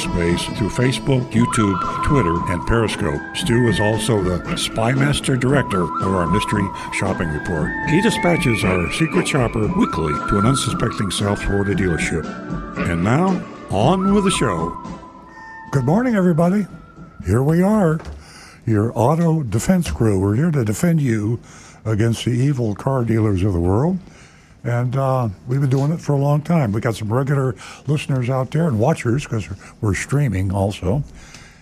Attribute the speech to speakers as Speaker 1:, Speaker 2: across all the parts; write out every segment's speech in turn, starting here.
Speaker 1: cyberspace through Facebook, YouTube, Twitter, and Periscope. Stu is also the Spymaster Director of our Mystery Shopping Report. He dispatches our secret shopper weekly to an unsuspecting South Florida dealership. And now, on with the show.
Speaker 2: Good morning, everybody. Here we are, your auto defense crew. We're here to defend you against the evil car dealers of the world. And uh, we've been doing it for a long time. We got some regular listeners out there and watchers because we're streaming also.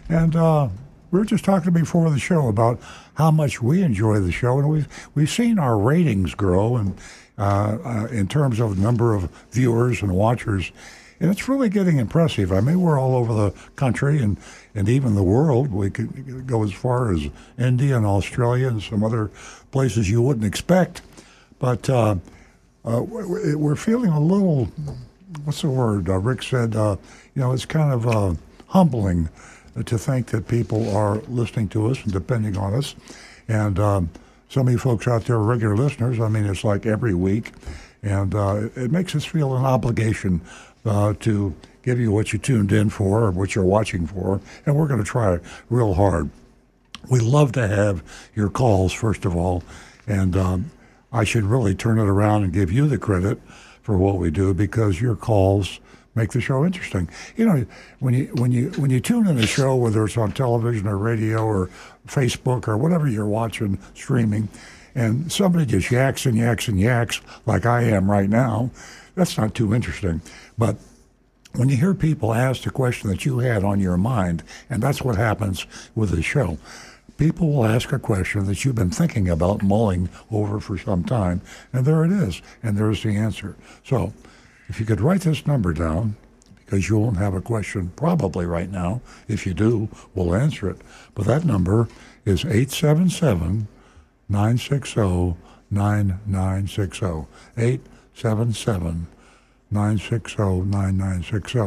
Speaker 2: And uh, we were just talking before the show about how much we enjoy the show, and we've we've seen our ratings grow, and uh, uh, in terms of number of viewers and watchers, and it's really getting impressive. I mean, we're all over the country and and even the world. We could go as far as India and Australia and some other places you wouldn't expect, but uh, uh, we're feeling a little, what's the word? Uh, Rick said, uh, you know, it's kind of uh, humbling to think that people are listening to us and depending on us. And um, some of you folks out there are regular listeners. I mean, it's like every week. And uh, it makes us feel an obligation uh, to give you what you tuned in for or what you're watching for. And we're going to try real hard. We love to have your calls, first of all. And um, I should really turn it around and give you the credit for what we do because your calls make the show interesting. You know, when you when you when you tune in a show, whether it's on television or radio or Facebook or whatever you're watching streaming, and somebody just yaks and yaks and yaks like I am right now, that's not too interesting. But when you hear people ask the question that you had on your mind, and that's what happens with the show people will ask a question that you've been thinking about mulling over for some time, and there it is, and there's the answer. So, if you could write this number down, because you won't have a question probably right now. If you do, we'll answer it. But that number is 877 960 9960. 877 960 9960.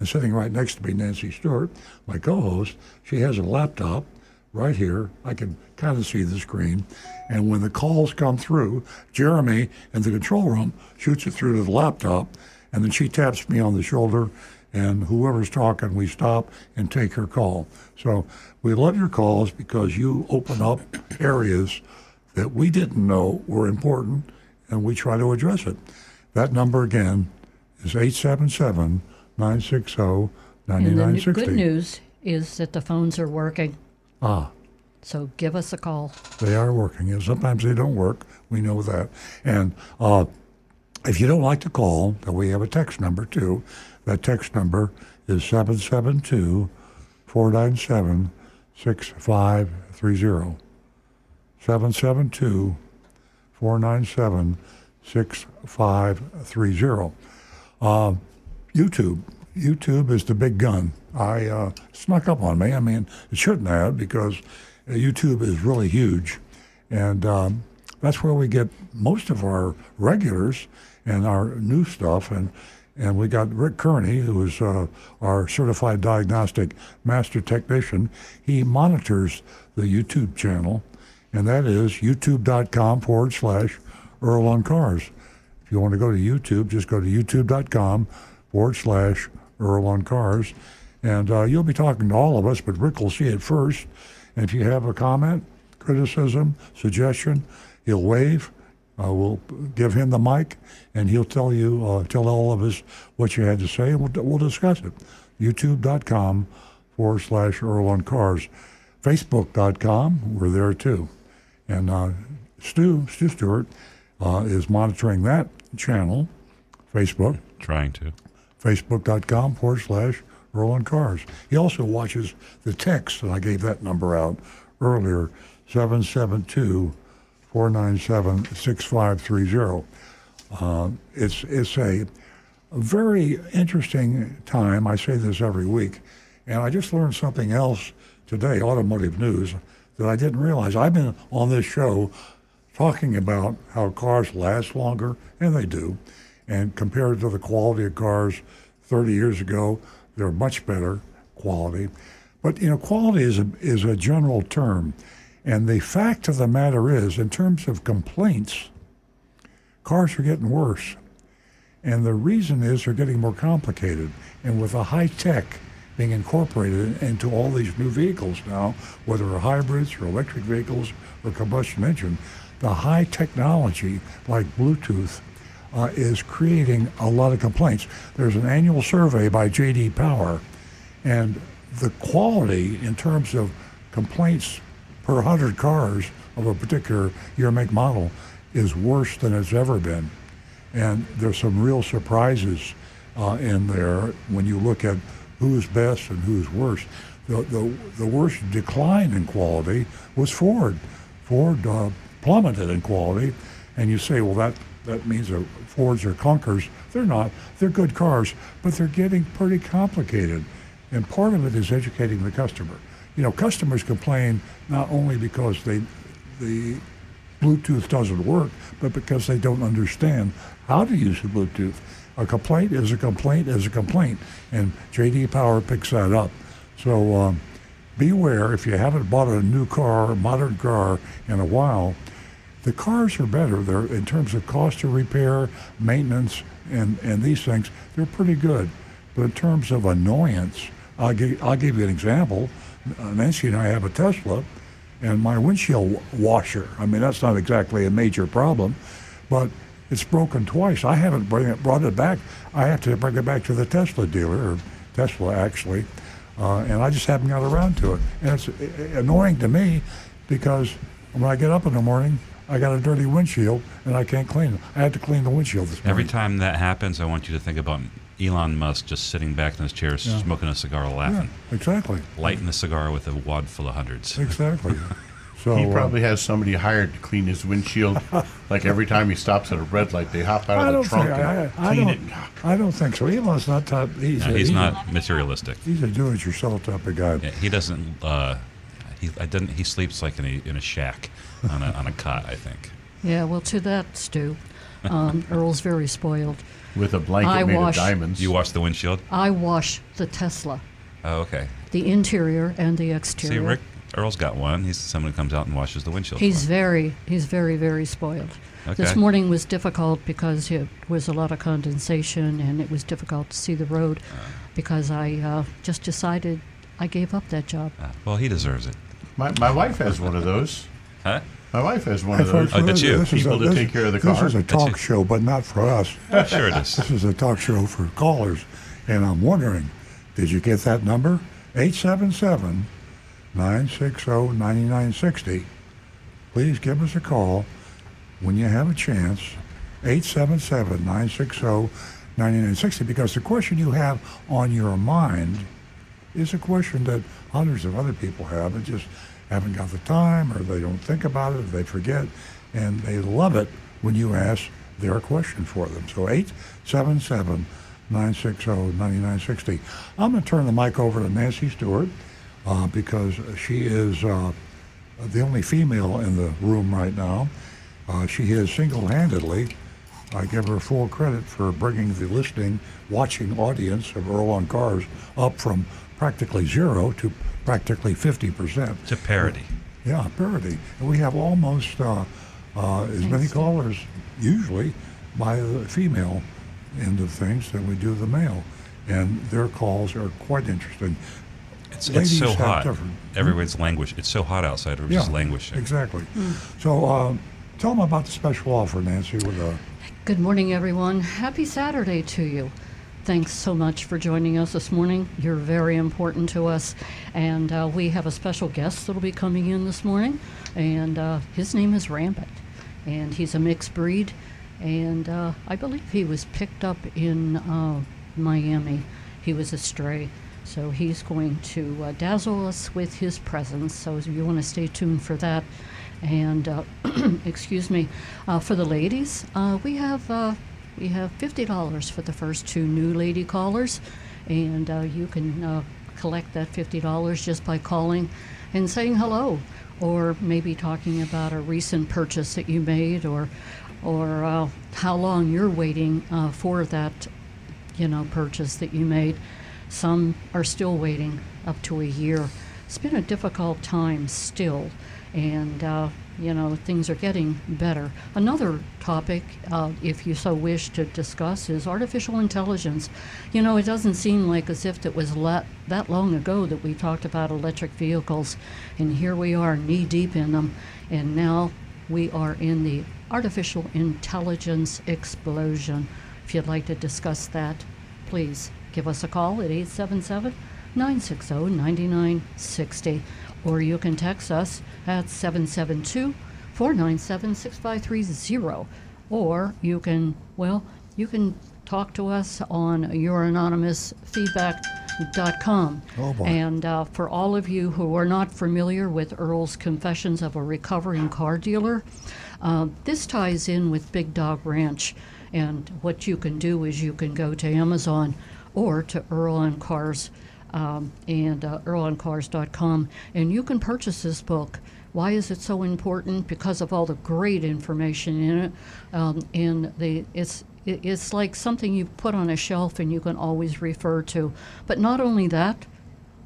Speaker 2: And sitting right next to me, Nancy Stewart, my co host, she has a laptop right here. I can kind of see the screen. And when the calls come through, Jeremy in the control room shoots it through to the laptop, and then she taps me on the shoulder, and whoever's talking, we stop and take her call. So we love your calls because you open up areas that we didn't know were important, and we try to address it. That number again is 877 960 9960.
Speaker 3: And the oh. good news is that the phones are working.
Speaker 2: Ah.
Speaker 3: So give us a call.
Speaker 2: They are working. And sometimes they don't work. We know that. And uh, if you don't like to call, then we have a text number too. That text number is 772 497 6530. 772 497 6530. Uh, YouTube. YouTube is the big gun. I uh, snuck up on me. I mean, it shouldn't have because YouTube is really huge, and um, that's where we get most of our regulars and our new stuff. And and we got Rick Kearney, who is uh, our certified diagnostic master technician. He monitors the YouTube channel, and that is youtube.com forward slash Earl on Cars. If you want to go to YouTube, just go to youtube.com forward slash Earl on Cars and uh, you'll be talking to all of us, but Rick will see it first. And if you have a comment, criticism, suggestion, he'll wave. Uh, we'll give him the mic, and he'll tell you, uh, tell all of us what you had to say, and we'll, we'll discuss it. YouTube.com forward slash Earl on Cars. Facebook.com, we're there too. And uh, Stu, Stu Stewart, uh, is monitoring that channel, Facebook.
Speaker 4: Trying to.
Speaker 2: Facebook.com forward slash on Cars. He also watches the text, and I gave that number out earlier, 772 497 6530. Uh, it's it's a, a very interesting time. I say this every week And I just learned something else today, automotive news, that I didn't realize. I've been on this show talking about how cars last longer, and they do. And compared to the quality of cars 30 years ago, they're much better quality. But you know, quality is a, is a general term, and the fact of the matter is, in terms of complaints, cars are getting worse. And the reason is they're getting more complicated. And with the high tech being incorporated into all these new vehicles now, whether they're hybrids or electric vehicles or combustion engine, the high technology like Bluetooth uh, is creating a lot of complaints. There's an annual survey by JD Power, and the quality in terms of complaints per 100 cars of a particular year make model is worse than it's ever been. And there's some real surprises uh, in there when you look at who's best and who's worst. The, the, the worst decline in quality was Ford. Ford uh, plummeted in quality, and you say, well, that, that means that Fords are clunkers. They're not. They're good cars, but they're getting pretty complicated. And part of it is educating the customer. You know, customers complain not only because they, the Bluetooth doesn't work, but because they don't understand how to use the Bluetooth. A complaint is a complaint is a complaint, and JD Power picks that up. So um, beware if you haven't bought a new car, modern car in a while. The cars are better. They're in terms of cost of repair, maintenance, and, and these things. They're pretty good. But in terms of annoyance, I'll give, I'll give you an example. Nancy and I have a Tesla, and my windshield washer. I mean, that's not exactly a major problem, but it's broken twice. I haven't bring it, brought it back. I have to bring it back to the Tesla dealer, or Tesla actually, uh, and I just haven't got around to it. And it's uh, annoying to me because when I get up in the morning, I got a dirty windshield and I can't clean it. I had to clean the windshield this morning.
Speaker 4: Every time that happens, I want you to think about Elon Musk just sitting back in his chair,
Speaker 2: Yeah.
Speaker 4: smoking a cigar, laughing.
Speaker 2: Yeah,
Speaker 4: laughing,
Speaker 2: exactly.
Speaker 4: lighting the cigar with a wad full of hundreds.
Speaker 2: Exactly. So
Speaker 5: He
Speaker 2: uh,
Speaker 5: probably has somebody hired to clean his windshield. like every time he stops at a red light, they hop out
Speaker 2: I
Speaker 5: of the trunk
Speaker 2: think
Speaker 5: and
Speaker 2: I
Speaker 5: clean
Speaker 2: don't,
Speaker 5: it.
Speaker 2: I don't think so. Elon's not top. He's,
Speaker 4: No,
Speaker 2: a,
Speaker 4: he's
Speaker 2: a-
Speaker 4: not materialistic.
Speaker 2: He's a do-it-yourself type of guy.
Speaker 4: Yeah, He doesn't. Uh, he I didn't. He sleeps like in a in a shack on a on a cot. I think.
Speaker 3: Yeah, well, to that, Stu, um, Earl's very spoiled.
Speaker 5: with a blanket
Speaker 3: I
Speaker 5: made
Speaker 3: wash-
Speaker 5: of diamonds.
Speaker 4: You wash the windshield.
Speaker 3: I wash the Tesla,
Speaker 4: Oh, okay.
Speaker 3: the interior and the exterior. See.
Speaker 4: Rick Earl's got one. He's someone who comes out and washes the windshield.
Speaker 3: He's very, he's very, very spoiled.
Speaker 4: Okay.
Speaker 3: This morning was difficult because it was a lot of condensation and it was difficult to see the road because I uh, just decided I gave up that job.
Speaker 4: Ah, well, he deserves it.
Speaker 5: my, my wife has one of those.
Speaker 4: Huh?
Speaker 5: My wife has one
Speaker 2: Hey,
Speaker 5: of those.
Speaker 2: folks,
Speaker 4: Oh, did
Speaker 2: this-
Speaker 4: you?
Speaker 2: this
Speaker 5: People
Speaker 2: a-
Speaker 5: to
Speaker 2: this-
Speaker 5: take care of the
Speaker 2: This is a
Speaker 4: That's
Speaker 2: talk
Speaker 4: it.
Speaker 2: show, but not for us.
Speaker 4: Sure it is.
Speaker 2: This is a talk show for callers. And I'm wondering, did you get that number? 877 960 9960. Please give us a call when you have a chance. 877 960 9960. Because the question you have on your mind is a question that hundreds of other people have and just haven't got the time or they don't think about it or they forget. And they love it when you ask their question for them. So 877 960 9960. I'm going to turn the mic over to Nancy Stewart uh, because she is uh, the only female in the room right now. Uh, she has single-handedly, I give her full credit for bringing the listening, watching audience of Earl on Cars up from practically zero to practically 50%.
Speaker 4: It's a parody.
Speaker 2: Yeah, parity. And we have almost uh, uh, as many callers, usually, by the female end of things than we do the male. And their calls are quite interesting.
Speaker 4: It's, it's so
Speaker 2: have
Speaker 4: hot.
Speaker 2: different-
Speaker 4: Everyone's languish. It's so hot outside. Everyone's just languishing.
Speaker 2: Exactly. So uh, tell them about the special offer, Nancy, with a
Speaker 3: Good morning, everyone. Happy Saturday to you. Thanks so much for joining us this morning. You're very important to us. And uh, we have a special guest that'll be coming in this morning. And uh, his name is Rampant. And he's a mixed breed. And uh, I believe he was picked up in uh, Miami. He was a stray. So he's going to uh, dazzle us with his presence. So you want to stay tuned for that. And uh, excuse me, for the ladies, we have we have fifty dollars for the first two new lady callers, and uh, you can uh, collect that $50 just by calling and saying hello, or maybe talking about a recent purchase that you made, or or uh, how long you're waiting uh, for that, you know, purchase that you made. Some are still waiting up to a year. It's been a difficult time still, and uh, you know things are getting better. Another topic, uh, if you so wish to discuss, is artificial intelligence. You know, it doesn't seem like as if it was le- that long ago that we talked about electric vehicles, and here we are knee deep in them, and now we are in the artificial intelligence explosion. If you'd like to discuss that, please give us a call at 877 960 9960 or you can text us at 772 497 6530 or you can well you can talk to us on youranonymousfeedback.com
Speaker 2: Oh, boy.
Speaker 3: and uh, for all of you who are not familiar with earl's confessions of a recovering car dealer uh, this ties in with big dog ranch and what you can do is you can go to amazon or to earl on cars um, and uh, earloncars.com, and you can purchase this book. Why is it so important? Because of all the great information in it, um, and the it's it, it's like something you put on a shelf and you can always refer to. But not only that,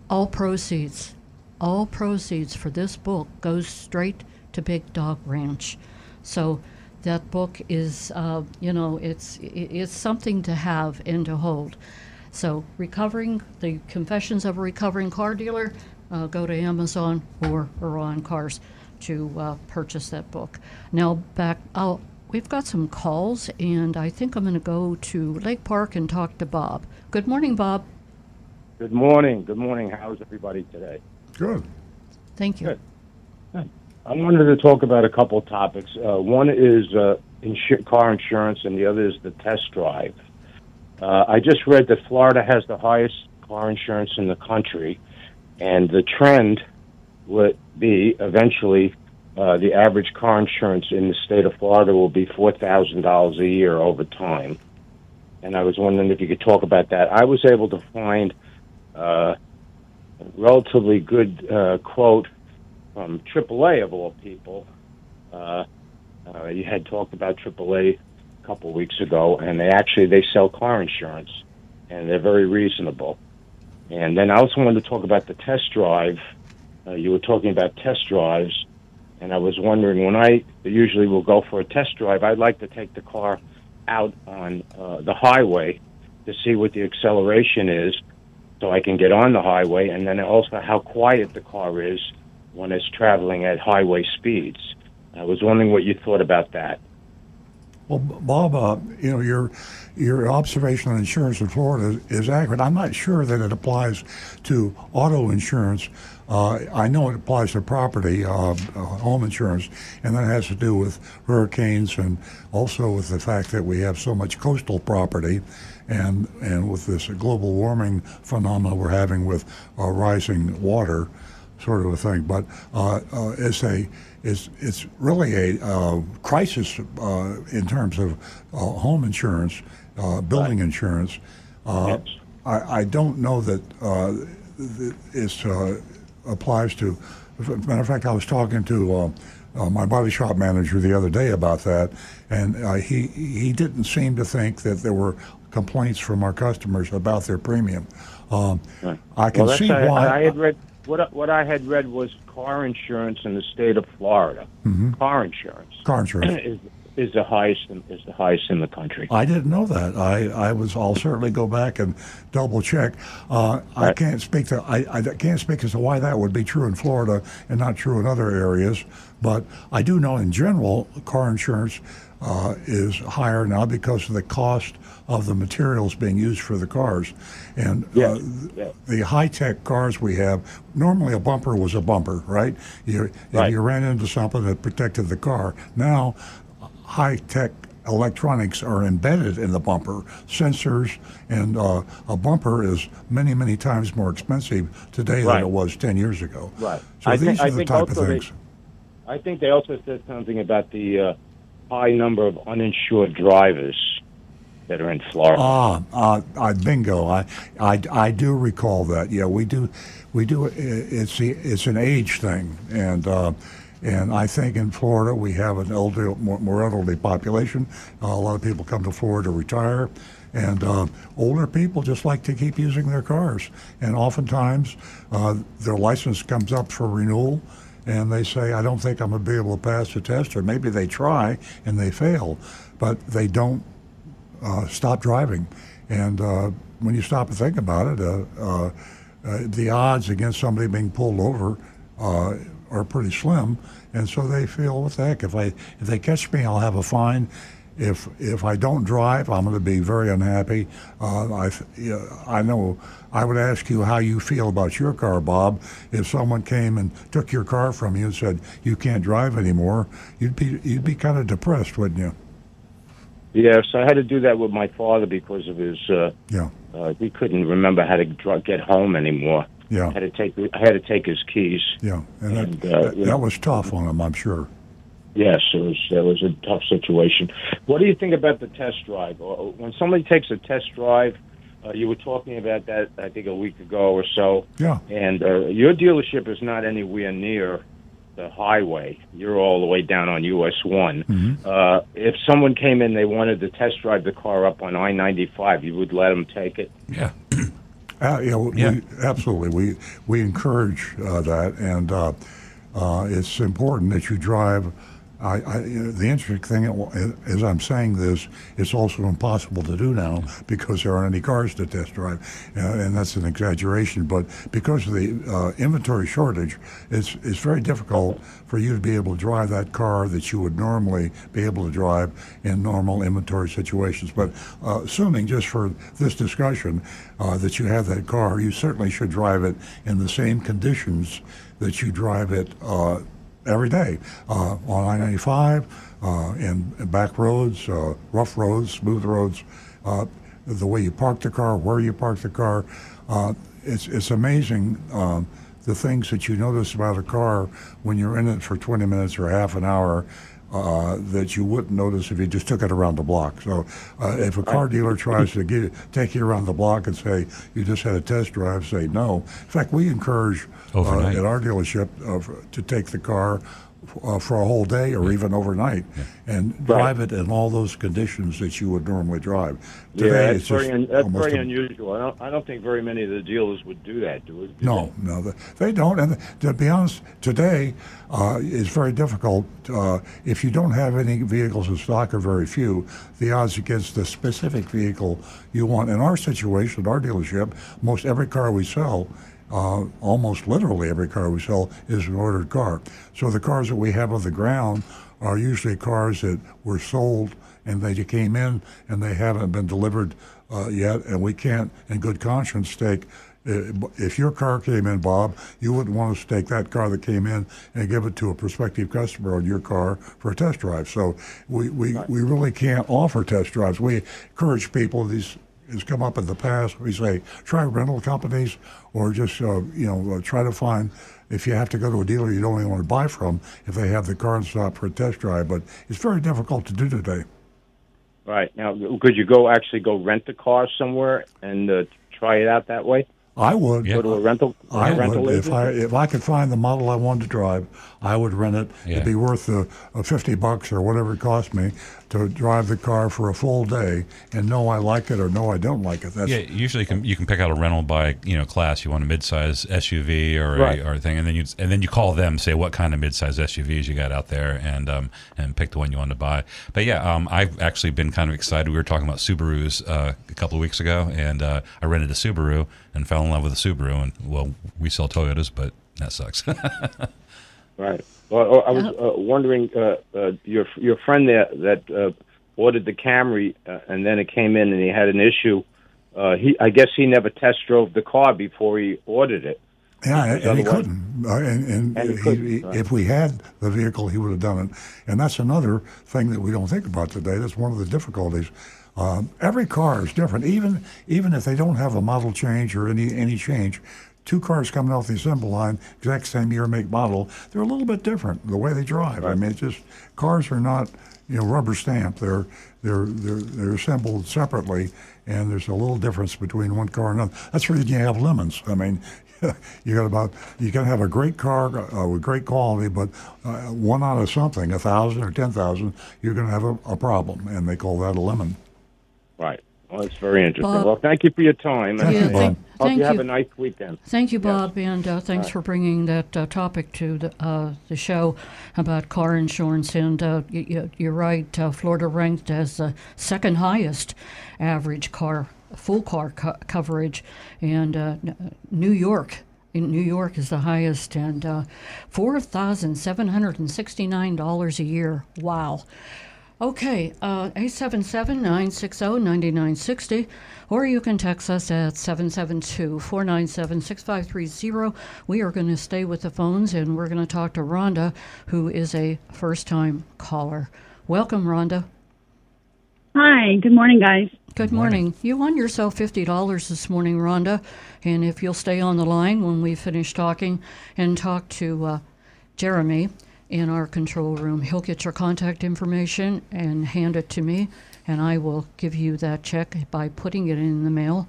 Speaker 3: all proceeds, all proceeds for this book goes straight to Big Dog Ranch. So that book is, uh, you know, it's it- it's something to have and to hold. So, recovering the Confessions of a Recovering Car Dealer, uh, go to Amazon or or on Cars to uh, purchase that book. Now, back, I'll, we've got some calls, and I think I'm going to go to Lake Park and talk to Bob. Good morning, Bob.
Speaker 6: Good morning. Good morning. How's everybody today?
Speaker 2: Good.
Speaker 3: Thank you.
Speaker 6: Good. I wanted to talk about a couple of topics. Uh, one is uh, insu- car insurance, and the other is the test drive. Uh, I just read that Florida has the highest car insurance in the country, and the trend would be eventually uh, the average car insurance in the state of Florida will be four thousand dollars a year over time. And I was wondering if you could talk about that. I was able to find uh, a relatively good uh, quote from AAA of all people. Uh, uh, you had talked about AAA a couple weeks ago, and they actually they sell car insurance, and they're very reasonable. And then I also wanted to talk about the test drive. Uh, you were talking about test drives, and I was wondering when I usually will go for a test drive, I'd like to take the car out on uh, the highway to see what the acceleration is, so I can get on the highway, and then also how quiet the car is when it's traveling at highway speeds. I was wondering what you thought about that.
Speaker 2: Well, Bob, uh, you know your your observation on insurance in Florida is, accurate. I'm not sure that it applies to auto insurance. Uh, I know it applies to property, uh, uh, home insurance, and that has to do with hurricanes and also with the fact that we have so much coastal property, and and with this global warming phenomena we're having with uh, rising water sort of a thing. But uh, uh, it's a it's it's really a uh, crisis uh, in terms of uh, home insurance, uh, building insurance. Uh,
Speaker 6: Yes.
Speaker 2: I, I don't know that uh, it uh, applies to. Matter of fact, I was talking to. Uh, uh, my body shop manager the other day about that, and uh, he he didn't seem to think that there were complaints from our customers about their premium. Um, I can
Speaker 6: well,
Speaker 2: see
Speaker 6: I,
Speaker 2: why.
Speaker 6: I had read what what I had read was car insurance in the state of Florida. Car insurance
Speaker 2: car insurance.
Speaker 6: is the highest in, is the highest in the country.
Speaker 2: I didn't know that. I, I was. I'll certainly go back and double check. Uh, I can't speak to. I, I can't speak as to why that would be true in Florida and not true in other areas. But I do know in general, car insurance uh, is higher now because of the cost of the materials being used for the cars, and
Speaker 6: Yes,
Speaker 2: uh,
Speaker 6: yes.
Speaker 2: the high tech cars we have. Normally, a bumper was a bumper, right? You, if
Speaker 6: Right.
Speaker 2: you ran into something that protected the car. Now, high tech electronics are embedded in the bumper, sensors, and uh, a bumper is many, many times more expensive today
Speaker 6: Right.
Speaker 2: than it was 10 years ago.
Speaker 6: Right.
Speaker 2: So
Speaker 6: I
Speaker 2: these
Speaker 6: think-
Speaker 2: are the type of
Speaker 6: also they-
Speaker 2: things.
Speaker 6: I think they also said something about the uh, high number of uninsured drivers that are in Florida.
Speaker 2: Ah, uh, uh, bingo. I, I, I do recall that. Yeah, we do, we do. It's the, it's an age thing, and uh, and I think in Florida we have an elderly, more, elderly population. Uh, a lot of people come to Florida to retire, and uh, older people just like to keep using their cars. And oftentimes uh, their license comes up for renewal, and they say, "I don't think I'm going to be able to pass the test," or maybe they try and they fail, but they don't uh, stop driving. And uh, when you stop and think about it, uh, the odds against somebody being pulled over are pretty slim. And so they feel, what the heck? If I if they catch me, I'll have a fine. If if I don't drive, I'm going to be very unhappy. I I know. I would ask you how you feel about your car, Bob. If someone came and took your car from you and said you can't drive anymore, you'd be you'd be kind of depressed, wouldn't you?
Speaker 6: Yes, I had to do that with my father because of his. Uh,
Speaker 2: yeah.
Speaker 6: Uh, he couldn't remember how to dr- get home anymore.
Speaker 2: Yeah.
Speaker 6: I had to take. I had to take his keys.
Speaker 2: Yeah, and, and that, uh, that, that was tough on him, I'm sure.
Speaker 6: Yes, it was. It was a tough situation. What do you think about the test drive? When somebody takes a test drive, uh, you were talking about that I think a week ago or so.
Speaker 2: Yeah.
Speaker 6: And uh, your dealership is not anywhere near the highway. You're all the way down on US one.
Speaker 2: Mm-hmm.
Speaker 6: Uh, if someone came in, they wanted to test drive the car up on I ninety five. You would let them take it.
Speaker 4: Yeah.
Speaker 2: Uh, yeah, yeah. We, absolutely. We we encourage uh, that, and uh, uh, it's important that you drive I, I, the interesting thing, as I'm saying this, it's also impossible to do now because there aren't any cars to test drive, uh, and that's an exaggeration. But because of the uh, inventory shortage, it's it's very difficult for you to be able to drive that car that you would normally be able to drive in normal inventory situations. But uh, assuming just for this discussion uh, that you have that car, you certainly should drive it in the same conditions that you drive it uh, every day uh, on I-95, uh, in, in, back roads, uh, rough roads, smooth roads, uh, the way you park the car, where you park the car. Uh, it's, it's amazing um, the things that you notice about a car when you're in it for 20 minutes or half an hour uh, that you wouldn't notice if you just took it around the block. So, uh, if a car dealer tries to get, take you around the block and say you just had a test drive, say no. In fact, we encourage uh, at our dealership uh, to take the car uh, for a whole day or even overnight and right. drive it in all those conditions that you would normally drive.
Speaker 6: Today, yeah, that's very, un- that's very unusual. I don't, I don't think very many of the dealers would do that, do, do
Speaker 2: no, they? no, they don't. And to be honest, today uh, is very difficult. Uh, if you don't have any vehicles in stock or very few, the odds against the specific vehicle you want. In our situation, our dealership, most every car we sell uh, almost literally every car we sell is an ordered car. So the cars that we have on the ground are usually cars that were sold and they came in and they haven't been delivered uh, yet, and we can't, in good conscience, take. Uh, if your car came in, Bob, you wouldn't want to take that car that came in and give it to a prospective customer on your car for a test drive. So we, we, right. we really can't offer test drives. We encourage people, these has come up in the past. We say try rental companies or just uh, you know uh, try to find if you have to go to a dealer you don't even want to buy from if they have the car in stock for a test drive. But it's very difficult to do today.
Speaker 6: Right now, could you go actually go rent the car somewhere and uh, try it out that way?
Speaker 2: I would
Speaker 6: go to a rental.
Speaker 2: I
Speaker 6: a rental
Speaker 2: would if I if I could find the model I wanted to drive, I would rent it. Yeah. It'd be worth a, a fifty bucks or whatever it cost me to drive the car for a full day and know I like it or know I don't like it.
Speaker 4: That's, yeah, usually you can, you can pick out a rental by you know class. You want a midsize SUV or right. a, or a thing, and then you and then you call them, say what kind of midsize SUVs you got out there, and um, and pick the one you want to buy. But yeah, um, I've actually been kind of excited. We were talking about Subarus uh, a couple of weeks ago, and uh, I rented a Subaru and fell in love with a Subaru. And well, we sell Toyotas, but that sucks.
Speaker 6: right. Well, I was uh, wondering, uh, uh, your your friend there that uh, ordered the Camry, uh, and then it came in and he had an issue. Uh, he, I guess, he never test drove the car before he ordered it.
Speaker 2: Yeah, and, and he couldn't. Uh, and, and, and he couldn't, he, right. if we had the vehicle, he would have done it. And that's another thing that we don't think about today. That's one of the difficulties. Um, every car is different, even even if they don't have a model change or any any change two cars coming off the assembly line, exact same year, make, model, they're a little bit different the way they drive. Right. I mean, it's just cars are not, you know rubber stamp. They're they're they're they're assembled separately, and there's a little difference between one car and another. That's the reason you have lemons. I mean, you got about you can have a great car uh, with great quality, but uh, one out of something, a thousand or ten thousand, you're going to have a, a problem, and they call that a lemon.
Speaker 6: Right. Well, it's very interesting.
Speaker 3: Bob-
Speaker 6: well, thank you for your time.
Speaker 2: Thank
Speaker 3: Yeah,
Speaker 2: you,
Speaker 3: thank,
Speaker 6: Hope
Speaker 3: thank
Speaker 6: you have a nice weekend.
Speaker 3: Thank you,
Speaker 6: Yes.
Speaker 3: Bob, and uh, thanks for bringing that uh, topic to the, uh, the show about car insurance. And uh, y- y- you're right, uh, Florida ranked as the second highest average car, full car co- coverage, and uh, New York. In New York is the highest, and uh, four thousand seven hundred and sixty-nine dollars a year. Wow! Okay, uh, 877-960-9960, or you can text us at 772-497-6530. We are going to stay with the phones, and we're going to talk to Rhonda, who is a first-time caller. Welcome, Rhonda.
Speaker 7: Hi, good morning, guys.
Speaker 3: Good morning. You won yourself $50 this morning, Rhonda, and if you'll stay on the line when we finish talking and talk to uh, Jeremy in our control room, he'll get your contact information and hand it to me, and I will give you that check by putting it in the mail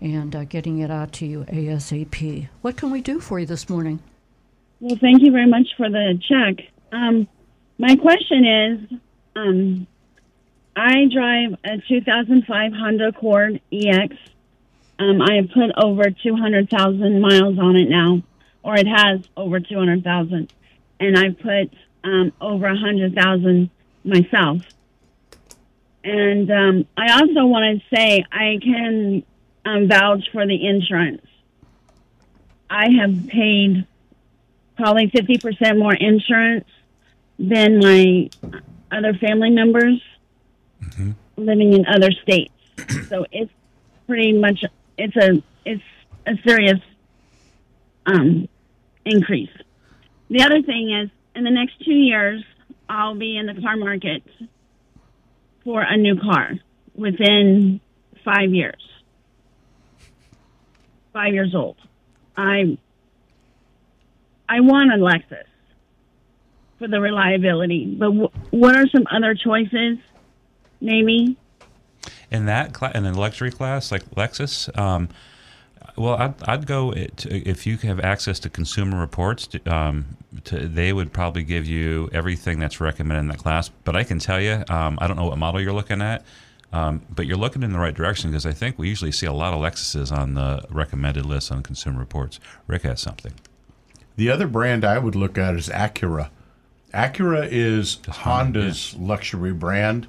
Speaker 3: and uh, getting it out to you ASAP. What can we do for you this morning?
Speaker 7: Well, thank you very much for the check. Um, my question is, um, I drive a 2005 Honda Accord EX. Um, I have put over 200,000 miles on it now, or it has over 200,000, and I've put um, over 100,000 myself. And um, I also want to say I can um, vouch for the insurance. I have paid probably 50% more insurance than my other family members living in other states. so it's pretty much it's a it's a serious um, increase. The other thing is in the next 2 years I'll be in the car market for a new car within 5 years. 5 years old. I I want a Lexus for the reliability, but w- what are some other choices? Maybe.
Speaker 4: in that cla- in the luxury class like Lexus. Um, well, I'd, I'd go it, if you have access to Consumer Reports. to- Um, to, they would probably give you everything that's recommended in the class. But I can tell you, um, I don't know what model you're looking at, um, but you're looking in the right direction because I think we usually see a lot of Lexuses on the recommended list on Consumer Reports. Rick has something.
Speaker 5: The other brand I would look at is Acura. Acura is Honda's luxury brand,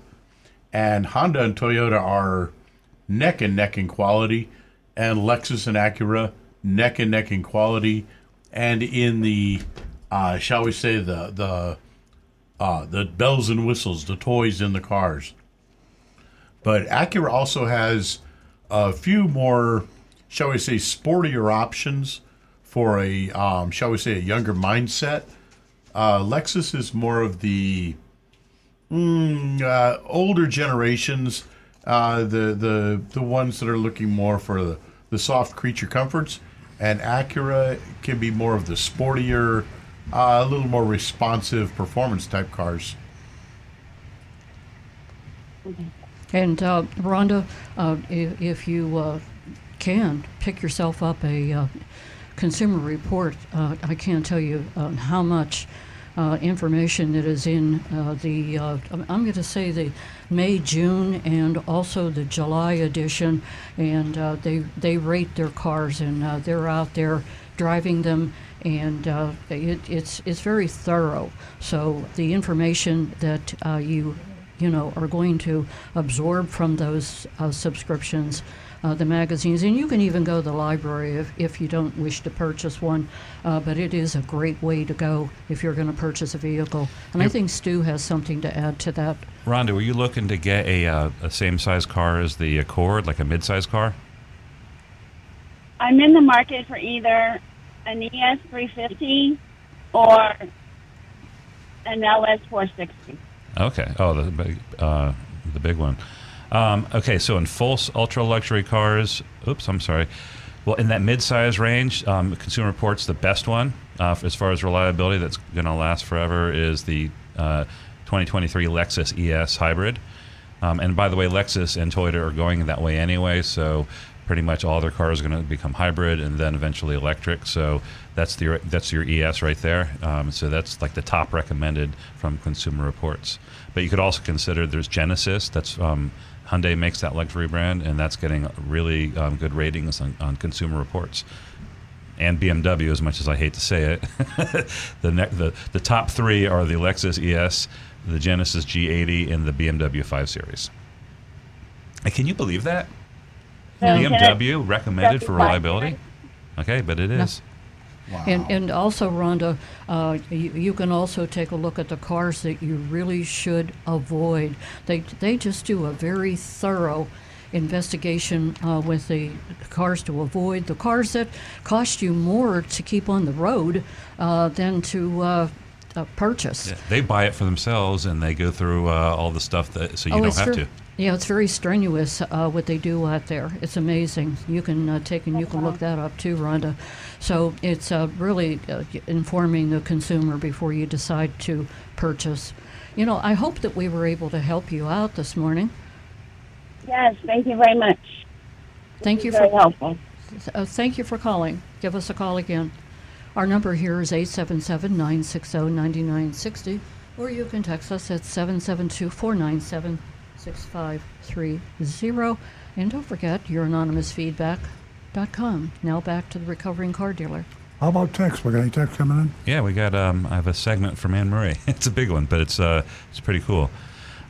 Speaker 5: and Honda and Toyota are neck and neck in quality, and Lexus and Acura neck and neck in quality, and in the, uh, shall we say the the uh, the bells and whistles, the toys in the cars. But Acura also has a few more, shall we say, sportier options for a, um, shall we say, a younger mindset. Uh, Lexus is more of the mm, uh, older generations, uh, the the the ones that are looking more for the, the soft creature comforts, and Acura can be more of the sportier, uh, a little more responsive performance type cars.
Speaker 3: And uh, Rhonda, uh, if, if you uh, can pick yourself up a uh, consumer report, uh, I can't tell you how much uh, information that is in uh, the, uh, I'm going to say the May, June, and also the July edition. And uh, they, they rate their cars and uh, they're out there driving them and uh, it, it's it's very thorough. So the information that uh, you you know are going to absorb from those uh, subscriptions, uh, the magazines, and you can even go to the library if, if you don't wish to purchase one. Uh, but it is a great way to go if you're going to purchase a vehicle. And I think Stu has something to add to that.
Speaker 4: Rhonda, were you looking to get a, uh, a same size car as the Accord, like a mid size car?
Speaker 7: I'm in the market for either an ES 350 or an LS 460.
Speaker 4: Okay. Oh, the big, uh, the big one. Um, okay, so in full ultra luxury cars, oops, I'm sorry. Well, in that mid-size range, um, Consumer Reports the best one uh, as far as reliability that's going to last forever is the uh, 2023 Lexus ES hybrid. Um, and by the way, Lexus and Toyota are going that way anyway. So pretty much all their cars are going to become hybrid and then eventually electric. So that's the that's your ES right there. Um, so that's like the top recommended from Consumer Reports. But you could also consider there's Genesis. That's um, Hyundai makes that luxury brand, and that's getting really um, good ratings on, on Consumer Reports. And BMW, as much as I hate to say it, the, ne- the the top three are the Lexus ES, the Genesis G80, and the BMW 5 Series. And can you believe that? BMW recommended for reliability. Okay, but it is.
Speaker 3: Wow. And, and also, Rhonda, uh, you, you, can also take a look at the cars that you really should avoid. They, they just do a very thorough investigation uh, with the cars to avoid, the cars that cost you more to keep on the road uh, than to uh, uh, purchase.
Speaker 4: Yeah, they buy it for themselves and they go through uh, all the stuff that so you oh, don't have to.
Speaker 3: Yeah, it's very strenuous uh, what they do out there. It's amazing. You can uh, take and you can look that up too, Rhonda. So it's uh, really uh, informing the consumer before you decide to purchase. You know, I hope that we were able to help you out this morning.
Speaker 7: Yes, thank you very much.
Speaker 3: Thank you for
Speaker 7: helpful.
Speaker 3: Uh, thank you for calling. Give us a call again. Our number here is 877 960 9960, or you can text us at 772 497 6530. And don't forget your anonymous feedback.com. Now back to the recovering car dealer.
Speaker 2: How about text? We got any text coming in?
Speaker 4: Yeah, we got. Um, I have a segment from Anne Marie. it's a big one, but it's uh, it's pretty cool.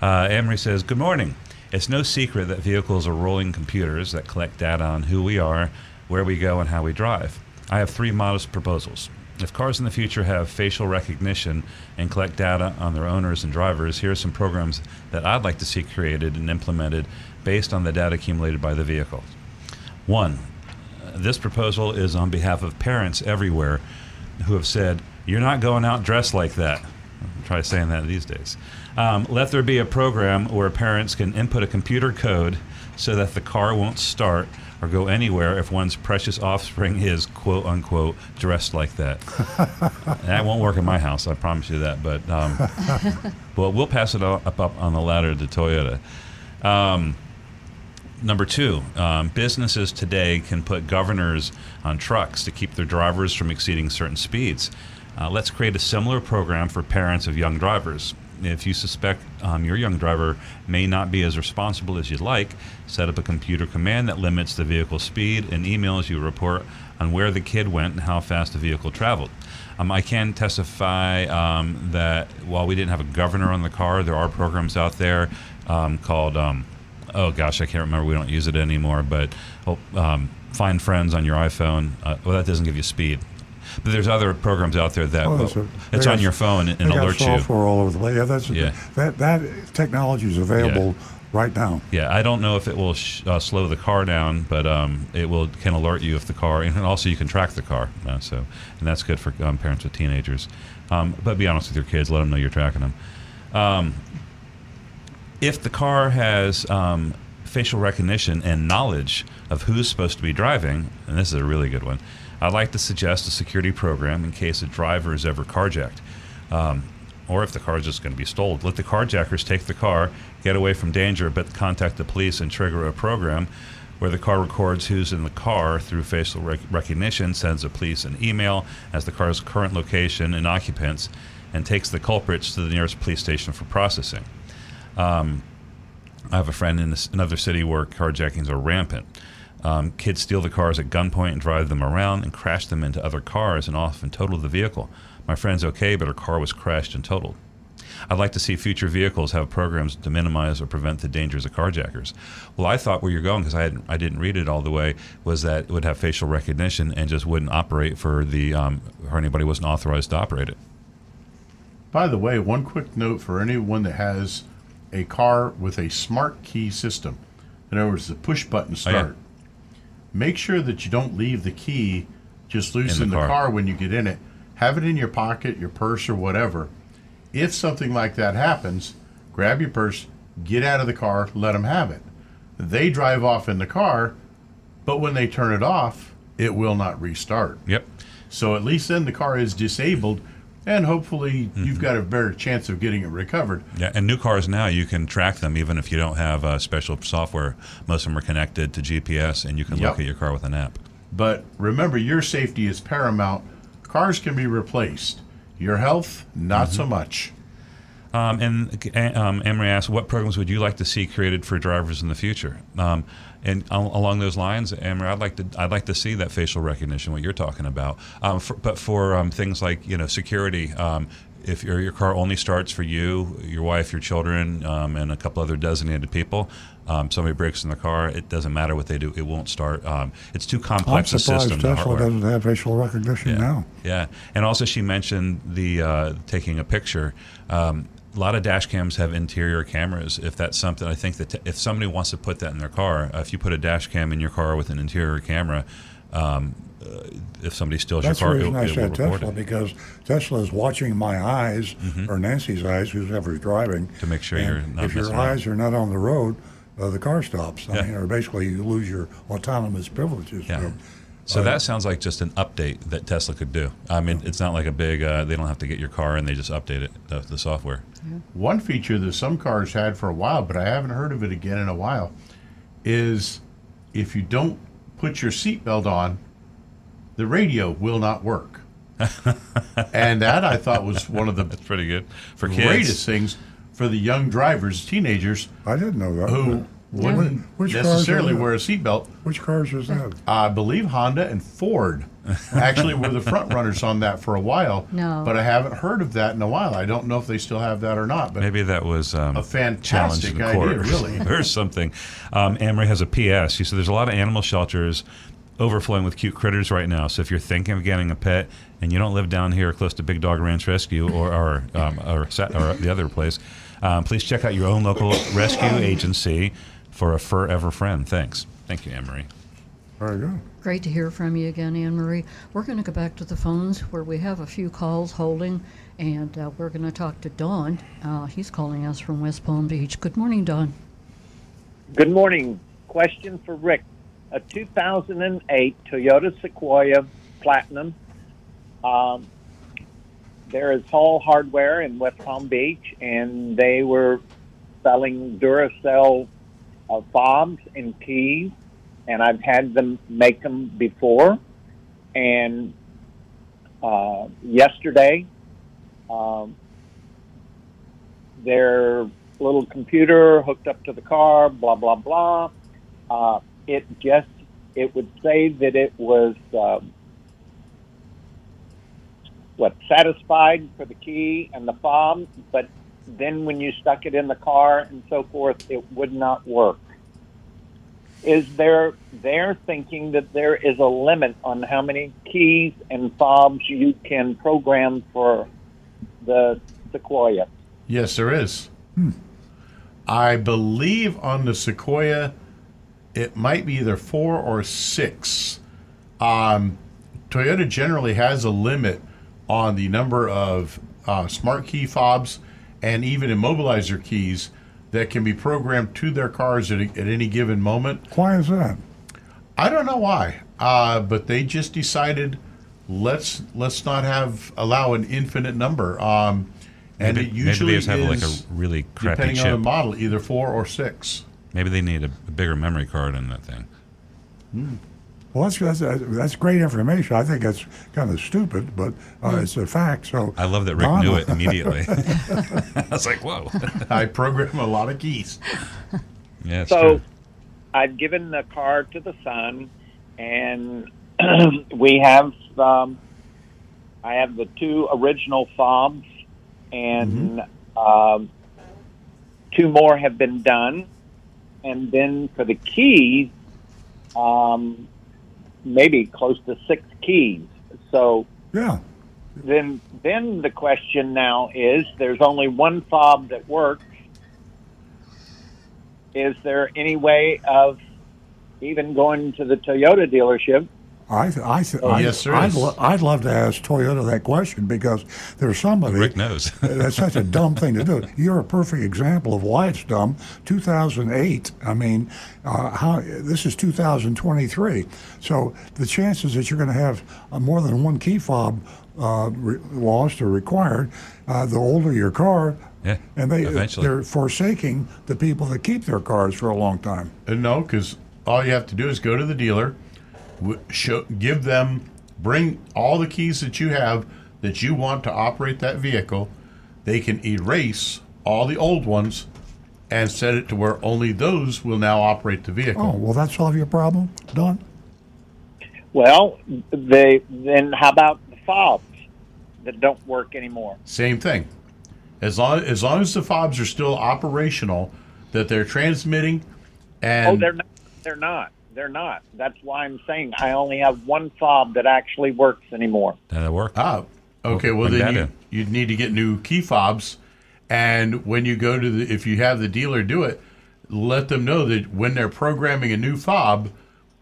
Speaker 4: Uh, Anne Marie says, "Good morning. It's no secret that vehicles are rolling computers that collect data on who we are, where we go, and how we drive. I have three modest proposals. If cars in the future have facial recognition and collect data on their owners and drivers, here are some programs that I'd like to see created and implemented based on the data accumulated by the vehicle. One, this proposal is on behalf of parents everywhere who have said, You're not going out dressed like that. Try saying that these days. Um, let there be a program where parents can input a computer code so that the car won't start or go anywhere if one's precious offspring is quote unquote dressed like that. that won't work in my house, I promise you that. But um, well, we'll pass it up, up on the ladder to Toyota. Um, number two, um, businesses today can put governors on trucks to keep their drivers from exceeding certain speeds. Uh, let's create a similar program for parents of young drivers if you suspect um, your young driver may not be as responsible as you'd like, set up a computer command that limits the vehicle speed and emails you a report on where the kid went and how fast the vehicle traveled. Um, I can testify um, that while we didn't have a governor on the car, there are programs out there um, called, um, oh gosh, I can't remember, we don't use it anymore, but oh, um, Find Friends on your iPhone. Uh, well, that doesn't give you speed. But there's other programs out there that oh, it's on your phone and, and alerts
Speaker 2: you. software all over the place. Yeah, that's yeah. that that technology is available. Yeah. Right now.
Speaker 4: Yeah, I don't know if it will sh- uh, slow the car down, but um, it will can alert you if the car, and also you can track the car. Uh, so, and that's good for um, parents with teenagers. Um, but be honest with your kids; let them know you're tracking them. Um, if the car has um, facial recognition and knowledge of who's supposed to be driving, and this is a really good one, I'd like to suggest a security program in case a driver is ever carjacked. Um, or if the car is just going to be stolen. Let the carjackers take the car, get away from danger, but contact the police and trigger a program where the car records who's in the car through facial rec- recognition, sends the police an email as the car's current location and occupants, and takes the culprits to the nearest police station for processing. Um, I have a friend in this, another city where carjackings are rampant. Um, kids steal the cars at gunpoint and drive them around and crash them into other cars and often total the vehicle. My friend's okay, but her car was crashed and totaled. I'd like to see future vehicles have programs to minimize or prevent the dangers of carjackers. Well, I thought where you're going, because I, hadn't, I didn't read it all the way, was that it would have facial recognition and just wouldn't operate for the um, or anybody wasn't authorized to operate it.
Speaker 5: By the way, one quick note for anyone that has a car with a smart key system. In other words, the push button start. Oh, yeah make sure that you don't leave the key just loose in, in the, car. car when you get in it. Have it in your pocket, your purse, or whatever. If something like that happens, grab your purse, get out of the car, let them have it. They drive off in the car, but when they turn it off, it will not restart.
Speaker 4: Yep.
Speaker 5: So at least then the car is disabled and hopefully you've got a better chance of getting it recovered.
Speaker 4: Yeah, and new cars now you can track them even if you don't have uh, special software. Most of them are connected to GPS, and you can
Speaker 5: Yep.
Speaker 4: look at your car with an app.
Speaker 5: But remember, your safety is paramount. Cars can be replaced. Your health, not so much.
Speaker 4: Um, and uh, um, Emery asked, "What programs would you like to see created for drivers in the future?" Um, and along those lines, Emery, I'd like to I'd like to see that facial recognition, what you're talking about. Um, for, but for um, things like you know security, um, if your your car only starts for you, your wife, your children, um, and a couple other designated people, um, somebody breaks in the car, it doesn't matter what they do, it won't start. Um, it's too
Speaker 2: I'm
Speaker 4: complex a
Speaker 2: surprised
Speaker 4: system.
Speaker 2: Tesla doesn't have facial recognition
Speaker 4: Yeah.
Speaker 2: now.
Speaker 4: Yeah, and also she mentioned the uh, taking a picture. Um, a lot of dash cams have interior cameras. If that's something, I think that t- if somebody wants to put that in their car, uh, if you put a dash cam in your car with an interior camera, um, uh, if somebody steals
Speaker 2: That's the
Speaker 4: your car,
Speaker 2: reason
Speaker 4: it,
Speaker 2: I
Speaker 4: it
Speaker 2: said Tesla
Speaker 4: it
Speaker 2: because Tesla is watching my eyes or Nancy's eyes, whoever's driving,
Speaker 4: to make sure you're not
Speaker 2: if your
Speaker 4: around.
Speaker 2: eyes are not on the road, uh, the car stops. I
Speaker 4: Yeah.
Speaker 2: mean, or basically you lose your autonomous privileges.
Speaker 4: Yeah.
Speaker 2: So,
Speaker 4: So
Speaker 2: uh,
Speaker 4: that sounds like just an update that Tesla could do. I mean, it's not like a big. Uh, they don't have to get your car and they just update it, the, the software.
Speaker 5: One feature that some cars had for a while, but I haven't heard of it again in a while, is if you don't put your seatbelt on, the radio will not work. and that I thought was one of the
Speaker 4: That's pretty good for kids.
Speaker 5: greatest things for the young drivers, teenagers
Speaker 2: I didn't know that.
Speaker 5: who wouldn't
Speaker 2: Which cars
Speaker 5: necessarily
Speaker 2: that?
Speaker 5: wear a seatbelt.
Speaker 2: Which cars was that?
Speaker 5: I believe Honda and Ford actually were the front runners on that for a while.
Speaker 3: No.
Speaker 5: But I haven't heard of that in a while. I don't know if they still have that or not. But
Speaker 4: Maybe that was um,
Speaker 5: A
Speaker 4: challenge
Speaker 5: fantastic
Speaker 4: in the
Speaker 5: idea,
Speaker 4: course.
Speaker 5: really.
Speaker 4: or something. Um, Amory has a PS. She said there's a lot of animal shelters overflowing with cute critters right now. So if you're thinking of getting a pet and you don't live down here close to Big Dog Ranch Rescue or or, um, or, sa- or the other place, um, please check out your own local rescue agency for a forever friend. Thanks. Thank you, Amory.
Speaker 2: Very good.
Speaker 3: Great to hear from you again, Anne Marie. We're going to go back to the phones where we have a few calls holding, and uh, we're going to talk to Don. Uh, he's calling us from West Palm Beach. Good morning, Don.
Speaker 8: Good morning. Question for Rick. A 2008 Toyota Sequoia Platinum. Um, there is Hall Hardware in West Palm Beach, and they were selling Duracell uh, fobs and keys, and I've had them make them before. And uh, yesterday, um, their little computer hooked up to the car, blah blah blah. Uh, it just it would say that it was um, what satisfied for the key and the fob, but then when you stuck it in the car and so forth, it would not work. Is there they're thinking that there is a limit on how many keys and fobs you can program for the Sequoia?
Speaker 5: Yes, there is. I believe on the Sequoia, it might be either four or six. Um, Toyota generally has a limit on the number of uh, smart key fobs and even immobilizer keys that can be programmed to their cars at, at any given moment.
Speaker 2: Why is that?
Speaker 5: I don't know why, uh, but they just decided let's let's not have allow an infinite number. Um, and
Speaker 4: maybe,
Speaker 5: it usually
Speaker 4: maybe they just have like a really crappy
Speaker 5: depending
Speaker 4: chip.
Speaker 5: on the model, either four or six.
Speaker 4: maybe they need a, a bigger memory card in that thing.
Speaker 2: Well, that's, that's that's great information. I think that's kind of stupid, but uh, it's a fact. So
Speaker 4: I love that Rick
Speaker 2: Donna-
Speaker 4: knew it immediately. I was like, whoa.
Speaker 5: I program a lot of keys.
Speaker 4: Yeah,
Speaker 8: so
Speaker 4: true.
Speaker 8: I've given the car to the son, and we have um, I have the two original fobs, and um, two more have been done, and then for the keys, um, maybe close to six keys. So
Speaker 2: Yeah.
Speaker 8: then then the question now is there's only one fob that works is there any way of even going to the toyota dealership
Speaker 2: I, th- I, th-
Speaker 5: Oh,
Speaker 2: I,
Speaker 5: yes, there
Speaker 2: I'd, lo- I'd love to ask Toyota that question because there's somebody.
Speaker 4: Rick knows.
Speaker 2: that's such a dumb thing to do. You're a perfect example of why it's dumb. 2008. I mean, uh, how this is 2023. So the chances that you're going to have uh, more than one key fob uh, re- lost or required, uh, the older your car.
Speaker 4: Yeah,
Speaker 2: And they
Speaker 4: eventually.
Speaker 2: they're forsaking the people that keep their cars for a long time.
Speaker 5: Uh, no, because all you have to do is go to the dealer, w- show, give them, bring all the keys that you have that you want to operate that vehicle. They can erase all the old ones and set it to where only those will now operate the vehicle.
Speaker 2: Oh, will that solve your problem, Don?
Speaker 8: Well, they then how about the fobs that don't work anymore?
Speaker 5: Same thing. As long as long as the fobs are still operational, that they're transmitting, oh, and
Speaker 8: oh, they're not. They're not. They're not. That's why I'm saying I only have one fob that actually works anymore.
Speaker 4: That'll work.
Speaker 5: Ah, okay. Well,
Speaker 4: Bring
Speaker 5: then
Speaker 4: that
Speaker 5: you, you'd need to get new key fobs, and when you go to the, if you have the dealer do it, let them know that when they're programming a new fob,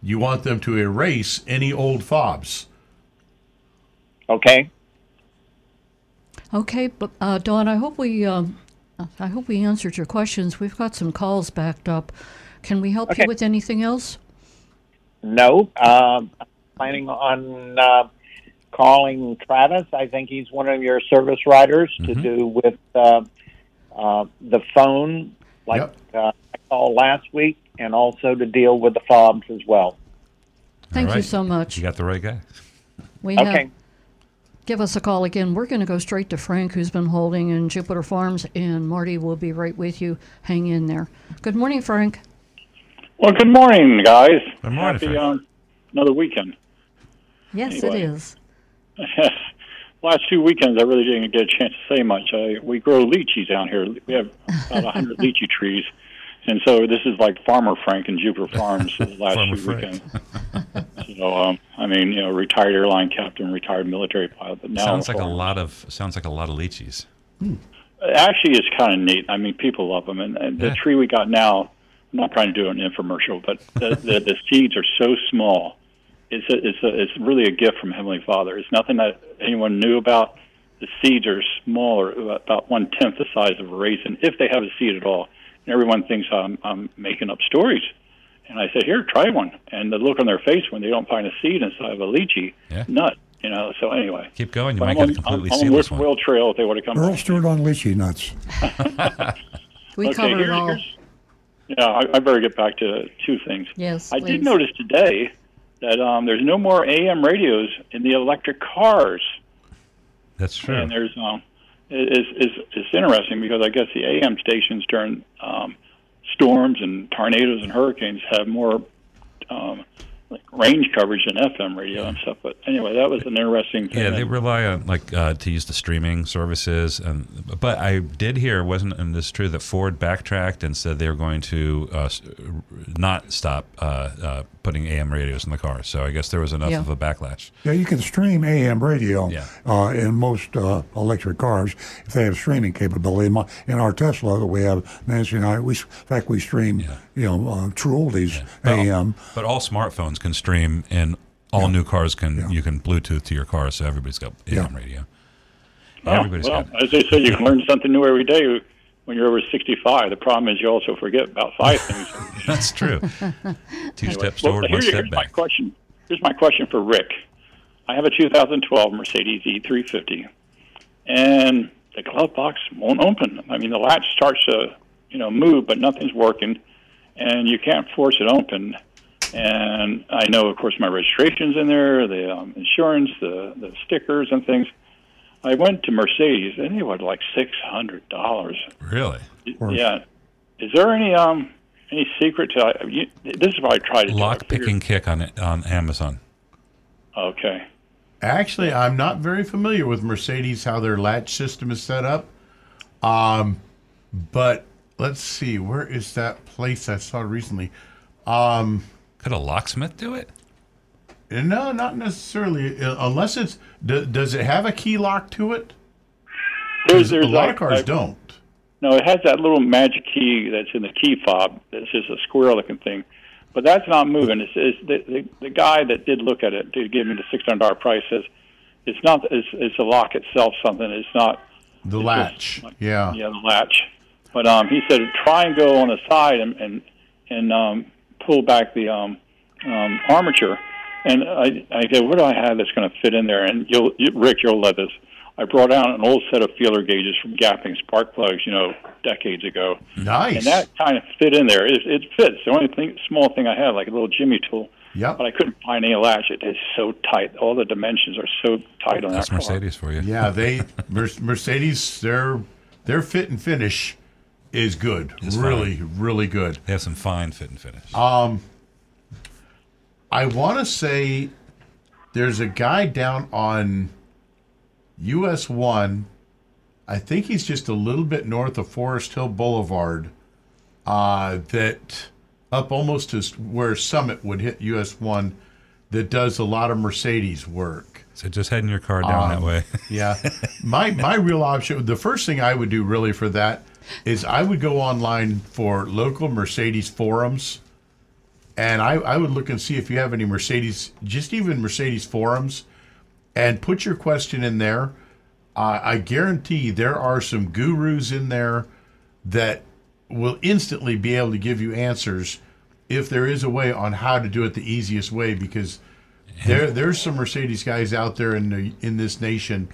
Speaker 5: you want them to erase any old fobs.
Speaker 8: Okay.
Speaker 3: Okay, but uh, Don, I hope we um, I hope we answered your questions. We've got some calls backed up. Can we help
Speaker 8: Okay.
Speaker 3: you with anything else?
Speaker 8: No. Um, I'm planning on uh, calling Travis. I think he's one of your service writers to do with uh, uh, the phone, like
Speaker 5: Yep.
Speaker 8: uh, I called last week, and also to deal with the fobs as well.
Speaker 3: Thank
Speaker 4: All
Speaker 3: you so much.
Speaker 4: You got the right guy.
Speaker 3: We have-
Speaker 8: Okay.
Speaker 3: give us a call again. We're going to go straight to Frank, who's been holding in Jupiter Farms, and Marty will be right with you. Hang in there. Good morning, Frank.
Speaker 9: Well, good morning, guys.
Speaker 4: Good morning,
Speaker 9: Happy
Speaker 4: Frank.
Speaker 9: um, another weekend.
Speaker 3: Yes,
Speaker 9: Anyway.
Speaker 3: it is.
Speaker 9: Last two weekends, I really didn't get a chance to say much. I, we grow lychees down here. We have about a hundred lychee trees, and so this is like Farmer Frank and Jupiter Farms the last
Speaker 4: Farmer
Speaker 9: two
Speaker 4: Frank.
Speaker 9: weekends. so, um, I mean, you know, retired airline captain, retired military pilot, but now
Speaker 4: Sounds like a lot of sounds like a lot of lychees.
Speaker 9: Actually, it's kind of neat. I mean, people love them, and, and the tree we got now. I'm not trying to do an infomercial, but the, the, the seeds are so small. It's a, it's a, it's really a gift from Heavenly Father. It's nothing that anyone knew about. The seeds are smaller, about one tenth the size of a raisin, if they have a seed at all. And everyone thinks I'm, I'm making up stories. And I said, "Here, try one." And the look on their face when they don't find a seed inside of a lychee
Speaker 4: Yeah.
Speaker 9: nut, you know. So anyway,
Speaker 4: Keep going. You
Speaker 9: but
Speaker 4: might
Speaker 9: I'm
Speaker 4: get a
Speaker 9: on,
Speaker 4: completely
Speaker 9: I'm on
Speaker 4: seedless
Speaker 9: Whip
Speaker 4: one.
Speaker 9: Whale Trail if they would have come.
Speaker 2: Earl
Speaker 9: back.
Speaker 2: Stewart on lychee nuts.
Speaker 3: We
Speaker 9: Okay,
Speaker 3: covered it all.
Speaker 9: here's- Yeah, I, I better get back to two things.
Speaker 3: Yes,
Speaker 9: I
Speaker 3: please.
Speaker 9: did notice today that um, there's no more AM radios in the electric cars,
Speaker 4: That's true.
Speaker 9: and there's um, it- it's, it's it's interesting because I guess the AM stations during um, storms and tornadoes and hurricanes have more um, like range coverage in FM radio and stuff. But anyway, that was an interesting thing.
Speaker 4: Yeah, they rely on like uh, to use the streaming services, and but I did hear wasn't and this is true that Ford backtracked and said they were going to uh, not stop uh, uh, putting AM radios in the car. So I guess there was enough
Speaker 3: Yeah.
Speaker 4: of a backlash.
Speaker 2: Yeah, you can stream AM radio
Speaker 4: Yeah.
Speaker 2: uh, in most uh, electric cars if they have streaming capability. In, my, in our Tesla that we have, Nancy and I, we, in fact, we stream,
Speaker 4: Yeah.
Speaker 2: you know, uh, True Oldies
Speaker 4: But all-
Speaker 2: AM.
Speaker 4: but all smartphones can stream, and all new cars can
Speaker 2: Yeah.
Speaker 4: you can Bluetooth to your car, so everybody's got AM
Speaker 2: Yeah.
Speaker 4: radio.
Speaker 9: Oh,
Speaker 4: Everybody's
Speaker 9: well,
Speaker 4: got.
Speaker 9: as they say, you can learn something new every day when you're over 65. The problem is you also forget about five things.
Speaker 4: That's true. Two
Speaker 9: Anyway,
Speaker 4: steps
Speaker 9: well,
Speaker 4: forward,
Speaker 9: here-
Speaker 4: one step
Speaker 9: here's my
Speaker 4: back.
Speaker 9: question. Here's my question for Rick. I have a 2012 Mercedes E350, and the glove box won't open. I mean, the latch starts to, you know, move, but nothing's working, and you can't force it open. And I know, of course, my registration's in there, the um, insurance, the the stickers and things. I went to Mercedes, and they were like six hundred dollars.
Speaker 4: Really?
Speaker 9: Yeah. Is there any um any secret to? I- You, this is what I tried to do. I
Speaker 4: Lock
Speaker 9: figured-
Speaker 4: picking kick on it on Amazon.
Speaker 9: Okay.
Speaker 5: Actually, I'm not very familiar with Mercedes how their latch system is set up. Um, but let's see, where is that place I saw recently? Um,
Speaker 4: Could a locksmith do it?
Speaker 5: no, not necessarily, uh, unless it's. Do, does it have a key lock to it?
Speaker 9: There's,
Speaker 5: 'Cause a lot
Speaker 9: like-
Speaker 5: of cars
Speaker 9: I-
Speaker 5: don't.
Speaker 9: No, it has that little magic key that's in the key fob. That's just a square-looking thing. but that's not moving. It's, it's the, the the guy that did look at it to give me the six hundred dollar price says it's not it's, it's the lock itself something. It's not
Speaker 5: The
Speaker 9: it's
Speaker 5: latch.
Speaker 9: just-
Speaker 5: yeah.
Speaker 9: yeah, the latch. But um, he said try and go on the side and and, and um, pull back the um, um, armature. And I I said, what do I have that's going to fit in there? And you'll you, Rick, you'll love this. I brought out an old set of feeler gauges from Gapping spark plugs, you know, decades ago.
Speaker 5: Nice.
Speaker 9: And that kind of fit in there. It, it fits. The only thing, small thing I had, like a little jimmy tool.
Speaker 5: Yeah.
Speaker 9: But I couldn't find any latch. It is so tight. All the dimensions are so tight on
Speaker 4: That's
Speaker 9: that car.
Speaker 4: That's Mercedes for you.
Speaker 5: Yeah, they Mer- Mercedes they're fit and finish is good.
Speaker 4: It's
Speaker 5: really, really good.
Speaker 4: They have some fine fit and finish.
Speaker 5: Um, I want to say there's a guy down on US one. I think he's just a little bit north of Forest Hill Boulevard. Uh, that up almost to where Summit would hit US one. That does a lot of Mercedes work.
Speaker 4: so just heading your car down that
Speaker 5: Um,
Speaker 4: way.
Speaker 5: Yeah. my my real option the first thing I would do really for that is I would go online for local Mercedes forums and I, I would look and see if you have any Mercedes just even Mercedes forums and put your question in there. Uh, I guarantee there are some gurus in there that will instantly be able to give you answers if there is a way on how to do it the easiest way because there there's some Mercedes guys out there in the, in this nation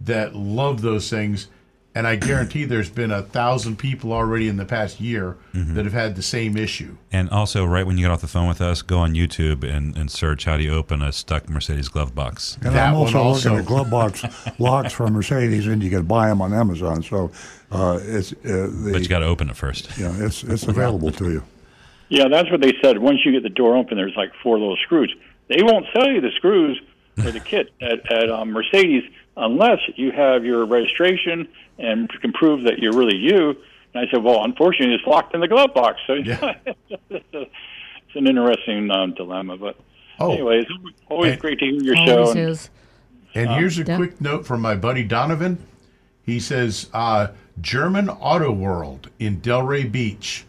Speaker 5: that love those things and I guarantee there's been a thousand people already in the past year
Speaker 4: Mm-hmm.
Speaker 5: that have had the same issue.
Speaker 4: And also, right when you get off the phone with us, go on YouTube and, and search how do you open a stuck Mercedes glove box.
Speaker 2: And
Speaker 5: That
Speaker 2: I'm
Speaker 5: one
Speaker 2: also,
Speaker 5: also.
Speaker 2: looking at glove box locks from Mercedes, and you can buy them on Amazon. So uh, it's uh, the,
Speaker 4: But you got to open it first.
Speaker 2: yeah, it's it's available to you.
Speaker 9: Yeah, that's what they said. Once you get the door open, there's like four little screws. They won't sell you the screws or the kit at, at um, Mercedes unless you have your registration and can prove that you're really you. And I said, well, unfortunately, it's locked in the glove box. So
Speaker 5: Yeah.
Speaker 9: it's, an interesting um, dilemma. But
Speaker 5: Oh.
Speaker 9: anyway, it's always
Speaker 5: And-
Speaker 9: great to hear your show.
Speaker 3: Always
Speaker 9: and-
Speaker 3: is.
Speaker 5: And here's a
Speaker 3: yeah.
Speaker 5: quick note from my buddy Donovan. He says uh, German Auto World in Delray Beach.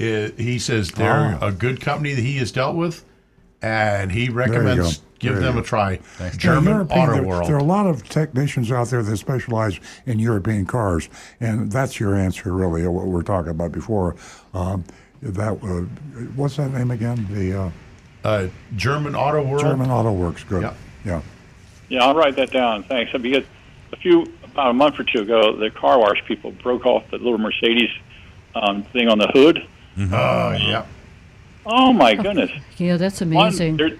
Speaker 5: uh, he says they're
Speaker 2: Ah.
Speaker 5: a good company that he has dealt with, and he recommends
Speaker 2: go.
Speaker 5: Give
Speaker 2: There
Speaker 5: them a try.
Speaker 2: Yeah,
Speaker 5: German
Speaker 2: European-
Speaker 5: Auto
Speaker 2: there,
Speaker 5: World.
Speaker 2: There are a lot of technicians out there that specialize in European cars, and that's your answer, really, what we are talking about before. Um, that uh, what's that name again? The uh,
Speaker 5: uh, German Auto World.
Speaker 2: German Auto Works. Good.
Speaker 5: Yeah.
Speaker 2: Yeah.
Speaker 9: Yeah, I'll write that down. Thanks. Because a few about a month or two ago, the car wash people broke off the little Mercedes um, thing on the hood.
Speaker 5: Oh, yeah.
Speaker 9: Oh my goodness!
Speaker 3: Yeah, that's
Speaker 9: One,
Speaker 3: amazing.
Speaker 9: there,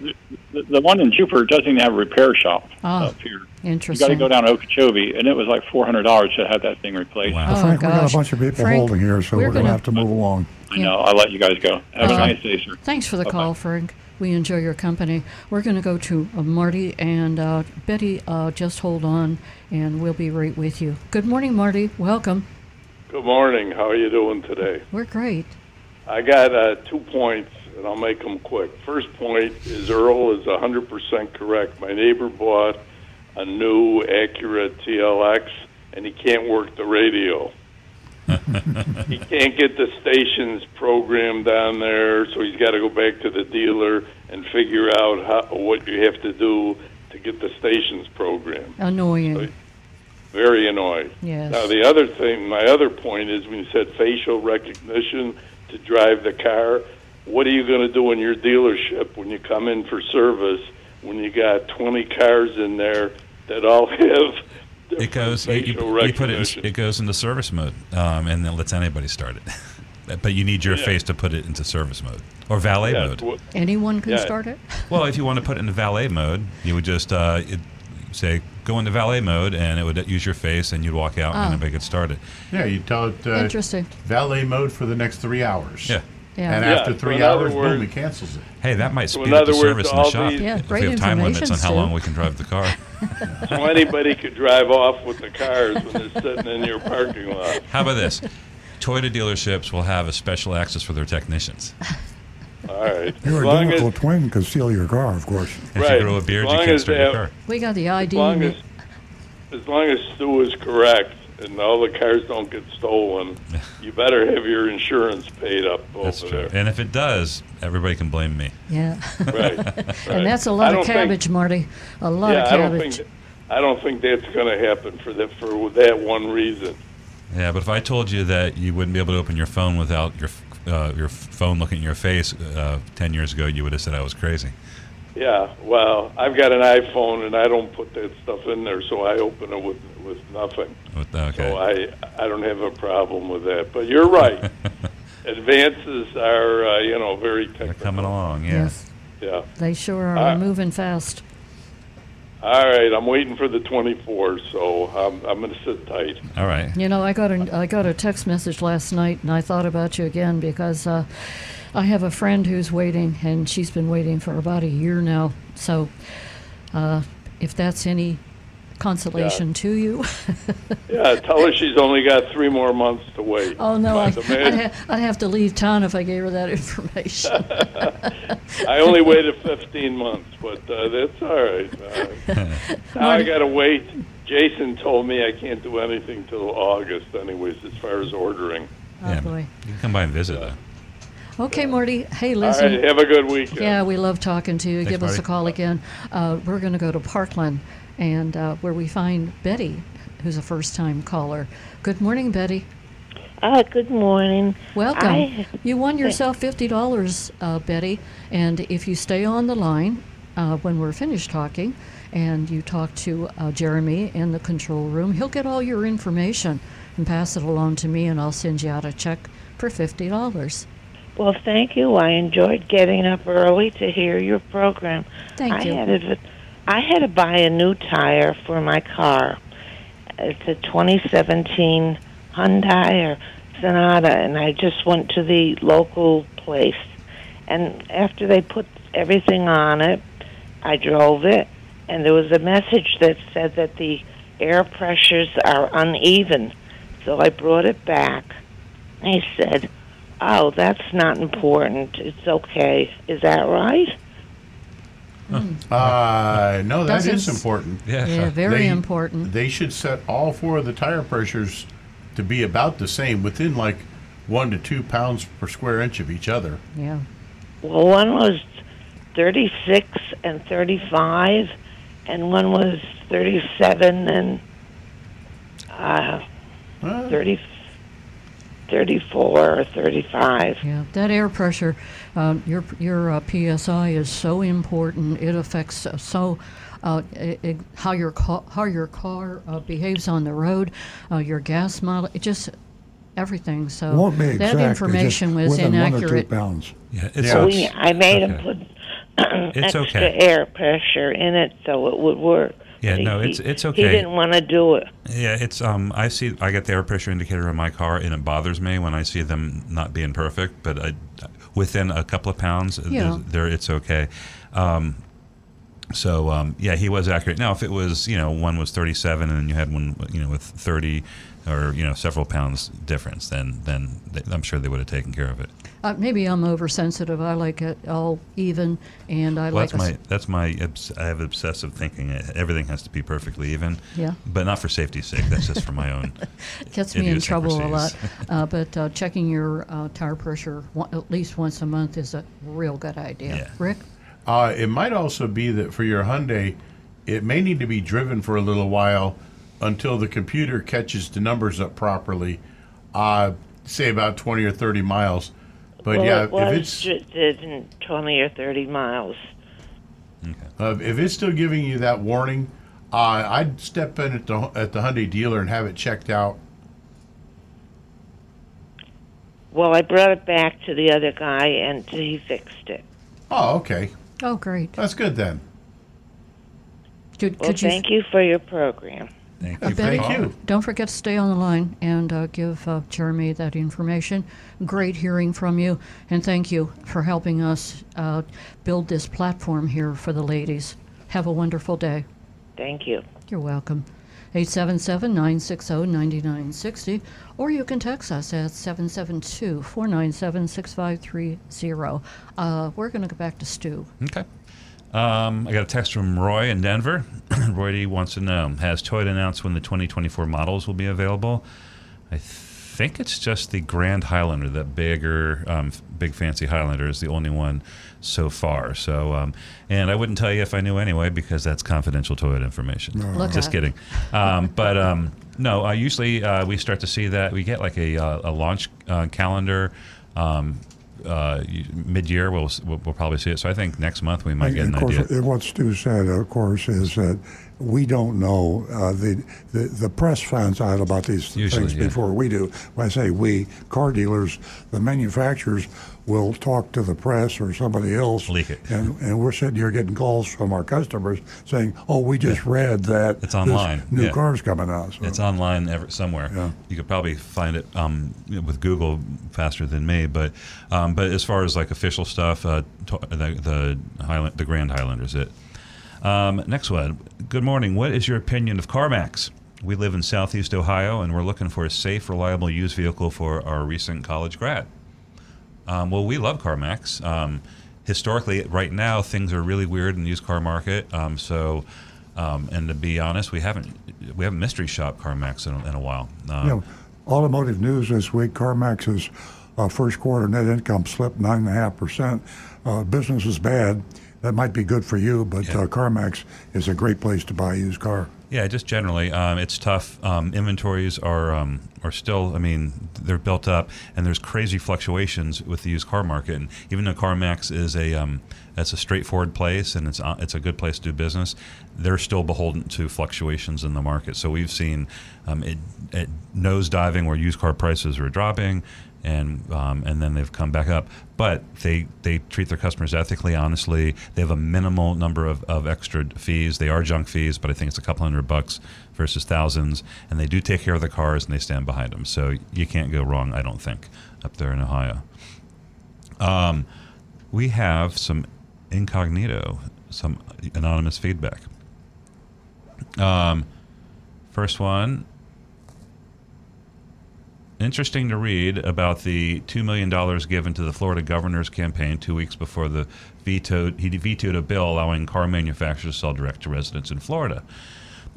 Speaker 9: the, the one in Jupiter doesn't even have a repair shop
Speaker 3: Ah,
Speaker 9: up here. Interesting. You got to go down to Okeechobee, and it was like four hundred dollars to have that thing replaced.
Speaker 4: Wow.
Speaker 3: Oh,
Speaker 2: Frank, we got a bunch of people
Speaker 3: Frank,
Speaker 2: holding here, so
Speaker 3: we're
Speaker 2: we're, going to have to move along.
Speaker 9: I know. I'll let you guys go. Have
Speaker 3: Uh,
Speaker 9: a nice day, sir.
Speaker 3: Thanks for the
Speaker 9: Bye-bye.
Speaker 3: call, Frank. We enjoy your company. We're going to go to uh, Marty and uh, Betty. Uh, just hold on, and we'll be right with you. Good morning, Marty. Welcome.
Speaker 10: Good morning. How are you doing today?
Speaker 3: We're great.
Speaker 10: I got uh, two points, and I'll make them quick. First point is Earl is 100% correct. My neighbor bought a new Acura TLX, and he can't work the radio. he can't get the stations programmed down there, so he's got to go back to the dealer and figure out how, what you have to do to get the stations programmed.
Speaker 3: Annoying.
Speaker 10: Very annoying.
Speaker 3: Yes.
Speaker 10: Now the other thing, my other point is when you said facial recognition to drive the car, what are you going to do in your dealership when you come in for service when you got 20 cars in there that all have
Speaker 4: It goes. You, you, put it. In,
Speaker 10: recognition?
Speaker 4: it goes into service mode, um, and then lets anybody start it. but you need your
Speaker 10: Yeah.
Speaker 4: face to put it into service mode or valet
Speaker 10: Yeah,
Speaker 4: mode.
Speaker 3: Anyone can
Speaker 10: Yeah.
Speaker 3: start it.
Speaker 4: Well, if you want to put it into valet mode, you would just uh, it, say go into valet mode, and it would use your face, and you'd walk out,
Speaker 3: Ah.
Speaker 4: and everybody could start it.
Speaker 5: Yeah, you tell it uh,
Speaker 3: Interesting.
Speaker 5: valet mode for the next three hours.
Speaker 4: Yeah.
Speaker 3: Yeah.
Speaker 5: And
Speaker 10: Yeah,
Speaker 5: after three
Speaker 10: in other
Speaker 5: hours, boom,
Speaker 10: words-
Speaker 5: he cancels it.
Speaker 4: Hey, that might speed
Speaker 10: in
Speaker 4: up the
Speaker 10: words,
Speaker 4: service in the shop
Speaker 10: these-
Speaker 3: Yeah,
Speaker 4: if
Speaker 3: great
Speaker 4: we have time limits on
Speaker 3: information,
Speaker 4: how long we can drive the car.
Speaker 10: so anybody could drive off with the cars when they're sitting in your parking lot.
Speaker 4: How about this? Toyota dealerships will have a special access for their technicians.
Speaker 10: All right.
Speaker 2: Your
Speaker 10: as long
Speaker 2: identical
Speaker 10: as,
Speaker 2: twin could steal your car, of course.
Speaker 4: If
Speaker 10: Right.
Speaker 4: you grow a beard,
Speaker 10: As
Speaker 4: you
Speaker 10: long
Speaker 4: can't
Speaker 10: as
Speaker 4: start
Speaker 10: they
Speaker 4: your car.
Speaker 3: We got the ID.
Speaker 10: as long as, as long as Stu is correct, and all the cars don't get stolen, you better have your insurance paid up over
Speaker 4: That's true.
Speaker 10: there.
Speaker 4: And if it does, everybody can blame me.
Speaker 3: Yeah.
Speaker 10: Right. right.
Speaker 3: And that's a lot
Speaker 10: don't
Speaker 3: of
Speaker 10: think-
Speaker 3: cabbage, Marty. A lot
Speaker 10: yeah,
Speaker 3: of
Speaker 10: I don't
Speaker 3: cabbage.
Speaker 10: think I don't think that's going to happen for that for that one reason.
Speaker 4: Yeah, but if I told you that you wouldn't be able to open your phone without your f- uh, your phone looking at your face uh, ten years ago, you would have said I was crazy.
Speaker 10: Yeah, well, I've got an iPhone and I don't put that stuff in there, so I open it with with nothing.
Speaker 4: With- Okay.
Speaker 10: So I I don't have a problem with that. But you're right. Advances are uh, you know very
Speaker 4: They're coming along. Yeah.
Speaker 3: Yes,
Speaker 10: Yeah.
Speaker 3: they sure are
Speaker 10: Uh,
Speaker 3: moving fast.
Speaker 10: All right, I'm waiting for the 24, so I'm I'm going to sit tight.
Speaker 4: All right.
Speaker 3: You know, I got a I got a text message last night, and I thought about you again because uh, I have a friend who's waiting, and she's been waiting for about a year now. So, uh, if that's any consolation to you,
Speaker 10: Yeah, tell her she's only got three more months to wait.
Speaker 3: oh no, I,
Speaker 10: But the
Speaker 3: I'd,
Speaker 10: man-
Speaker 3: ha- I'd have to leave town if I gave her that information.
Speaker 10: I only waited 15 months, but uh, that's all right. Uh, now I got to wait. Jason told me I can't do anything till August, anyways, as far as ordering.
Speaker 3: oh
Speaker 4: yeah.
Speaker 3: boy.
Speaker 4: You can come by and visit though.
Speaker 3: Okay, Marty. Hey,
Speaker 10: All
Speaker 3: listen.
Speaker 10: right, have a good weekend.
Speaker 3: Yeah, we love talking to you.
Speaker 4: Thanks,
Speaker 3: Give us a call again. Uh, we're going to go to Parkland, and uh, where we find Betty, who's a first-time caller. Good morning, Betty.
Speaker 11: Uh, good morning.
Speaker 3: Welcome.
Speaker 11: I-
Speaker 3: you won yourself fifty dollars, uh, Betty. And if you stay on the line uh, when we're finished talking, and you talk to uh, Jeremy in the control room, he'll get all your information and pass it along to me, and I'll send you out a check for fifty dollars.
Speaker 11: Well, thank you. I enjoyed getting up early to hear your program.
Speaker 3: Thank
Speaker 11: I
Speaker 3: you.
Speaker 11: Had a, I had to buy a new tire for my car. It's a 2017 Hyundai or Sonata, and I just went to the local place. And after they put everything on it, I drove it, and there was a message that said that the air pressures are uneven. So I brought it back. He said, "Oh, that's not important. It's okay. Is that right?"
Speaker 5: Uh, no, that is
Speaker 3: Doesn't-
Speaker 5: important.
Speaker 4: Yeah.
Speaker 3: Yeah, very
Speaker 5: They-
Speaker 3: important.
Speaker 5: They should set all four of the tire pressures to be about the same, within like one to two pounds per square inch of each other.
Speaker 3: Yeah.
Speaker 11: Well, one was 36 and 35, and one was 37 and uh,
Speaker 5: Huh?
Speaker 11: 30, 34 or 35.
Speaker 3: Yeah, that air pressure, um, your your uh, psi is so important. It affects uh, so uh, i i how your car how your car uh, behaves on the road, uh, your gas model, it just everything. So
Speaker 2: Won't be
Speaker 3: that
Speaker 2: exact.
Speaker 3: information
Speaker 2: just
Speaker 3: was
Speaker 2: within one or two
Speaker 3: inaccurate.
Speaker 2: pounds.
Speaker 4: Yeah. It's
Speaker 5: Yeah.
Speaker 11: We, I made him
Speaker 4: okay.
Speaker 11: put
Speaker 4: It's
Speaker 11: extra
Speaker 4: okay.
Speaker 11: air pressure in it so it would work.
Speaker 4: Yeah,
Speaker 11: But he-
Speaker 4: no, it's-
Speaker 11: he-
Speaker 4: it's
Speaker 11: He didn't want to do it.
Speaker 4: Yeah, it's um. I see. I get the air pressure indicator in my car, and it bothers me when I see them not being perfect. But I, within a couple of pounds,
Speaker 3: Yeah.
Speaker 4: there it's okay. Um, so um, yeah, he was accurate. Now, if it was you know one was thirty seven, and then you had one you know with thirty or you know several pounds difference, then then they, I'm sure they would have taken care of it.
Speaker 3: Uh, maybe I'm oversensitive. I like it all even, and I
Speaker 4: Well,
Speaker 3: like
Speaker 4: that's my
Speaker 3: s-
Speaker 4: that's my obs- I have obsessive thinking. Everything has to be perfectly even.
Speaker 3: Yeah.
Speaker 4: But not for safety's sake. That's just for my own.
Speaker 3: gets me in trouble a lot. Uh, but uh, checking your uh, tire pressure one, at least once a month is a real good idea.
Speaker 4: Yeah.
Speaker 3: Rick.
Speaker 5: Uh, it might also be that for your Hyundai, it may need to be driven for a little while until the computer catches the numbers up properly. Uh, say about 20 or 30 miles. But
Speaker 11: well,
Speaker 5: yeah,
Speaker 11: it was
Speaker 5: if it's
Speaker 11: ju- driven 20 or 30 miles.
Speaker 5: uh, if it's still giving you that warning, uh, I'd step in at the at the Hyundai dealer and have it checked out.
Speaker 11: Well, I brought it back to the other guy, and he fixed it.
Speaker 5: Oh, okay,
Speaker 3: Oh, great.
Speaker 5: that's good then.
Speaker 3: Could,
Speaker 11: Well,
Speaker 3: could you
Speaker 11: thank you for your program.
Speaker 4: Thank
Speaker 3: Uh,
Speaker 4: you.
Speaker 3: Betty,
Speaker 5: Thank you.
Speaker 3: don't forget to stay on the line and uh, give uh, Jeremy that information. Great hearing from you, and thank you for helping us uh, build this platform here for the ladies. Have a wonderful day.
Speaker 11: Thank you.
Speaker 3: You're welcome. 877 960 9960, or you can text us at 772 497 6530. Uh, We're going to go back to Stu.
Speaker 4: Okay. Um, I got a text from Roy in Denver. Roy D wants to know Has Toyota announced when the 2024 models will be available? I think it's just the Grand Highlander, that bigger, um, big fancy Highlander is the only one so far. So, um, and I wouldn't tell you if I knew anyway because that's confidential Toyota information.
Speaker 3: Look
Speaker 4: Just
Speaker 3: out.
Speaker 4: kidding. Um, but um, no, uh, usually uh, we start to see that we get like a, uh, a launch uh, calendar. Um, uh, mid-year, we'll, we'll we'll probably see it. So I think next month we might get an
Speaker 2: of course,
Speaker 4: idea.
Speaker 2: what Stu said, of course, is that we don't know. Uh, the, the the press finds out about these
Speaker 4: Usually,
Speaker 2: things
Speaker 4: yeah.
Speaker 2: before we do. When I say we, car dealers, the manufacturers will talk to the press or somebody else,
Speaker 4: Leak it.
Speaker 2: and and we're sitting here getting calls from our customers saying, "Oh, we just read that
Speaker 4: It's
Speaker 2: this
Speaker 4: online,
Speaker 2: new
Speaker 4: yeah.
Speaker 2: car's coming out." So.
Speaker 4: It's online ever, somewhere.
Speaker 2: Yeah.
Speaker 4: You could probably find it um, with Google faster than me. But um, but as far as like official stuff, uh, the the Highland, the Grand Highlander is it. Um, next one. Good morning. What is your opinion of CarMax? We live in Southeast Ohio, and we're looking for a safe, reliable used vehicle for our recent college grad. Um, well, we love CarMax. Um, historically, right now things are really weird in the used car market. Um, so, um, and to be honest, we haven't we haven't mystery shop CarMax in a, in a while. Um,
Speaker 2: You know, automotive news this week, CarMax's uh, first quarter net income slipped 9.5%. Uh, business is bad. That might be good for you, but
Speaker 4: Yeah.
Speaker 2: uh, CarMax is a great place to buy a used car.
Speaker 4: Yeah, just generally, um, it's tough. Um, inventories are um, are still, I mean, they're built up, and there's crazy fluctuations with the used car market. And even though CarMax is a um, that's a straightforward place and it's uh, it's a good place to do business, they're still beholden to fluctuations in the market. So we've seen um, it, it nosediving where used car prices are dropping. And um, and then they've come back up, but they they treat their customers ethically, honestly. They have a minimal number of, of extra fees. They are junk fees, but I think it's a couple hundred bucks versus thousands. And they do take care of the cars and they stand behind them. So you can't go wrong, I don't think, up there in Ohio. Um, we have some incognito, some anonymous feedback. Um, first one. Interesting to read about the $2 million given to the Florida governor's campaign two weeks before the vetoed, he vetoed a bill allowing car manufacturers to sell direct to residents in Florida.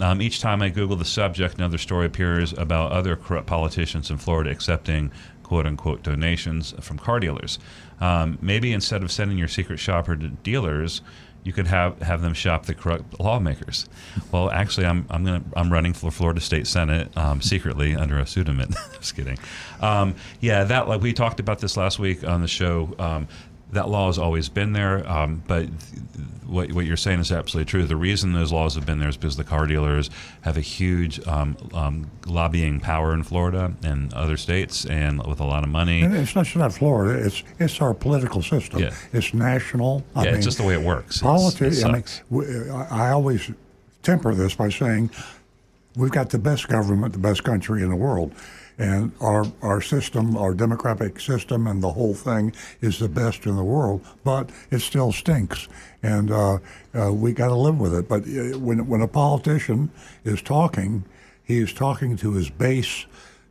Speaker 4: Um, each time I Google the subject, another story appears about other corrupt politicians in Florida accepting quote unquote donations from car dealers. Um, maybe instead of sending your secret shopper to dealers, you could have, have them shop the corrupt lawmakers. Well, actually, I'm I'm gonna I'm running for Florida State Senate um, secretly under a pseudonym. Just kidding. Um, yeah, that like we talked about this last week on the show. Um, that law has always been there, um, but th- what, what you're saying is absolutely true. The reason those laws have been there is because the car dealers have a huge um, um, lobbying power in Florida and other states, and with a lot of money.
Speaker 2: And it's not just not Florida. It's it's our political system.
Speaker 4: Yeah.
Speaker 2: It's national. I
Speaker 4: yeah,
Speaker 2: mean,
Speaker 4: it's just the way it works.
Speaker 2: Politics.
Speaker 4: it
Speaker 2: I mean,
Speaker 4: sucks.
Speaker 2: w- I I always temper this by saying we've got the best government, the best country in the world, and our our system, our democratic system, and the whole thing is the best in the world. But it still stinks, and uh, uh, we got to live with it. But uh, when when a politician is talking, he is talking to his base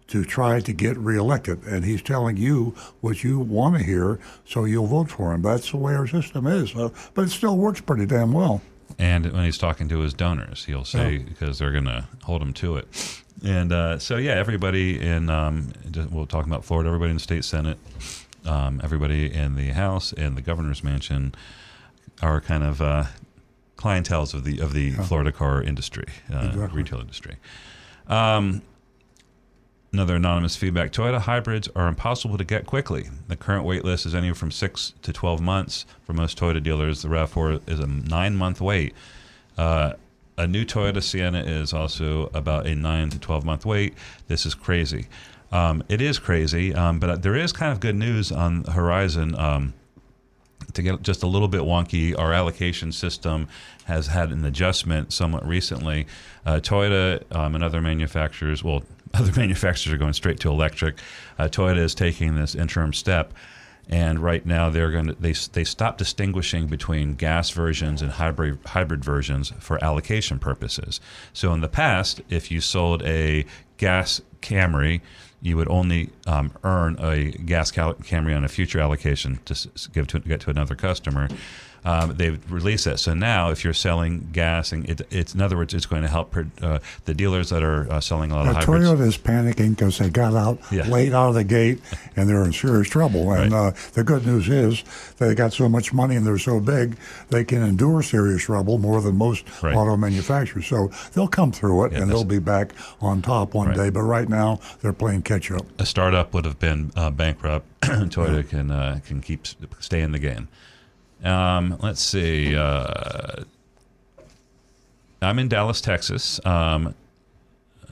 Speaker 2: to try to get reelected. And he's telling you what you want to hear, so you'll vote for him. That's the way our system is. Uh, but it still works pretty damn well.
Speaker 4: And when he's talking to his donors, he'll say because they're going to hold him to it. And uh, so, yeah, everybody in um, we'll talk about Florida. Everybody in the state senate, um, everybody in the House and the governor's mansion are kind of uh, clientels of the of the Florida car industry, uh,
Speaker 2: Exactly.
Speaker 4: retail industry. Um, Another anonymous feedback Toyota hybrids are impossible to get quickly. The current wait list is anywhere from 6 to 12 months. For most Toyota dealers, the RAV4 is a nine month wait. Uh, a new Toyota Sienna is also about a 9 to 12 month wait. This is crazy. Um, it is crazy, um, but there is kind of good news on the horizon. Um, to get just a little bit wonky, our allocation system has had an adjustment somewhat recently. Uh, Toyota um, and other manufacturers, well, other manufacturers are going straight to electric. Uh, Toyota is taking this interim step, and right now they're going to they they stop distinguishing between gas versions and hybrid hybrid versions for allocation purposes. So in the past, if you sold a gas Camry, you would only um, earn a gas Camry on a future allocation to give to get to another customer. Um, they've released that. So now, if you're selling gas, and it, it's in other words, it's going to help uh, the dealers that are uh, selling a lot of
Speaker 2: Uh,
Speaker 4: hybrids.
Speaker 2: Toyota is panicking because they got out
Speaker 4: Yeah.
Speaker 2: late out of the gate and they're in serious trouble. And
Speaker 4: Right.
Speaker 2: uh, the good news is they got so much money and they're so big they can endure serious trouble more than most
Speaker 4: Right.
Speaker 2: auto manufacturers. So they'll come through it
Speaker 4: Yeah,
Speaker 2: and they'll be back on top one
Speaker 4: Right.
Speaker 2: day. But right now they're playing catch up.
Speaker 4: a startup would have been uh, bankrupt. Toyota can uh, can keep stay in the game. Um, let's see. Uh, I'm in Dallas, Texas. Um,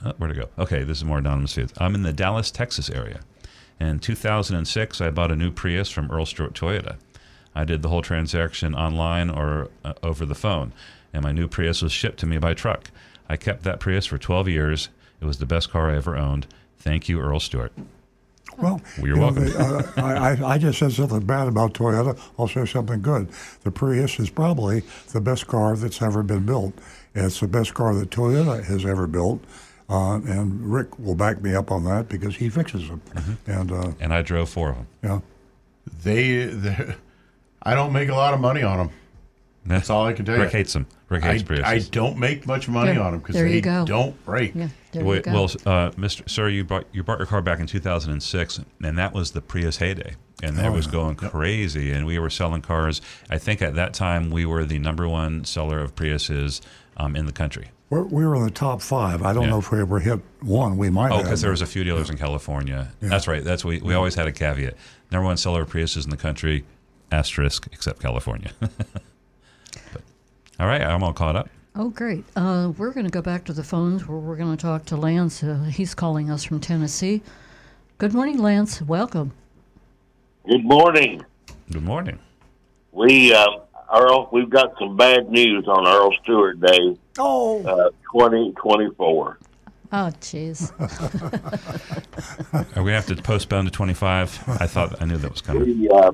Speaker 4: uh, where to go? Okay, this is more anonymous. Feeds. I'm in the Dallas, Texas area. In 2006, I bought a new Prius from Earl Stewart Toyota. I did the whole transaction online or uh, over the phone, and my new Prius was shipped to me by truck. I kept that Prius for 12 years. It was the best car I ever owned. Thank you, Earl Stewart.
Speaker 2: Well,
Speaker 4: You're
Speaker 2: you know,
Speaker 4: welcome.
Speaker 2: they- uh, I, I, I just said something bad about Toyota. I'll say something good. The Prius is probably the best car that's ever been built. It's the best car that Toyota has ever built. Uh, and Rick will back me up on that because he fixes them.
Speaker 4: Mm-hmm.
Speaker 2: And uh,
Speaker 4: and I drove four of them.
Speaker 2: yeah,
Speaker 5: They, they, I don't make a lot of money on them. That's all I can tell you.
Speaker 4: Rick hates them. Rick
Speaker 5: I,
Speaker 4: hates Priuses.
Speaker 5: I don't make much money
Speaker 3: There-
Speaker 5: on them because they
Speaker 3: go.
Speaker 5: don't break.
Speaker 3: Yeah, there
Speaker 4: Wait,
Speaker 3: you go.
Speaker 4: well, uh, Mr. Sir, you brought you bought your car back in 2006, and that was the Prius heyday, and it
Speaker 2: Oh,
Speaker 4: was
Speaker 2: yeah.
Speaker 4: going crazy. And we were selling cars. I think at that time we were the number one seller of Priuses um, in the country.
Speaker 2: we're, we were in the top five. I don't
Speaker 4: Yeah.
Speaker 2: know if we ever hit one. We might
Speaker 4: Oh, because there was a few dealers in California. That's right. That's we we always had a caveat. Number one seller of Priuses in the country, asterisk, except California. but, all right, I'm all caught up.
Speaker 3: Oh, great. Uh, we're going to go back to the phones where we're going to talk to Lance. Uh, he's calling us from Tennessee. Good morning, Lance. Welcome.
Speaker 12: Good morning.
Speaker 4: Good morning.
Speaker 12: We, uh, Earl, we've got some bad news on Earl Stewart Day,
Speaker 2: oh,
Speaker 12: uh, 2024.
Speaker 3: Oh, jeez.
Speaker 4: Are we gonna have to postpone to 25? I thought I knew that was coming.
Speaker 12: We, uh,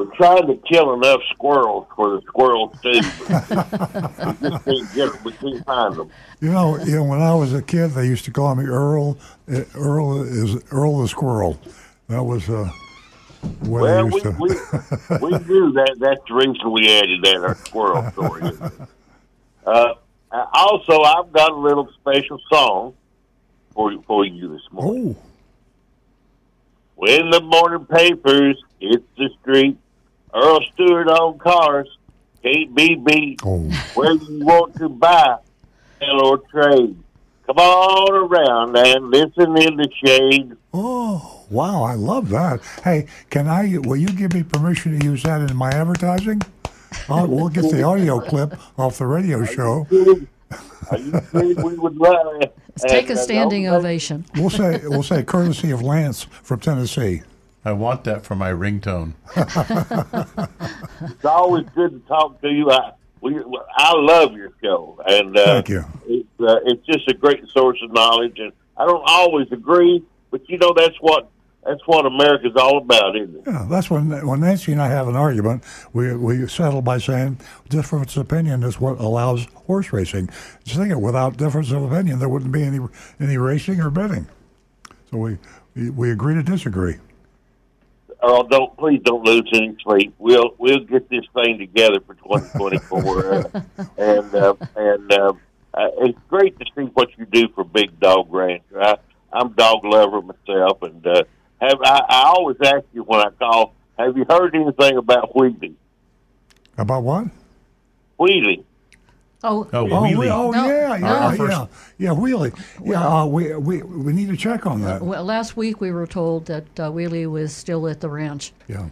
Speaker 12: we're trying to kill enough squirrels for the squirrels too. we just can't get them. We can't find them.
Speaker 2: you know, you know, when I was a kid, they used to call me Earl. Uh, Earl is Earl the Squirrel. That was uh,
Speaker 12: Well,
Speaker 2: used
Speaker 12: we,
Speaker 2: to.
Speaker 12: we, we knew that. That's the reason we added that, our squirrel story. Uh, uh, also, I've got a little special song for, for you this morning.
Speaker 2: oh,
Speaker 12: When the morning papers hit the street, Earl Stewart on cars can't be
Speaker 2: oh.
Speaker 12: Where you want to buy, sell or trade. Come on around and listen in the shade.
Speaker 2: Oh, wow, I love that. Hey, can I, will you give me permission to use that in my advertising? Uh, we'll get the audio clip off the radio show.
Speaker 12: Are you kidding? We would love.
Speaker 3: Let's take a
Speaker 12: uh,
Speaker 3: standing ovation.
Speaker 2: We'll say, we'll say courtesy of Lance from Tennessee.
Speaker 5: I want that for my ringtone.
Speaker 12: It's always good to talk to you. I, we, I love your show, and uh,
Speaker 2: Thank you.
Speaker 12: It's, uh, it's just a great source of knowledge, and I don't always agree, but you know that's what that's what America's all about, isn't it?
Speaker 2: Yeah, that's when when Nancy and I have an argument. We we settle by saying difference of opinion is what allows horse racing. Just think it, without difference of opinion, there wouldn't be any any racing or betting. So we we, we agree to disagree.
Speaker 12: Oh, don't please don't lose any sleep. We'll we'll get this thing together for 2024, uh, and uh, and uh, uh, it's great to see what you do for Big Dog Ranch. I, I'm dog lover myself, and uh, have I, I always ask you when I call, have you heard anything about Wheatley?
Speaker 2: About what?
Speaker 12: Wheatley.
Speaker 3: Oh,
Speaker 5: Oh,
Speaker 2: Oh,
Speaker 5: Wheelie.
Speaker 2: we- oh
Speaker 3: No,
Speaker 2: yeah,
Speaker 3: no.
Speaker 2: yeah,
Speaker 5: Our first-
Speaker 2: yeah, yeah, Wheelie. Yeah, uh, we, we we need to check on that.
Speaker 3: well, last week we were told that uh, Wheelie was still at the ranch.
Speaker 2: Yeah.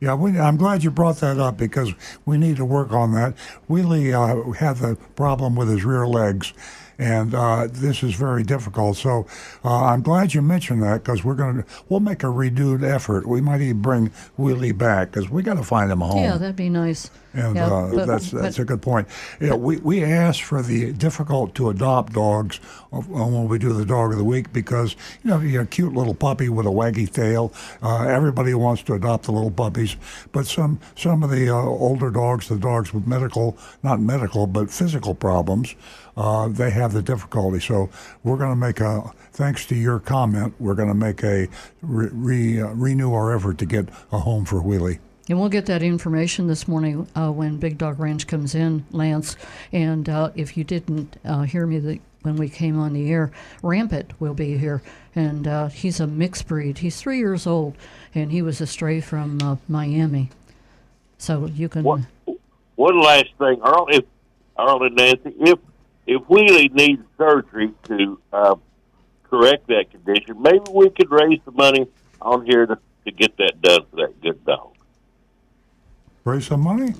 Speaker 2: Yeah, we, I'm glad you brought that up because we need to work on that. Wheelie uh, had the problem with his rear legs, and uh, this is very difficult. So uh, I'm glad you mentioned that because we're going to we'll make a renewed effort. We might even bring Willie back because we got to find him a home.
Speaker 3: Yeah, that'd be nice.
Speaker 2: And
Speaker 3: Yeah,
Speaker 2: uh,
Speaker 3: but-
Speaker 2: that's that's
Speaker 3: but-
Speaker 2: a good point. Yeah, we, we ask for the difficult to adopt dogs when we do the dog of the week because you know you're a cute little puppy with a waggy tail. Uh, everybody wants to adopt the little puppies, but some some of the uh, older dogs, the dogs with medical not medical but physical problems, uh, they have the difficulty. So we're going to make a thanks to your comment, we're going to make a re, re, uh, renew our effort to get a home for Wheelie.
Speaker 3: And we'll get that information this morning uh, when Big Dog Ranch comes in, Lance. And uh, if you didn't uh, hear me the, when we came on the air, Rampant will be here. And uh, he's a mixed breed. He's three years old, and he was a stray from uh, Miami. So you can.
Speaker 12: What, one last thing, Earl, if, Earl and Nancy, if, if Wheelie needs surgery to uh, correct that condition, maybe we could raise the money on here to, to get that done for that good dog.
Speaker 2: Raise some money?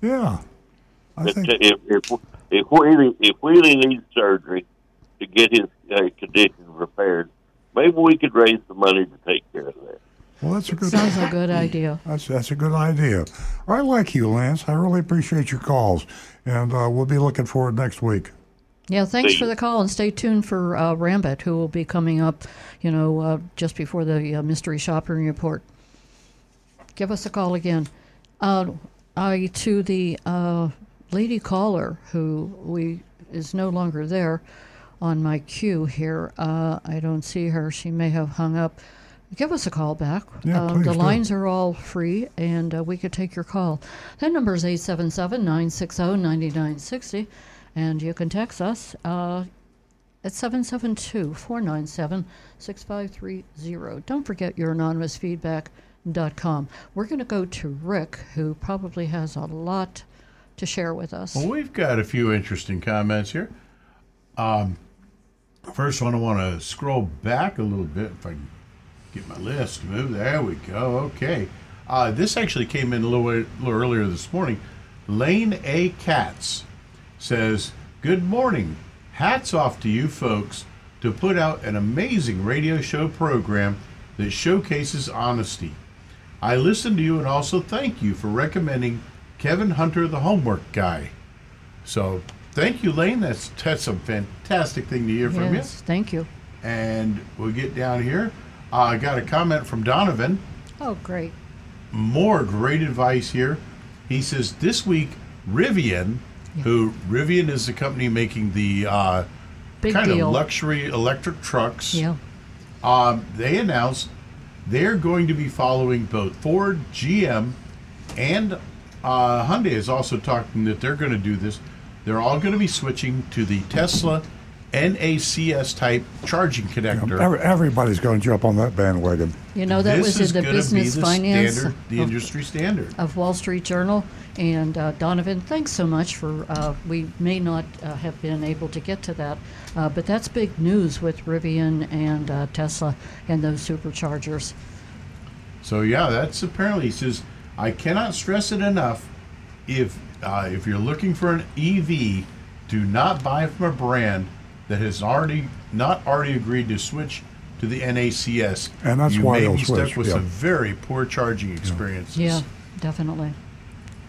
Speaker 2: Yeah. I
Speaker 12: But
Speaker 2: think
Speaker 12: if if if Wheelie if Wheelie needs surgery to get his uh, condition repaired, maybe we could raise the money to take care of that.
Speaker 2: Well that's a good
Speaker 3: Sounds a good idea.
Speaker 2: That's that's a good idea. I like you, Lance. I really appreciate your calls, and uh, we'll be looking forward next week.
Speaker 3: Yeah, thanks for the call, and stay tuned for uh, Rambit, who will be coming up, you know, uh, just before the uh, mystery shopping report. Give us a call again. Uh, I to the uh, lady caller who we is no longer there on my queue here. Uh, I don't see her. She may have hung up. Give us a call back.
Speaker 2: Yeah,
Speaker 3: Uh,
Speaker 2: please
Speaker 3: the
Speaker 2: do.
Speaker 3: lines are all free, and uh, we could take your call. That number is 877 960 9960, and you can text us uh, at 772 497 6530. Don't forget your anonymous feedback.com. We're going to go to Rick, who probably has a lot to share with us.
Speaker 5: Well, we've got a few interesting comments here. Um, first one, I want to scroll back a little bit if I can get my list to move. There we go. Okay. Uh, this actually came in a little, a little earlier this morning. Lane A. Katz says, Good morning. Hats off to you folks to put out an amazing radio show program that showcases honesty. I listen to you and also thank you for recommending Kevin Hunter, the homework guy. So thank you, Lane. That's that's a fantastic thing to hear from you.
Speaker 3: yes, thank you.
Speaker 5: And we'll get down here. Uh, I got a comment from Donovan.
Speaker 3: Oh, great.
Speaker 5: More great advice here. He says this week Rivian, who Rivian is the company making the uh, kind
Speaker 3: deal.
Speaker 5: of luxury electric trucks.
Speaker 3: Yeah.
Speaker 5: Um, they announced they're going to be following both Ford, GM, and uh, Hyundai is also talking that they're going to do this. They're all going to be switching to the Tesla NACS type charging connector.
Speaker 2: Every, everybody's going to jump on that bandwagon.
Speaker 3: You know, that
Speaker 5: this
Speaker 3: was
Speaker 5: is
Speaker 3: in the
Speaker 5: gonna be
Speaker 3: business
Speaker 5: the
Speaker 3: finance
Speaker 5: standard, the
Speaker 3: of-
Speaker 5: industry standard.
Speaker 3: of Wall Street Journal. And uh, Donovan, thanks so much for. Uh, we may not uh, have been able to get to that, uh, but that's big news with Rivian and uh, Tesla and those superchargers.
Speaker 5: So yeah, that's apparently he says I cannot stress it enough. If uh, if you're looking for an EV, do not buy from a brand that has already not already agreed to switch to the NACS.
Speaker 2: And that's
Speaker 5: you
Speaker 2: why
Speaker 5: may
Speaker 2: they'll
Speaker 5: be stuck
Speaker 2: switch,
Speaker 5: with
Speaker 2: yeah.
Speaker 5: some very poor charging experiences.
Speaker 3: Yeah, definitely.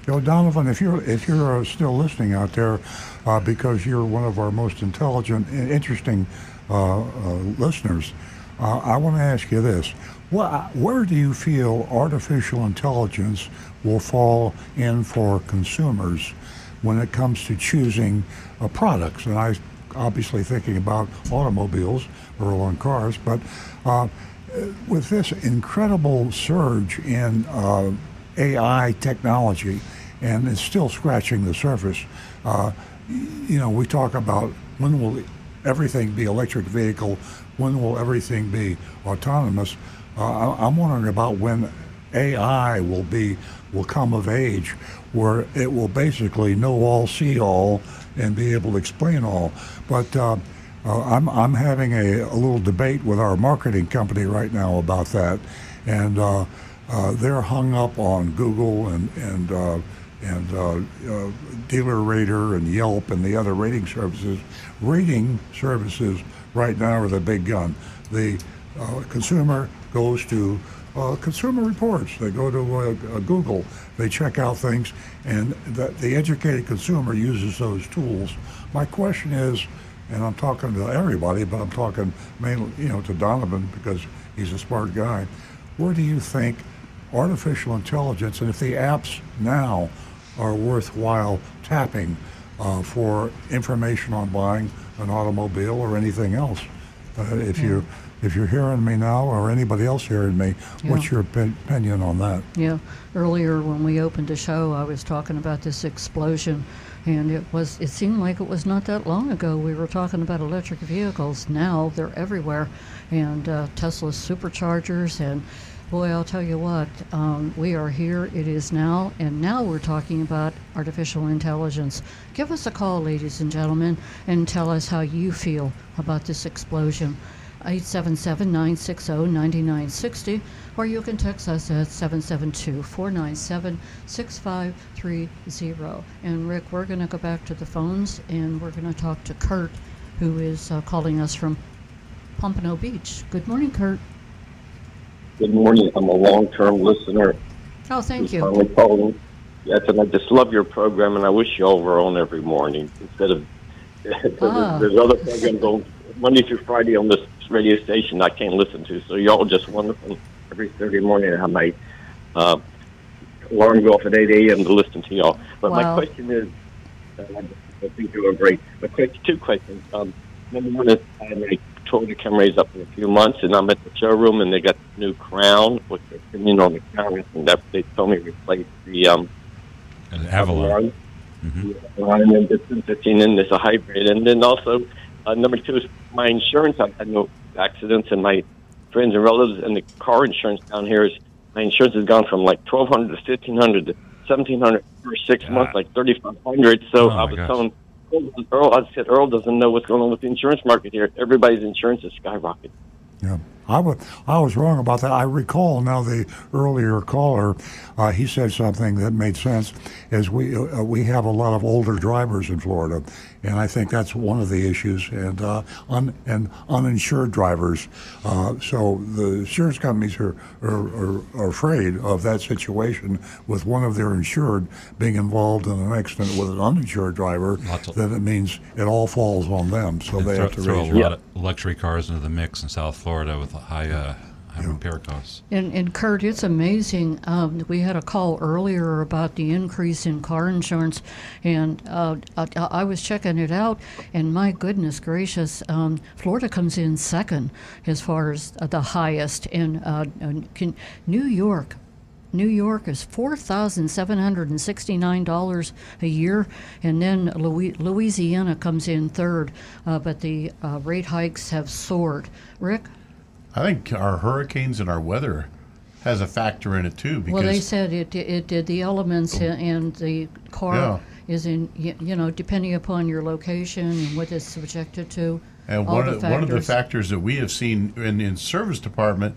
Speaker 2: You know, Donovan, if you're if you're uh, still listening out there, uh, because you're one of our most intelligent and interesting uh, uh, listeners, uh, I want to ask you this: Wha Where do you feel artificial intelligence will fall in for consumers when it comes to choosing uh, products? And I obviously thinking about automobiles or on cars, but uh, with this incredible surge in uh, AI technology, and it's still scratching the surface. Uh, you know, we talk about when will everything be electric vehicle, when will everything be autonomous. Uh, I'm wondering about when AI will be will come of age, where it will basically know all, see all, and be able to explain all. But uh, uh, I'm, I'm having a, a little debate with our marketing company right now about that, and uh, uh, they're hung up on Google and and uh, and uh, Dealer Rater and Yelp and the other rating services. Rating services right now are the big gun. The consumer goes to uh, consumer reports. They go to uh, Google. They check out things, and the, the educated consumer uses those tools. My question is, and I'm talking to everybody, but I'm talking mainly, you know, to Donovan because he's a smart guy. Where do you think artificial intelligence, and if the apps now are worthwhile tapping uh, for information on buying an automobile or anything else? Uh, if you if you're hearing me now, or anybody else hearing me, what's your opinion on that?
Speaker 3: Yeah, earlier when we opened the show, I was talking about this explosion, and it was it seemed like it was not that long ago we were talking about electric vehicles. Now they're everywhere, and uh, Tesla's superchargers, and boy, I'll tell you what, um, we are here. It is now, and now we're talking about artificial intelligence. Give us a call, ladies and gentlemen, and tell us how you feel about this explosion. 877 960 9960, or you can text us at 772 497 6530. And Rick, we're going to go back to the phones and we're going to talk to Kurt, who is uh, calling us from Pompano Beach. Good morning, Kurt.
Speaker 13: Good morning. I'm a long-term listener.
Speaker 3: Oh, thank you.
Speaker 13: Finally calling. Yes, and I just love your program, and I wish y'all were on every morning instead of.
Speaker 3: Ah.
Speaker 13: There's other programs on Monday through Friday on this radio station I can't listen to, so y'all just wonderful. Every Thursday morning, I have my uh, alarm go off at 8 a.m. to listen to y'all. But my question is, uh, I think you are great. But quick, two questions. Um, number one is I had my Toyota Camrys up in a few months, and I'm at the showroom, and they got the new Crown. What's your opinion on the Crown? And that they told me to replace the um,
Speaker 4: An Avalon.
Speaker 13: Avalon, and then the 215, and there's a hybrid. And then also, uh, number two is my insurance. I've had no accidents, and my friends and relatives, and the car insurance down here is my insurance has gone from like 1200 to 1500 to 1700 for six months, like 3500 So
Speaker 4: Oh,
Speaker 13: I was
Speaker 4: gosh.
Speaker 13: telling Earl, I said, Earl doesn't know what's going on with the insurance market here. Everybody's insurance is skyrocketing.
Speaker 2: Yeah, I wa- I was wrong about that. I recall now the earlier caller, uh, he said something that made sense. Is we uh, we have a lot of older drivers in Florida, and I think that's one of the issues, and uh, un, and uninsured drivers. Uh, so the insurance companies are, are, are, afraid of that situation with one of their insured being involved in an accident with an uninsured driver.
Speaker 4: Lots
Speaker 2: Then it means it all falls on them, so they
Speaker 4: throw,
Speaker 2: have to
Speaker 4: throw a lot of luxury cars into the mix in South Florida with high, uh, high repair costs.
Speaker 3: And, and Kurt, it's amazing. Um, we had a call earlier about the increase in car insurance, and uh, I, I was checking it out, and my goodness gracious, um, Florida comes in second as far as the highest, and, uh, and can, New York. New York is four thousand seven hundred and sixty-nine dollars a year, and then Louisiana comes in third. Uh, but the uh, rate hikes have soared. Rick,
Speaker 5: I think our hurricanes and our weather has a factor in it too. Because
Speaker 3: Well, they said it it did the elements and the car
Speaker 5: Yeah.
Speaker 3: is in you know depending upon your location and what it's subjected to.
Speaker 5: And one
Speaker 3: the
Speaker 5: of, one of the
Speaker 3: factors.
Speaker 5: factors that we have seen in, in service department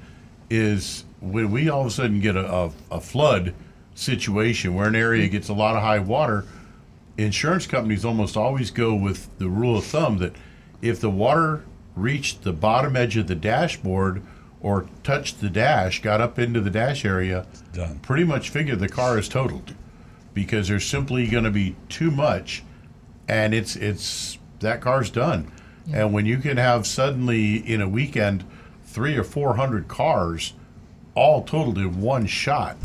Speaker 5: is when we all of a sudden get a, a, a flood situation where an area gets a lot of high water, insurance companies almost always go with the rule of thumb that if the water reached the bottom edge of the dashboard or touched the dash, got up into the dash area,
Speaker 4: Done.
Speaker 5: pretty much figure the car is totaled because there's simply going to be too much and it's it's that car's done. And when you can have suddenly in a weekend three or four hundred cars all totaled in one shot,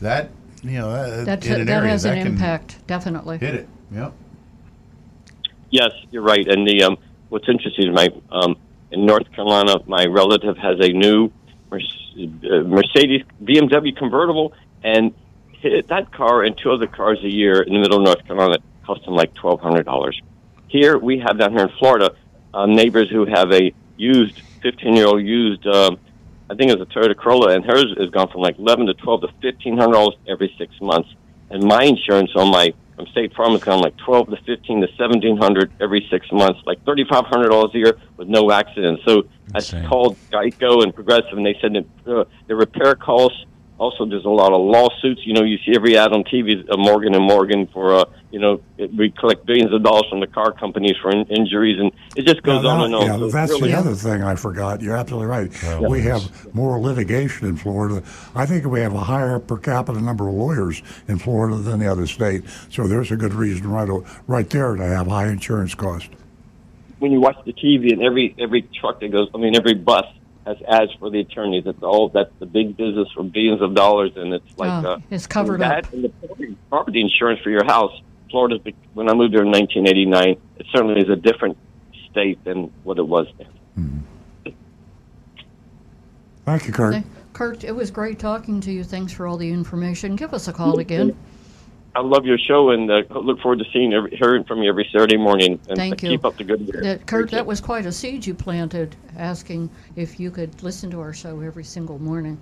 Speaker 5: that you know that,
Speaker 3: That
Speaker 5: in an
Speaker 3: that
Speaker 5: area
Speaker 3: has
Speaker 5: that
Speaker 3: an
Speaker 5: can
Speaker 3: impact definitely.
Speaker 5: hit it. Yep.
Speaker 13: Yes, you're right. And the um, what's interesting, is my um, in North Carolina, my relative has a new uh, Mercedes BMW convertible, and that car and two other cars a year in the middle of North Carolina cost him like twelve hundred dollars. Here we have down here in Florida uh, neighbors who have a used fifteen year old used. Um, I think it's a Toyota Corolla, and hers has gone from like eleven to twelve to fifteen hundred dollars every six months. And my insurance on my from State Farm has gone like twelve to fifteen to seventeen hundred every six months, like thirty five hundred dollars a year with no accidents. So
Speaker 4: Insane.
Speaker 13: I called Geico and Progressive, and they said that uh, the repair costs. Also, there's a lot of lawsuits. You know, you see every ad on TV, uh, Morgan and Morgan for, uh, you know, it, we collect billions of dollars from the car companies for in- injuries, and it just goes
Speaker 2: Yeah,
Speaker 13: on
Speaker 2: that-
Speaker 13: and on.
Speaker 2: Yeah,
Speaker 13: So
Speaker 2: that's
Speaker 13: really-
Speaker 2: the other thing I forgot. You're absolutely right. We have more litigation in Florida. I think we have a higher per capita number of lawyers in Florida than the other state. So there's a good reason right o- right there to have high insurance costs.
Speaker 13: when you watch the TV and every every truck that goes, I mean, every bus as, as for the attorneys, it's all that's the big business for billions of dollars, and it's like
Speaker 3: oh,
Speaker 13: uh,
Speaker 3: it's covered
Speaker 13: that
Speaker 3: up.
Speaker 13: And the property, insurance for your house, Florida. When I moved here in 1989, it certainly is a different state than what it was then. Mm-hmm.
Speaker 2: Thank you, Kurt.
Speaker 3: Kurt, it was great talking to you. Thanks for all the information. Give us a call again.
Speaker 13: I love your show and uh, look forward to seeing every, hearing from you every Saturday morning. And
Speaker 3: Thank you.
Speaker 13: keep up the good work.
Speaker 3: That, Kurt, that was quite a seed you planted, asking if you could listen to our show every single morning.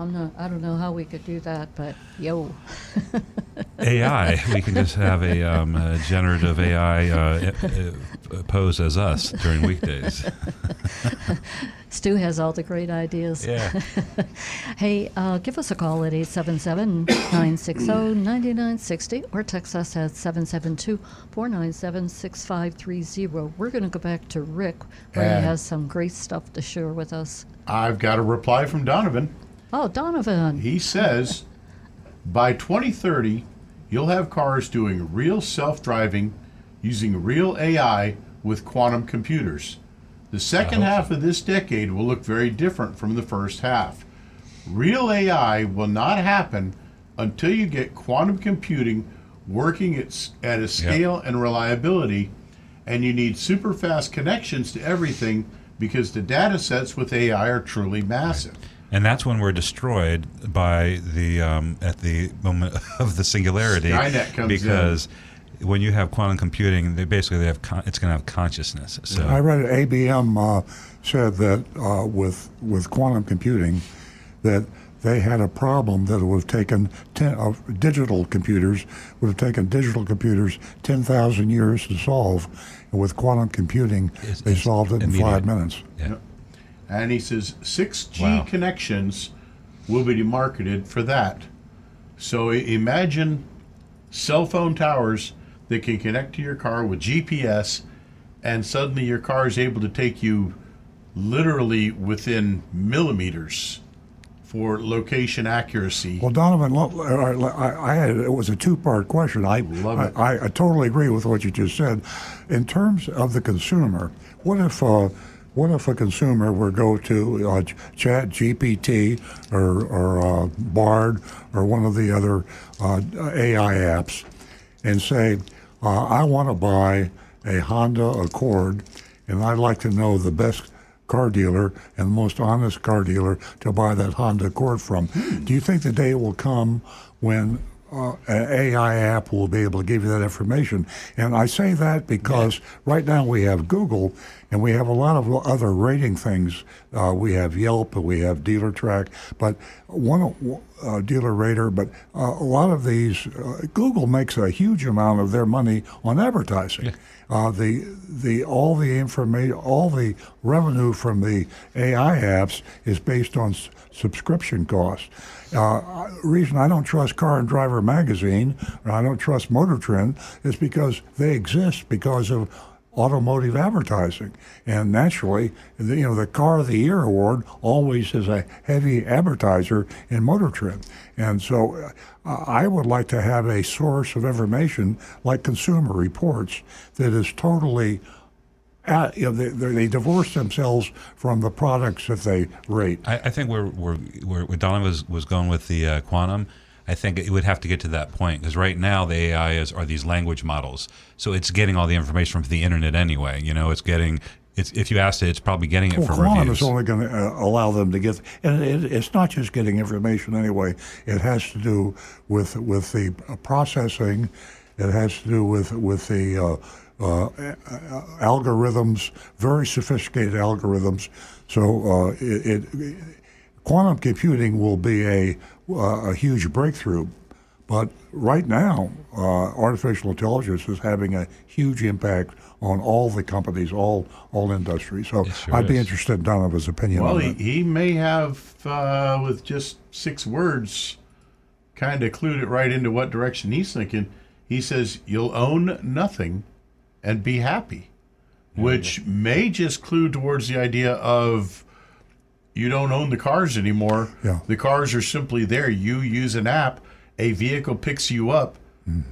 Speaker 3: I'm not. I don't know how we could do that, but yo.
Speaker 4: AI. We can just have a, um, a generative AI uh, uh, pose as us during weekdays.
Speaker 3: Stu has all the great ideas.
Speaker 4: Yeah.
Speaker 3: hey, uh, give us a call at 877 960 9960 or text us at 772 497 6530. We're going to go back to Rick, where he has some great stuff to share with us.
Speaker 5: I've got a reply from Donovan.
Speaker 3: Oh, Donovan.
Speaker 5: He says by 2030, you'll have cars doing real self driving using real AI with quantum computers. The second half of this decade will look very different from the first half. Real AI will not happen until you get quantum computing working at, at a scale and reliability, and you need super fast connections to everything because the data sets with AI are truly massive.
Speaker 4: And that's when we're destroyed by the um, at the moment of the singularity.
Speaker 5: Skynet comes
Speaker 4: because when you have quantum computing, they basically they have con- it's going to have consciousness. So
Speaker 2: I read it, IBM uh, said that uh, with with quantum computing, that they had a problem that would have taken ten, uh, digital computers would have taken digital computers ten thousand years to solve, and with quantum computing, they solved it in five minutes.
Speaker 4: Yeah.
Speaker 5: And he says 6G
Speaker 4: Wow.
Speaker 5: connections will be marketed for that. So imagine cell phone towers that can connect to your car with GPS, and suddenly your car is able to take you literally within millimeters for location accuracy.
Speaker 2: Well, Donovan, look, I, I I had it was a two-part question. I,
Speaker 5: Love it.
Speaker 2: I, I totally agree with what you just said. In terms of the consumer, what if uh, what if a consumer were to go to uh, Chat GPT or, or uh, Bard or one of the other uh, AI apps and say, uh, I want to buy a Honda Accord, and I'd like to know the best car dealer and the most honest car dealer to buy that Honda Accord from. Do you think the day will come when uh, an AI app will be able to give you that information? And I say that because right now we have Google and we have a lot of other rating things. Uh, we have Yelp, and we have Dealer Track, but one uh, Dealer Rater. But uh, a lot of these, uh, Google makes a huge amount of their money on advertising. Uh, the the all the information, all the revenue from the AI apps is based on s- subscription costs. Uh, reason I don't trust Car and Driver magazine, and I don't trust Motor Trend, is because they exist because of automotive advertising. And naturally, the, you know, the Car of the Year award always is a heavy advertiser in Motor Trend. And so uh, I would like to have a source of information like Consumer Reports that is totally uh, you know, they, they divorce themselves from the products that they rate.
Speaker 4: I, I think where where where, where Donovan was, was going with the uh, quantum, I think it would have to get to that point because right now the AI is are these language models, so it's getting all the information from the internet anyway. You know, it's getting it's if you asked it, it's probably getting it
Speaker 2: Well,
Speaker 4: from
Speaker 2: quantum
Speaker 4: reviews.
Speaker 2: is only going to uh, allow them to get, and it, it's not just getting information anyway. It has to do with with the uh, processing. It has to do with with the uh, algorithms, very sophisticated algorithms. So uh, it, it quantum computing will be a uh, a huge breakthrough. But right now, uh, artificial intelligence is having a huge impact on all the companies, all all industries. So
Speaker 4: sure
Speaker 2: I'd be interested in Donovan's opinion
Speaker 5: Well,
Speaker 2: on
Speaker 5: he, he may have, uh, with just six words, kind of clued it right into what direction he's thinking. He says, You'll own nothing and be happy, which may just clue towards the idea of you don't own the cars anymore.
Speaker 2: Yeah.
Speaker 5: The cars are simply there. You use an app, a vehicle picks you up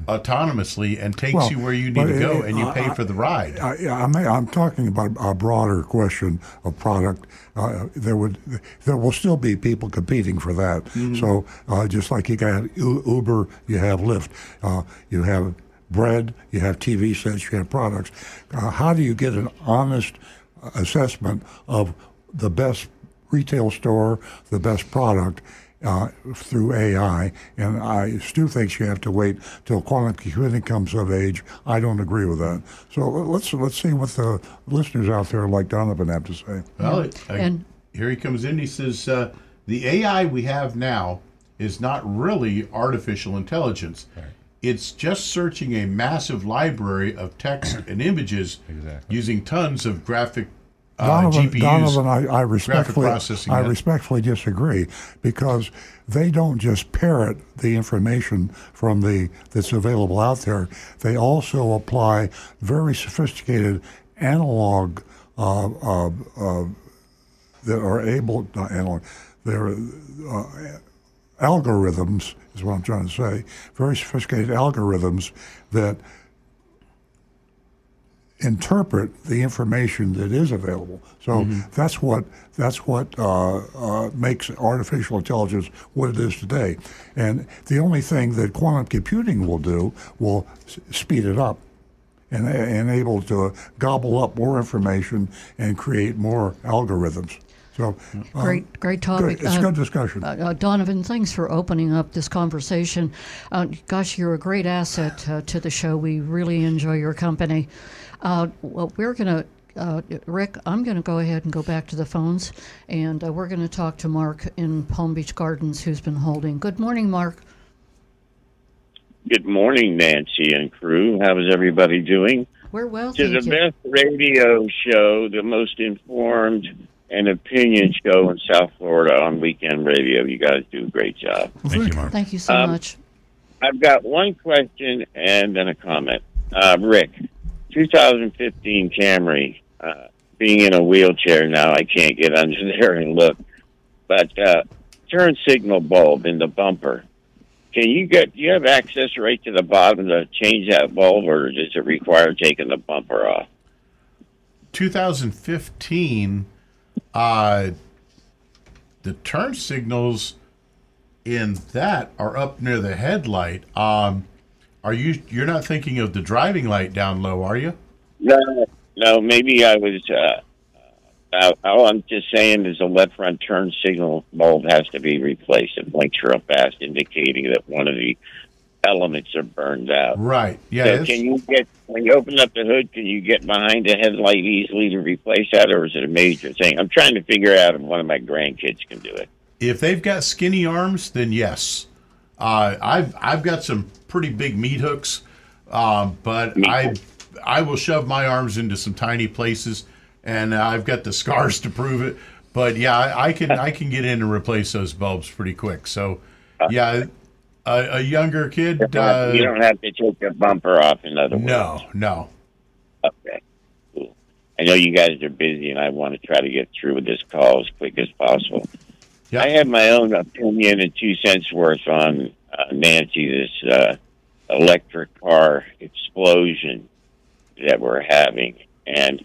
Speaker 5: autonomously and takes
Speaker 2: Mm-hmm. Well,
Speaker 5: you where you need to go,
Speaker 2: it-
Speaker 5: and you
Speaker 2: I-
Speaker 5: pay
Speaker 2: I-
Speaker 5: for the ride.
Speaker 2: I, yeah, I may, I'm talking about a broader question of product. Uh, there would, there will still be people competing for that. So uh, just like you got Uber, you have Lyft, uh, you have bread, you have TV sets, you have products. Uh, how do you get an honest assessment of the best retail store, the best product. Uh, through AI, and I still think you have to wait till quantum computing comes of age. I don't agree with that. So let's let's see what the listeners out there like Donovan have to say.
Speaker 5: Well, it, I-
Speaker 3: And-
Speaker 5: here he comes in. He says uh, the AI we have now is not really artificial intelligence. It's just searching a massive library of text and images using tons of graphic uh,
Speaker 2: Donovan,
Speaker 5: GPUs.
Speaker 2: Donovan, I, I respectfully,
Speaker 5: processing.
Speaker 2: I
Speaker 5: unit.
Speaker 2: respectfully disagree because they don't just parrot the information from the that's available out there. They also apply very sophisticated analog uh, uh, uh, that are able not analog. They're uh, algorithms is what I'm trying to say. Very sophisticated algorithms that interpret the information that is available. So that's what that's what uh, uh, makes artificial intelligence what it is today. And the only thing that quantum computing will do will s- speed it up and, and able to gobble up more information and create more algorithms. So uh,
Speaker 3: Great, great topic.
Speaker 2: Good. It's
Speaker 3: Uh,
Speaker 2: good discussion.
Speaker 3: Uh, uh, Donovan, thanks for opening up this conversation. Uh, gosh, you're a great asset uh, to the show. We really enjoy your company. Uh, well, we're going to, uh, Rick, I'm going to go ahead and go back to the phones, and uh, we're going to talk to Mark in Palm Beach Gardens, who's been holding. Good morning, Mark.
Speaker 14: Good morning, Nancy and crew. How is everybody doing?
Speaker 3: We're well,
Speaker 14: To
Speaker 3: thank
Speaker 14: the
Speaker 3: you.
Speaker 14: best radio show, the most informed and opinion show in South Florida on weekend radio. You guys do a great job.
Speaker 4: Thank you, Mark.
Speaker 3: Thank you so
Speaker 14: Um,
Speaker 3: much.
Speaker 14: I've got one question and then a comment. Uh, Rick, 2015 Camry. Uh, being in a wheelchair now, I can't get under there and look. But uh, turn signal bulb in the bumper. Can you get? Do you have access right to the bottom to change that bulb, or does it require taking the bumper off?
Speaker 5: 2015, uh, the turn signals in that are up near the headlight. Um, are you? You're not thinking of the driving light down low, are you?
Speaker 14: No, no. Maybe I was. Uh, uh, all I'm just saying is the left front turn signal bulb has to be replaced. It blinks real fast, indicating that one of the elements are burned out.
Speaker 5: Right. Yeah.
Speaker 14: so can you get when you open up the hood? Can you get behind the headlight easily to replace that, or is it a major thing? I'm trying to figure out if one of my grandkids can do it.
Speaker 5: If they've got skinny arms, then yes. Uh, I've I've got some pretty big meat hooks, um, but I I will shove my arms into some tiny places, and I've got the scars to prove it. But yeah, I, I can I can get in and replace those bulbs pretty quick. So yeah, a, a younger kid. Uh,
Speaker 14: you don't have to take the bumper off. In other words,
Speaker 5: no, no.
Speaker 14: Okay. Cool. I know you guys are busy, and I want to try to get through with this call as quick as possible. I have my own opinion and two cents worth on uh, Nancy this uh, electric car explosion that we're having, and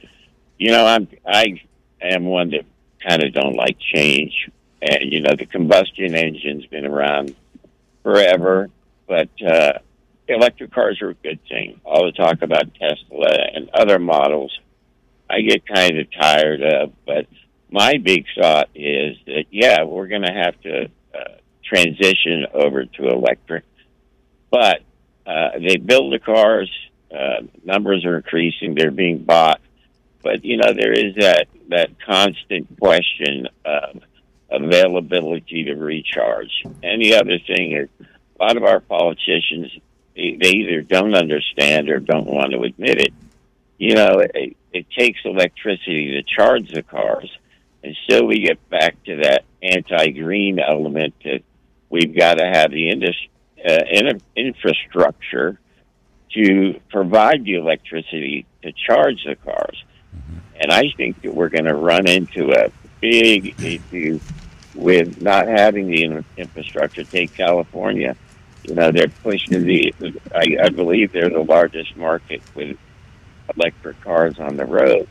Speaker 14: you know I'm I am one that kind of don't like change, and you know the combustion engine's been around forever, but uh, electric cars are a good thing. All the talk about Tesla and other models, I get kind of tired of. But my big thought is that yeah, we're going to have to uh, transition over to electric, but uh, they build the cars. Uh, numbers are increasing; they're being bought, but you know there is that that constant question of availability to recharge. And the other thing is, a lot of our politicians they, they either don't understand or don't want to admit it. You know, it, it takes electricity to charge the cars, and still we get back to that anti-green element that we've got to have the indus- uh, in- infrastructure to provide the electricity to charge the cars. And I think that we're going to run into a big issue with not having the in- infrastructure. Take California. You know, they're pushing the, I, I believe they're the largest market with electric cars on the road,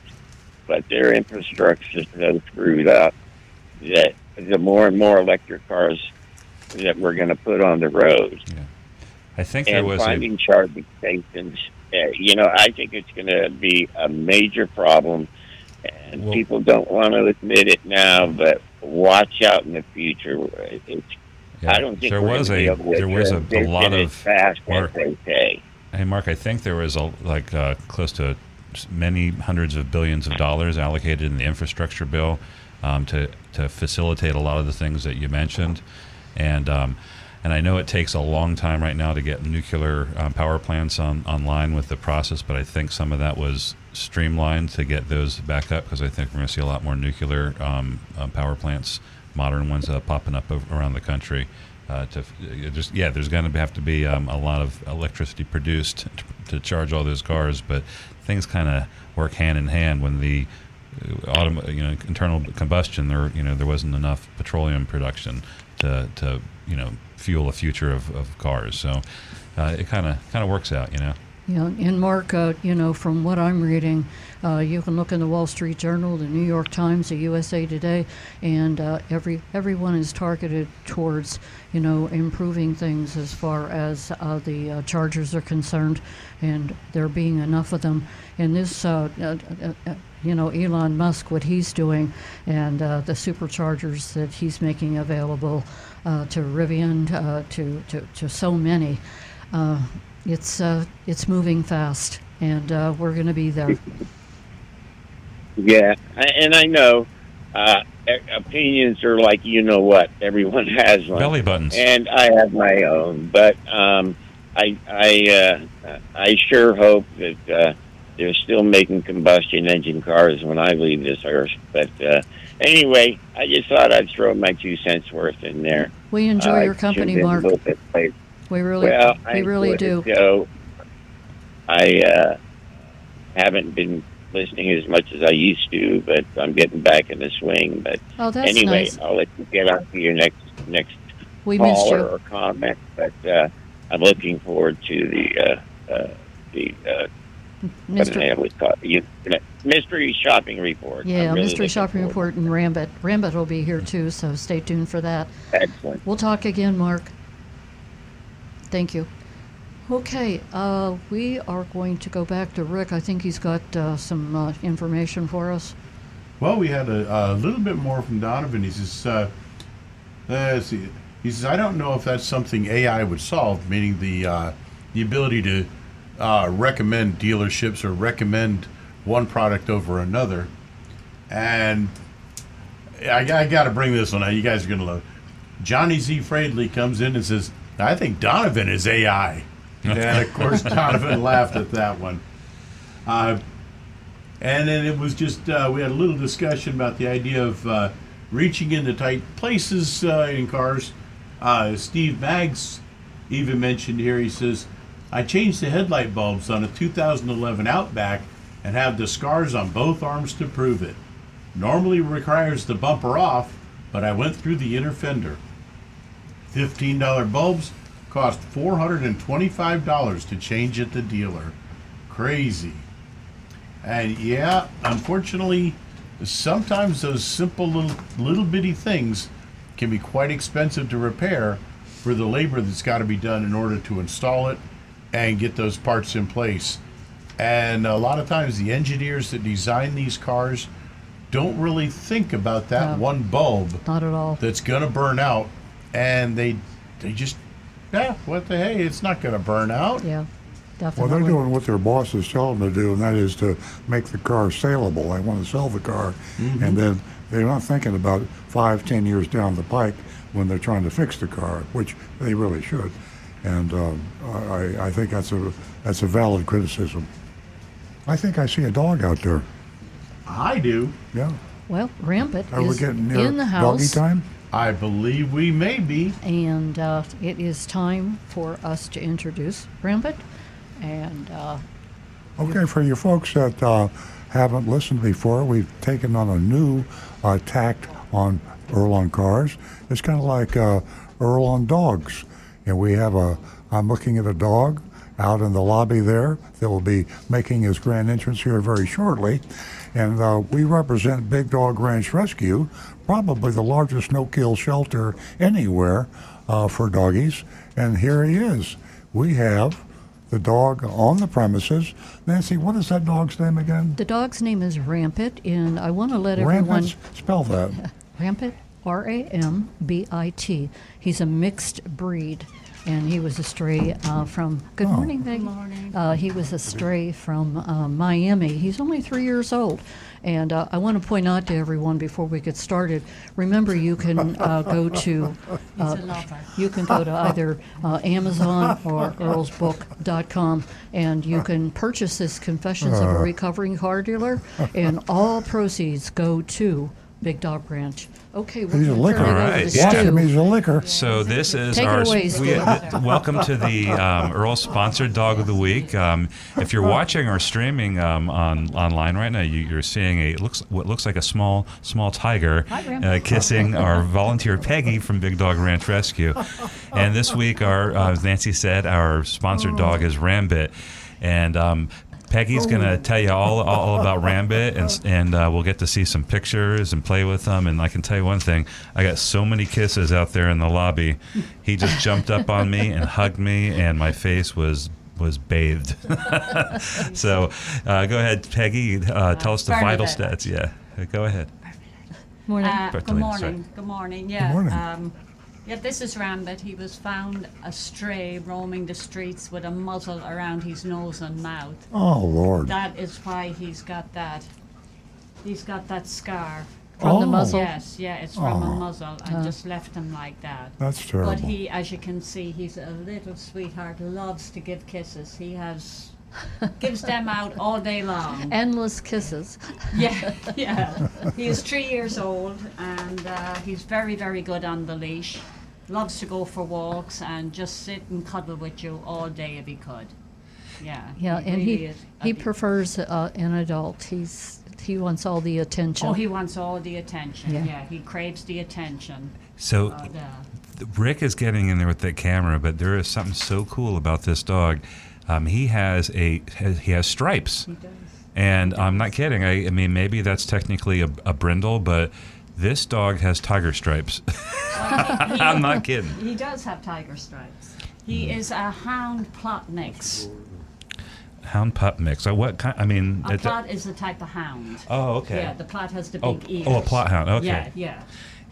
Speaker 14: but their infrastructure is so screwed up that the more and more electric cars that we're going to put on the road,
Speaker 4: I think there
Speaker 14: and
Speaker 4: was a
Speaker 14: finding charging stations. Uh, you know, I think it's going to be a major problem and people don't want to admit it now, but watch out in the future. It's,
Speaker 4: Yeah,
Speaker 14: I don't think
Speaker 4: there was a there was a, a lot of
Speaker 14: fast
Speaker 4: Mark,
Speaker 14: they say.
Speaker 4: Hey Mark, I think there was a like uh, close to many hundreds of billions of dollars allocated in the infrastructure bill um, to to facilitate a lot of the things that you mentioned, and um, and I know it takes a long time right now to get nuclear um, power plants on online with the process, but I think some of that was streamlined to get those back up because I think we're going to see a lot more nuclear um, uh, power plants, modern ones uh, popping up around the country. Uh, to uh, just yeah, there's going to have to be um, a lot of electricity produced to, to charge all those cars, but things kind of work hand in hand when the autom- you know internal combustion there you know there wasn't enough petroleum production to, to you know fuel the future of, of cars so uh, it kind of kind of works out you know
Speaker 3: Yeah, and Mark, uh, you know, from what I'm reading, uh, you can look in the Wall Street Journal, the New York Times, the USA Today, and uh, every everyone is targeted towards, you know, improving things as far as uh, the uh, chargers are concerned, and there being enough of them. And this, uh, you know, Elon Musk, what he's doing, and the superchargers that he's making available to Rivian, uh, to, to to so many. Uh, it's uh, it's moving fast, and uh, we're going to be there.
Speaker 14: Yeah, and I know uh, opinions are like you know what. Everyone has one.
Speaker 4: Belly buttons.
Speaker 14: and I have my own. But um, I I uh, I sure hope that uh, they're still making combustion engine cars when I leave this earth. But uh, anyway, I just thought I'd throw my two cents worth in there.
Speaker 3: We enjoy
Speaker 14: Uh,
Speaker 3: your company,
Speaker 14: tuned in a
Speaker 3: Mark.
Speaker 14: little bit late.
Speaker 3: We really,
Speaker 14: well,
Speaker 3: we
Speaker 14: I
Speaker 3: really do.
Speaker 14: So I uh, haven't been listening as much as I used to, but I'm getting back in the swing. But
Speaker 3: Oh,
Speaker 14: anyway,
Speaker 3: nice.
Speaker 14: I'll let you get on to your next next
Speaker 3: We
Speaker 14: caller
Speaker 3: you.
Speaker 14: or comment. But uh, I'm looking forward to the uh, uh, the uh, what the
Speaker 3: Mr.
Speaker 14: hell we call it? You, mystery shopping report.
Speaker 3: Yeah,
Speaker 14: really
Speaker 3: mystery shopping report and Rambit. Rambit will be here too, so stay tuned for that.
Speaker 14: Excellent.
Speaker 3: We'll talk again, Mark. Thank you. Okay, uh, we are going to go back to Rick. I think he's got uh, some uh, information for us.
Speaker 5: Well, we had a, a little bit more from Donovan. He says, uh, let's see. He says, I don't know if that's something AI would solve, meaning the uh, the ability to uh, recommend dealerships or recommend one product over another. And I, I got to bring this one out. You guys are going to love. it. Johnny Z. Fradley comes in and says, I think Donovan is AI. and of course, Donovan laughed at that one. Uh, and then it was just, uh, we had a little discussion about the idea of uh, reaching into tight places uh, in cars. Uh, Steve Maggs even mentioned here, he says, I changed the headlight bulbs on a 2011 Outback and have the scars on both arms to prove it. Normally requires the bumper off, but I went through the inner fender. $15 bulbs cost $425 to change at the dealer. Crazy. And yeah, unfortunately, sometimes those simple little little bitty things can be quite expensive to repair for the labor that's got to be done in order to install it and get those parts in place. And a lot of times the engineers that design these cars don't really think about that
Speaker 3: No.
Speaker 5: one bulb
Speaker 3: Not at all.
Speaker 5: that's going to burn out and they they just yeah, what the hey, it's not going to burn out.
Speaker 3: Yeah, Definitely.
Speaker 2: Well, they're doing what their bosses tell them to do, and that is to make the car saleable. They want to sell the car,
Speaker 5: Mhm.
Speaker 2: and then they're not thinking about five, ten years down the pike when they're trying to fix the car, which they really should. And um, I, I think that's a that's a valid criticism. I think I see a dog out there.
Speaker 5: I do.
Speaker 2: Yeah.
Speaker 3: Well, Rambit
Speaker 2: Are we
Speaker 3: is
Speaker 2: getting near
Speaker 3: in the house.
Speaker 2: doggy
Speaker 3: house.
Speaker 2: time?
Speaker 5: I believe we may be.
Speaker 3: And uh, it is time for us to introduce Rambit. And uh,
Speaker 2: Okay, for you folks that uh, haven't listened before, we've taken on a new uh, tact on Earl on cars. It's kind of like uh, Earl on dogs. And we have a, I'm looking at a dog out in the lobby there that will be making his grand entrance here very shortly. And uh, we represent Big Dog Ranch Rescue, probably the largest no-kill shelter anywhere uh, for doggies. And here he is. We have the dog on the premises. Nancy, what is that dog's name again?
Speaker 3: The dog's name is Rambit, and I want to let everyone.
Speaker 2: Spell that.
Speaker 3: Rambit, R A M B I T. He's a mixed breed, and he was a stray uh, from. Good
Speaker 2: Oh.
Speaker 3: morning, Good morning. Uh, he was a stray from uh, Miami. He's only three years old. And uh, I want to point out to everyone before we get started. Remember, you can uh, go to uh, you can go to either uh, Amazon or earlsbook.com, and you can purchase this Confessions of a
Speaker 2: Uh.
Speaker 3: Recovering Car Dealer, and all proceeds go to Big Dog Ranch. Okay, we're
Speaker 2: He's a
Speaker 3: gonna
Speaker 2: liquor.
Speaker 3: turn it over
Speaker 4: All right.
Speaker 3: to
Speaker 4: Yeah.
Speaker 2: Watch him, he's a liquor.
Speaker 4: So this is
Speaker 3: Take it
Speaker 4: our
Speaker 3: away,
Speaker 4: we,
Speaker 3: Stu.
Speaker 4: th- welcome to the um, Earl sponsored dog of the week. Um, if you're watching or streaming um, on online right now, you, you're seeing a it looks what looks like a small small tiger uh, kissing our volunteer Peggy from Big Dog Ranch Rescue. And this week, our uh, as Nancy said, our sponsored dog is Rambit, and. Um, Peggy's going to tell you all, all about Rambit, and, and uh, we'll get to see some pictures and play with them. And I can tell you one thing I got so many kisses out there in the lobby. He just jumped up on me and hugged me, and my face was was bathed. so uh, go ahead, Peggy. Uh, tell us the vital stats. Yeah, go ahead.
Speaker 3: Morning.
Speaker 15: Uh, good morning.
Speaker 4: sorry.
Speaker 15: Good morning. Yeah.
Speaker 2: morning.
Speaker 15: Um, yeah, this is Rambit. He was found astray roaming the streets with a muzzle around his nose and mouth.
Speaker 2: Oh, Lord.
Speaker 15: That is why he's got that. He's got that scar.
Speaker 3: From the
Speaker 2: Oh.
Speaker 3: muzzle?
Speaker 15: Yes, yeah, it's from a
Speaker 2: Oh.
Speaker 15: muzzle I
Speaker 3: Uh.
Speaker 15: just left him like that.
Speaker 2: That's terrible.
Speaker 15: But he, as you can see, he's a little sweetheart. Loves to give kisses. He has gives them out all day long.
Speaker 3: Endless kisses.
Speaker 15: Yeah, yeah. He is three years old and uh, he's very, very good on the leash. Loves to go for walks and just sit and cuddle with you all day if he could. Yeah.
Speaker 3: Yeah, and
Speaker 15: really
Speaker 3: he
Speaker 15: is
Speaker 3: he prefers uh, an adult. He's he wants all the attention.
Speaker 15: Oh, he wants all the attention.
Speaker 3: Yeah.
Speaker 15: Yeah, he craves the attention.
Speaker 4: So
Speaker 15: Uh.
Speaker 4: Rick is getting in there with that camera, but there is something so cool about this dog. Um, he has a has, he has stripes, and I'm not kidding. I, I mean, maybe that's technically a, a brindle, but this dog has tiger stripes. I'm not kidding.
Speaker 15: He does have tiger stripes. He
Speaker 4: Hmm.
Speaker 15: is a hound Plott mix.
Speaker 4: Hound pup mix. Uh, what kind? I mean,
Speaker 15: A Plott is a type of hound.
Speaker 4: Oh, okay.
Speaker 15: Yeah, the Plott has the
Speaker 4: Oh,
Speaker 15: big ears.
Speaker 4: oh, a Plott hound, okay.
Speaker 15: Yeah, yeah.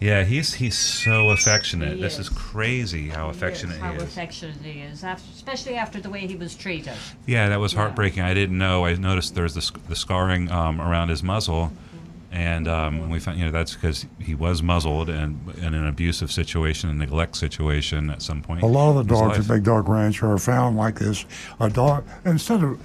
Speaker 4: Yeah, he's he's so affectionate.
Speaker 15: He
Speaker 4: this is
Speaker 15: is.
Speaker 4: crazy how affectionate
Speaker 15: How
Speaker 4: he is.
Speaker 15: How affectionate he is, after, especially after the way he was treated.
Speaker 4: Yeah, that was heartbreaking. I didn't know. I noticed there's the, the scarring um, around his muzzle, and um, we found you know that's because he was muzzled and in an abusive situation, a neglect situation at some point.
Speaker 2: A lot of the dogs at. Big Dog Ranch are found like this. A dog, instead of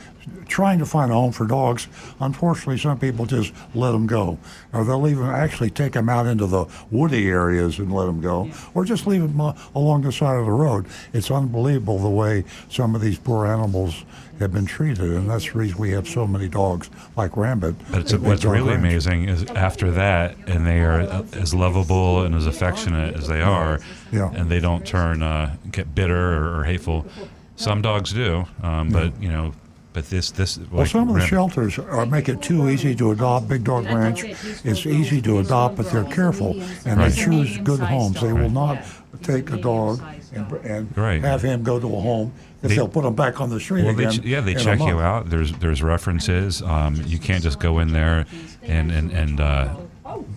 Speaker 2: trying to find a home for dogs, unfortunately, some people just let them go. Or they'll even actually take them out into the woody areas and let them go, or just leave them uh, along the side of the road. It's unbelievable the way some of these poor animals have been treated, and that's the reason we have so many dogs like Rambit.
Speaker 4: But it's, what's really
Speaker 2: Ranch.
Speaker 4: amazing is after that, and they are uh, as lovable and as affectionate as they are,
Speaker 2: Yeah.
Speaker 4: and they don't turn uh, get bitter or, or hateful. Some dogs do, um, but you know, but this this
Speaker 2: Well,
Speaker 4: like
Speaker 2: some of the
Speaker 4: Ram-
Speaker 2: shelters are, make it too easy to adopt. Big Dog Ranch, it's easy to adopt, but they're careful and
Speaker 4: Right.
Speaker 2: they choose good homes. They will not take a dog and, and
Speaker 4: Right.
Speaker 2: have him go to a home if
Speaker 4: They-
Speaker 2: they, will put him back on the street
Speaker 4: Well, they
Speaker 2: again.
Speaker 4: ch- yeah, they check you out. There's there's references. Um, you can't just go in there and and and uh,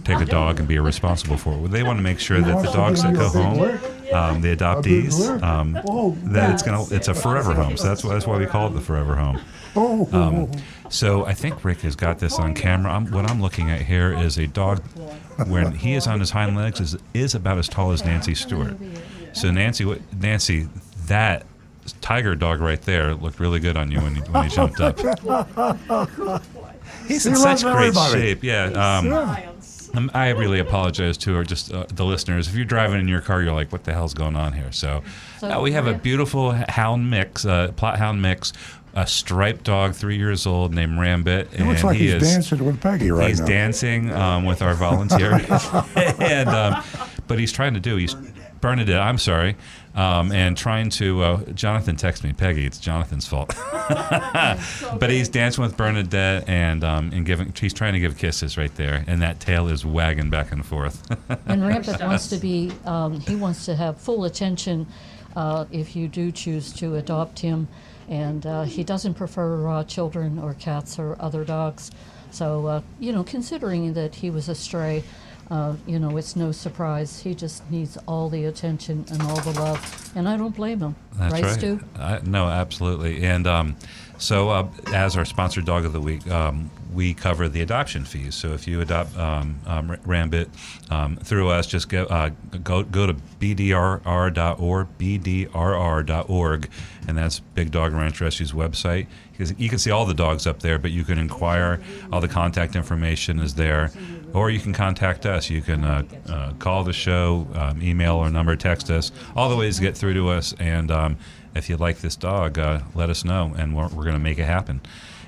Speaker 4: take a dog and be responsible for it. They want to make sure that the dogs that go home, um, the adoptees, um, that it's gonna it's a forever home. So that's why that's why we call it the forever home.
Speaker 2: Oh,
Speaker 4: Um, so I think Rick has got this on camera. I'm, what I'm looking at here is a dog when he is on his hind legs is is about as tall as Nancy Stewart. So Nancy, what- Nancy, that tiger dog right there looked really good on you when you, when you jumped up. He's in
Speaker 2: He
Speaker 4: such
Speaker 2: loves
Speaker 4: great
Speaker 2: everybody.
Speaker 4: shape. Yeah. Um, um, I really apologize to our just uh, the listeners. If you're driving in your car, you're like, "What the hell's going on here?" So,
Speaker 3: So,
Speaker 4: uh, we have a beautiful hound mix, uh, Plott hound mix, a striped dog, three years old, named Rambit,
Speaker 2: It looks like
Speaker 4: he
Speaker 2: he's
Speaker 4: is
Speaker 2: dancing with Peggy right
Speaker 4: he's
Speaker 2: now.
Speaker 4: dancing um, with our volunteer, and um, but he's trying to do he's Bernadette. I'm sorry, um, and trying to. Uh, Jonathan texted me, Peggy. It's Jonathan's fault. but he's dancing with Bernadette, and um, and giving. He's trying to give kisses right there, and that tail is wagging back and forth.
Speaker 3: And Rambit wants to be, um, he wants to have full attention uh, if you do choose to adopt him. and uh, he doesn't prefer uh, children or cats or other dogs. So, uh, you know, considering that he was a stray, uh, you know, it's no surprise. He just needs all the attention and all the love, and I don't blame him.
Speaker 4: That's
Speaker 3: right,
Speaker 4: right.
Speaker 3: Stu?
Speaker 4: I, no, absolutely. And um, so, uh, as our sponsored dog of the week, um, we cover the adoption fees. So, if you adopt um, um, Rambit um, through us, just go uh, go go to bdrr.org, bdrr.org, and that's Big Dog Ranch Rescue's website. Because you can see all the dogs up there, but you can inquire. All the contact information is there, or you can contact us. You can uh, uh, call the show, um, email or number, text us. All the ways to get through to us. And um, if you like this dog, uh, let us know, and we're, we're going to make it happen.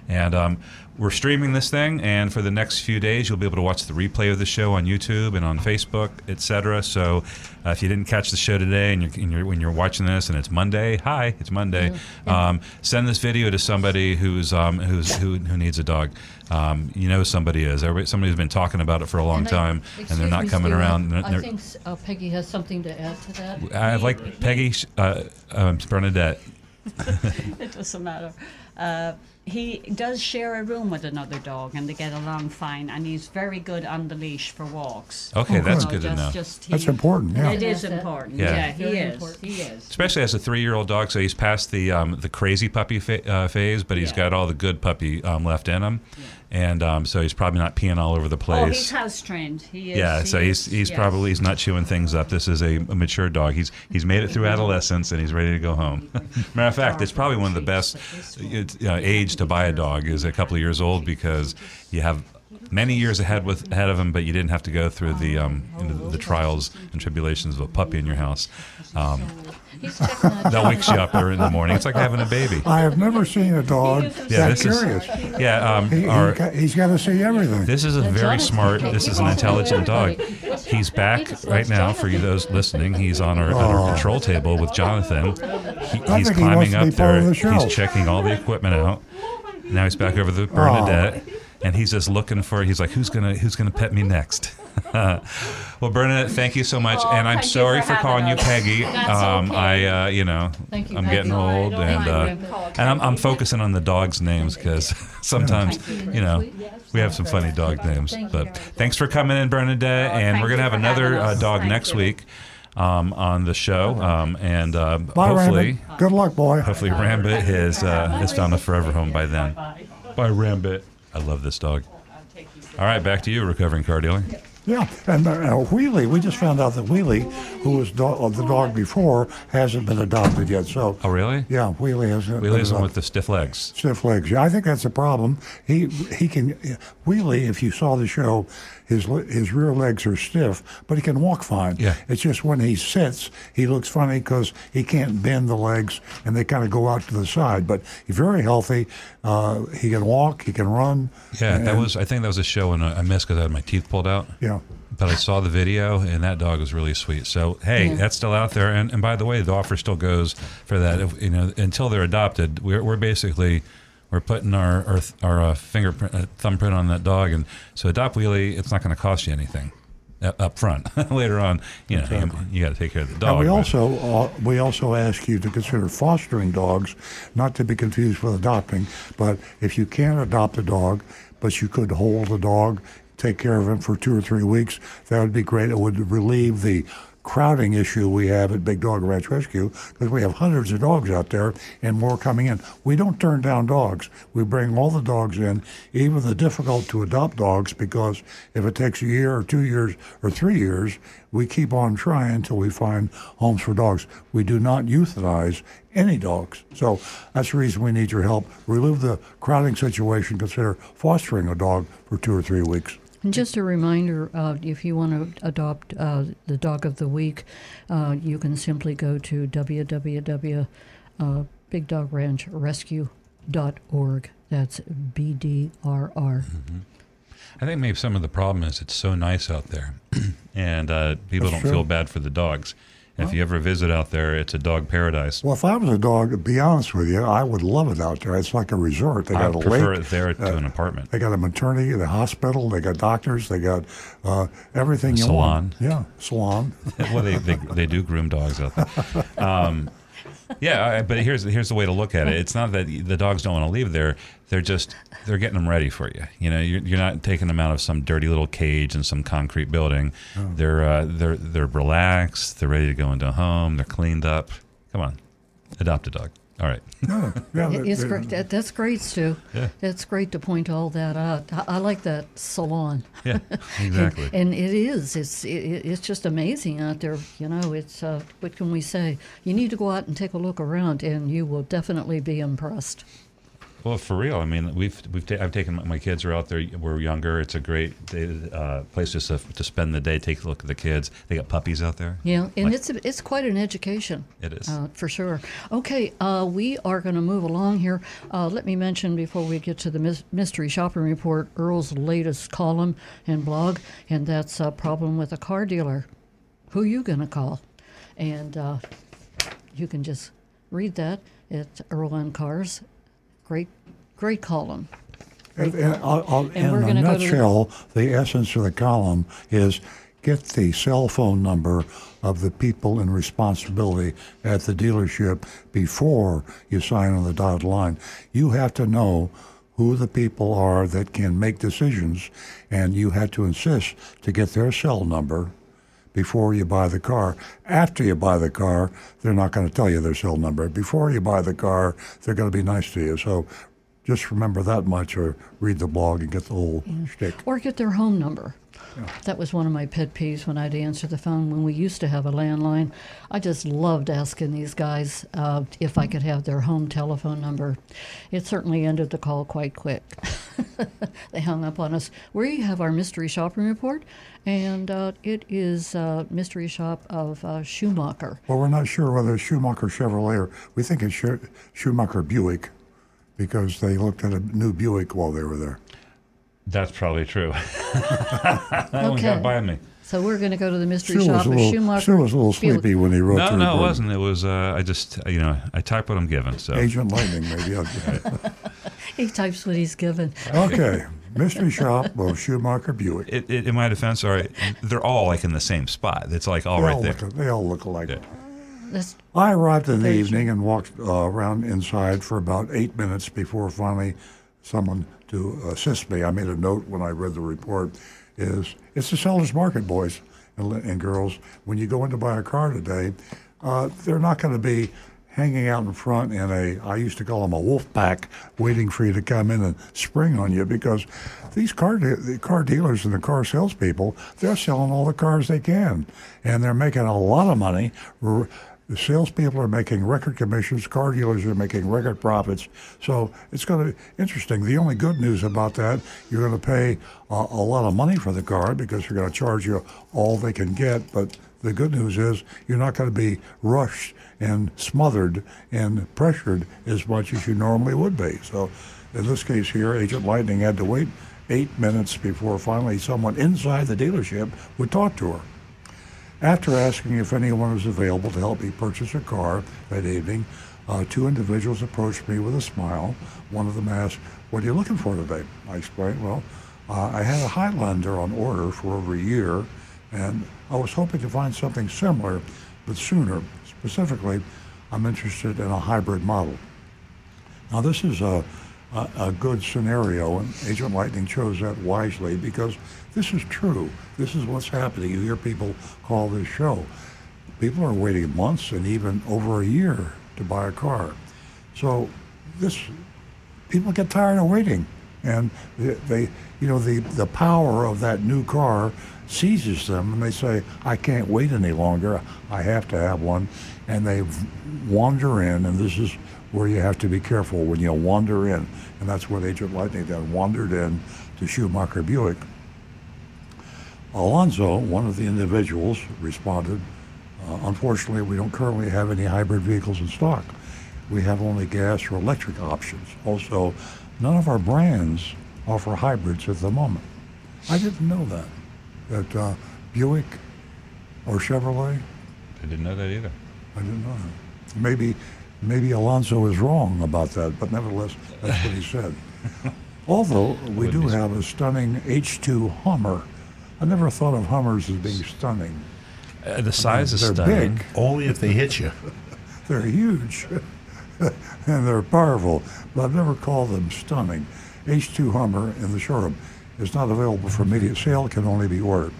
Speaker 4: And um, we're streaming this thing, and for the next few days, you'll be able to watch the replay of the show on YouTube and on Facebook, etc. So, uh, if you didn't catch the show today, and you're, and you're, when you're watching this, and it's Monday, hi, it's Monday. Um, send this video to somebody who's um, who's who, who needs a dog. Um, you know somebody is. Everybody, somebody's been talking about it for a long
Speaker 3: And I-
Speaker 4: time, and they're not
Speaker 3: me,
Speaker 4: coming
Speaker 3: Stu,
Speaker 4: around.
Speaker 3: I, think uh, Peggy has something to add to that.
Speaker 4: I like Peggy, uh, um, Bernadette.
Speaker 15: it doesn't matter. He does share a room with another dog, and they get along fine. And he's very good on the leash for walks.
Speaker 4: Okay, Oh, that's
Speaker 15: So
Speaker 4: good to
Speaker 15: that's
Speaker 4: know.
Speaker 15: Just
Speaker 2: That's important, yeah.
Speaker 15: It is
Speaker 3: That's it.
Speaker 15: important.
Speaker 4: Yeah.
Speaker 15: Yeah, he
Speaker 3: Very
Speaker 15: is.
Speaker 3: important.
Speaker 15: He is.
Speaker 4: especially as a three-year-old dog. So he's past the um, the crazy puppy fa- uh, phase, but he's
Speaker 15: Yeah.
Speaker 4: got all the good puppy um, left in him, and um, so he's probably not peeing all over the place.
Speaker 15: Oh, he's house trained. He is.
Speaker 4: yeah,
Speaker 15: he
Speaker 4: so he's
Speaker 15: is,
Speaker 4: he's
Speaker 15: yes.
Speaker 4: probably he's not chewing things up. This is a, a mature dog. He's he's made it through adolescence and he's ready to go home. Matter of fact, it's probably one of the best uh, age to buy a dog is a couple of years old because you have many years ahead with ahead of him, but you didn't have to go through the um, you know, the, the trials and tribulations of a puppy in your house. Um,
Speaker 3: He's checking that
Speaker 4: that wakes you up there in the morning. It's like having a baby.
Speaker 2: I have never seen a dog
Speaker 4: Yeah,
Speaker 2: that
Speaker 4: this is
Speaker 2: curious.
Speaker 4: yeah. Um,
Speaker 2: He,
Speaker 4: our,
Speaker 2: has got to see everything.
Speaker 4: this is a very smart. This is an
Speaker 3: wants to know
Speaker 4: intelligent dog. He's back right now for you those listening. He's on our, on our control table with Jonathan. He, he's
Speaker 2: think he wants
Speaker 4: climbing
Speaker 2: to
Speaker 4: up
Speaker 2: be part of
Speaker 4: there.
Speaker 2: the show.
Speaker 4: He's checking all the equipment out. Now he's back over the Bernadette, and he's just looking for. He's like, who's gonna who's gonna pet me next? well, Bernadette, thank you so much,
Speaker 15: Oh,
Speaker 4: and I'm sorry
Speaker 15: for
Speaker 4: for calling you. Peggy. Um,
Speaker 15: okay.
Speaker 4: I, uh, you know,
Speaker 3: Thank you,
Speaker 4: I'm
Speaker 3: Peggy.
Speaker 4: getting old,
Speaker 15: don't
Speaker 4: and uh, and I'm, I'm focusing on the dogs' names because sometimes, you know, we have some funny dog names. But thanks for coming in, Bernadette,
Speaker 15: Oh,
Speaker 4: and we're gonna have another uh, dog
Speaker 15: Thank
Speaker 4: next
Speaker 15: you.
Speaker 4: week um, on the show, um, and uh,
Speaker 2: Bye,
Speaker 4: hopefully,
Speaker 2: Raymond. Good luck, boy.
Speaker 4: hopefully, Rambit has uh, has found a forever home by then. Bye, Rambit. I love this dog. All right, back to you, recovering car dealer.
Speaker 2: Yeah, and uh, Wheelie, we just found out that Wheelie, who was do- uh, the dog before, hasn't been adopted yet. So,
Speaker 4: Oh, really?
Speaker 2: yeah, Wheelie hasn't. been
Speaker 4: Wheelie's the one with the stiff legs.
Speaker 2: stiff legs. Yeah, I think that's a problem. He he can Wheelie. If you saw the show, his his rear legs are stiff, but he can walk fine.
Speaker 4: Yeah.
Speaker 2: It's just when he sits, he looks funny because he can't bend the legs, and they kind of go out to the side. But he's very healthy. Uh, he can walk. He can run.
Speaker 4: Yeah, that was. I think that was a show, and I missed because I had my teeth pulled out.
Speaker 2: Yeah.
Speaker 4: But I saw the video, and that dog was really sweet. So hey,
Speaker 3: Yeah.
Speaker 4: that's still out there. And, and by the way, the offer still goes for that. If, you know, until they're adopted, we're, we're basically we're putting our our, our uh, fingerprint, uh, thumbprint on that dog, and so adopt wheelie. It's not going to cost you anything uh, up front. Later on, you know, you, you got to take care of the dog.
Speaker 2: And we also uh, we also ask you to consider fostering dogs, not to be confused with adopting. But if you can't adopt a dog, but you could hold a dog, take care of him for two or three weeks, that would be great. It would relieve the crowding issue we have at Big Dog Ranch Rescue because we have hundreds of dogs out there and more coming in. We don't turn down dogs. We bring all the dogs in, even the difficult to adopt dogs, because if it takes a year or two years or three years, we keep on trying until we find homes for dogs. We do not euthanize any dogs. So that's the reason we need your help. Relieve the crowding situation. Consider fostering a dog for two or three weeks.
Speaker 3: And just a reminder, uh, if you want to adopt uh, the dog of the week, uh, you can simply go to www.bigdogranchrescue.org. That's B D R R.
Speaker 4: I think maybe some of the problem is it's so nice out there, and uh, people
Speaker 2: That's
Speaker 4: don't feel bad for the dogs. If you ever visit out there, it's a dog paradise.
Speaker 2: Well, if I was a dog, to be honest with you, I would love it out there. It's like a resort. They
Speaker 4: I
Speaker 2: got a
Speaker 4: prefer
Speaker 2: lake.
Speaker 4: it there to
Speaker 2: uh,
Speaker 4: an apartment.
Speaker 2: They got a maternity, the hospital. They got doctors. They got uh, everything
Speaker 4: A
Speaker 2: you
Speaker 4: salon.
Speaker 2: want. Yeah, salon.
Speaker 4: well, they, they they do groom dogs out there. Um, Yeah, I, but here's here's the way to look at it. It's not that the dogs don't want to leave there. They're just they're getting them ready for you. You know, you're, you're not taking them out of some dirty little cage in some concrete building.
Speaker 2: Oh.
Speaker 4: They're uh, they're they're relaxed. They're ready to go into a home. They're cleaned up. Come on, adopt a dog. All right.
Speaker 2: No, yeah,
Speaker 3: It- it's great. That, that's great, Stu.
Speaker 4: Yeah.
Speaker 3: That's great to point all that out. I, I like that salon.
Speaker 4: Yeah, exactly.
Speaker 3: and, and it is. It's it, it's just amazing out there. You know, it's uh, what can we say? You need to go out and take a look around, and you will definitely be impressed.
Speaker 4: Well, for real. I mean, we've we've ta- I've taken my, my kids are out there. We're younger. It's a great day, uh, place just to, to spend the day. Take a look at the kids. They got puppies out there.
Speaker 3: Yeah, and
Speaker 4: Like-
Speaker 3: it's it's quite an education.
Speaker 4: It is.
Speaker 3: uh, for sure. Okay, uh, we are going to move along here. Uh, let me mention before we get to the mys- mystery shopping report, Earl's latest column and blog, and that's a problem with a car dealer. Who you going to call? And uh, you can just read that at Earl on Cars. Great, great column.
Speaker 2: And, and I'll, I'll,
Speaker 3: And
Speaker 2: in a
Speaker 3: go to the-
Speaker 2: nutshell, the essence of the column is get the cell phone number of the people in responsibility at the dealership before you sign on the dotted line. You have to know who the people are that can make decisions, and you had to insist to get their cell number before you buy the car. After you buy the car, they're not going to tell you their cell number. Before you buy the car, they're going to be nice to you. So just remember that much or read the blog and get the whole shtick.
Speaker 3: Or get their home number. That was one of my pet peeves when I'd answer the phone when we used to have a landline. I just loved asking these guys uh, if I could have their home telephone number. It certainly ended the call quite quick. they hung up on us. We have our mystery shopping report, and uh, it is uh, mystery shop of uh, Schumacher.
Speaker 2: Well, we're not sure whether it's Schumacher Chevrolet or we think it's Schumacher Buick because they looked at a new Buick while they were there.
Speaker 4: That's probably true. that one got by me.
Speaker 3: So we're going to go to the mystery
Speaker 2: Stu
Speaker 3: shop
Speaker 2: was, a
Speaker 3: of
Speaker 2: little,
Speaker 3: Schumacher.
Speaker 2: Stu was a little sleepy when he wrote
Speaker 4: No,
Speaker 2: the
Speaker 4: no, it wasn't. It was. Uh, I just, you know, I type what I'm given. So
Speaker 2: Agent Lightning, maybe.
Speaker 3: He types what he's given.
Speaker 2: okay. Mystery shop of Schumacher Buick.
Speaker 4: It, it, in my defense, all right, they're all like in the same spot. It's like all
Speaker 2: they,
Speaker 4: right
Speaker 2: all
Speaker 4: there.
Speaker 2: look, they all look alike.
Speaker 3: That's
Speaker 2: I arrived in the evening and walked uh, around inside for about eight minutes before finally someone to assist me. I made a note when I read the report. Is it's the seller's market, boys and, and girls. When you go in to buy a car today, uh, they're not going to be hanging out in front in a I used to call them a wolf pack, waiting for you to come in and spring on you because these car de- the car dealers and the car salespeople they're selling all the cars they can, and they're making a lot of money. R- the salespeople are making record commissions. Car dealers are making record profits. So it's going to be interesting. The only good news about that, you're going to pay a, a lot of money for the car because they're going to charge you all they can get. But the good news is you're not going to be rushed and smothered and pressured as much as you normally would be. So in this case here, Agent Lightning had to wait eight minutes before finally someone inside the dealership would talk to her. After asking if anyone was available to help me purchase a car that evening, uh, two individuals approached me with a smile. One of them asked, What are you looking for today? I explained, Well, uh, I had a Highlander on order for over a year, and I was hoping to find something similar, but sooner. Specifically, I'm interested in a hybrid model. Now, this is a, a, a good scenario, and Agent Lightning chose that wisely because this is true. This is what's happening. You hear people call this show. People are waiting months and even over a year to buy a car. So, this people get tired of waiting, and they, they you know, the the power of that new car seizes them, and they say, "I can't wait any longer. I have to have one," and they wander in, and this is where you have to be careful when you wander in, and that's what Agent Lightning then wandered in to Schumacher Buick. Alonzo, one of the individuals, responded, uh, Unfortunately, we don't currently have any hybrid vehicles in stock. We have only gas or electric options. Also, none of our brands offer hybrids at the moment. I didn't know that. That uh, Buick or Chevrolet,
Speaker 4: I didn't know that either.
Speaker 2: I didn't know that. Maybe, maybe Alonzo is wrong about that, but nevertheless, that's what he said. Although we do have a stunning H2 Hummer. I never thought of Hummers as being stunning.
Speaker 4: Uh, the size is
Speaker 2: They're
Speaker 4: stunning.
Speaker 2: big.
Speaker 5: Only if they hit you.
Speaker 2: they're huge and they're powerful, but I've never called them stunning. H2 Hummer in the showroom is not available for immediate sale, can only be ordered.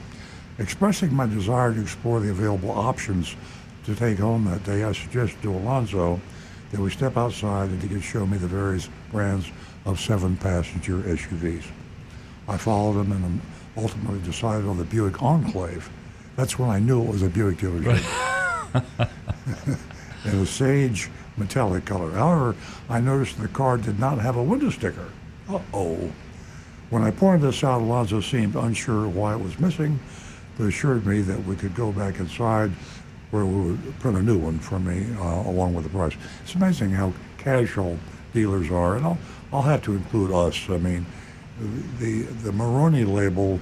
Speaker 2: Expressing my desire to explore the available options to take home that day, I suggested to Alonzo that we step outside and he could show me the various brands of seven passenger SUVs. I followed him and ultimately decided on the Buick Enclave. That's when I knew it was a Buick dealership. in a sage metallic color. However, I noticed the car did not have a window sticker. Uh-oh. When I pointed this out, Alonzo seemed unsure why it was missing, but assured me that we could go back inside where we would print a new one for me uh, along with the price. It's amazing how casual dealers are, and I'll, I'll have to include us. I mean, the, the Monroney label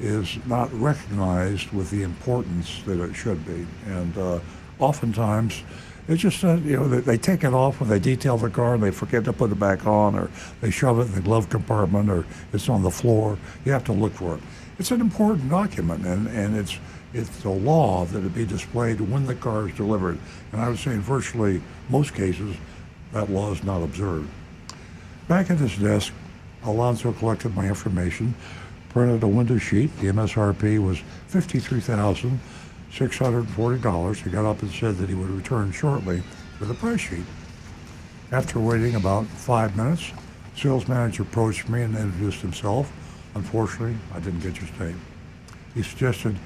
Speaker 2: is not recognized with the importance that it should be. And uh, oftentimes, it's just, uh, you know, they, they, take it off when they detail the car and they forget to put it back on, or they shove it in the glove compartment, or it's on the floor. You have to look for it. It's an important document, and, and it's, it's the law that it be displayed when the car is delivered. And I would say in virtually most cases, that law is not observed. Back at his desk, Alonzo collected my information, printed a window sheet. The MSRP was $53,640. He got up and said that he would return shortly with a price sheet. After waiting about five minutes, sales manager approached me and introduced himself. Unfortunately, I didn't get your name. He suggested,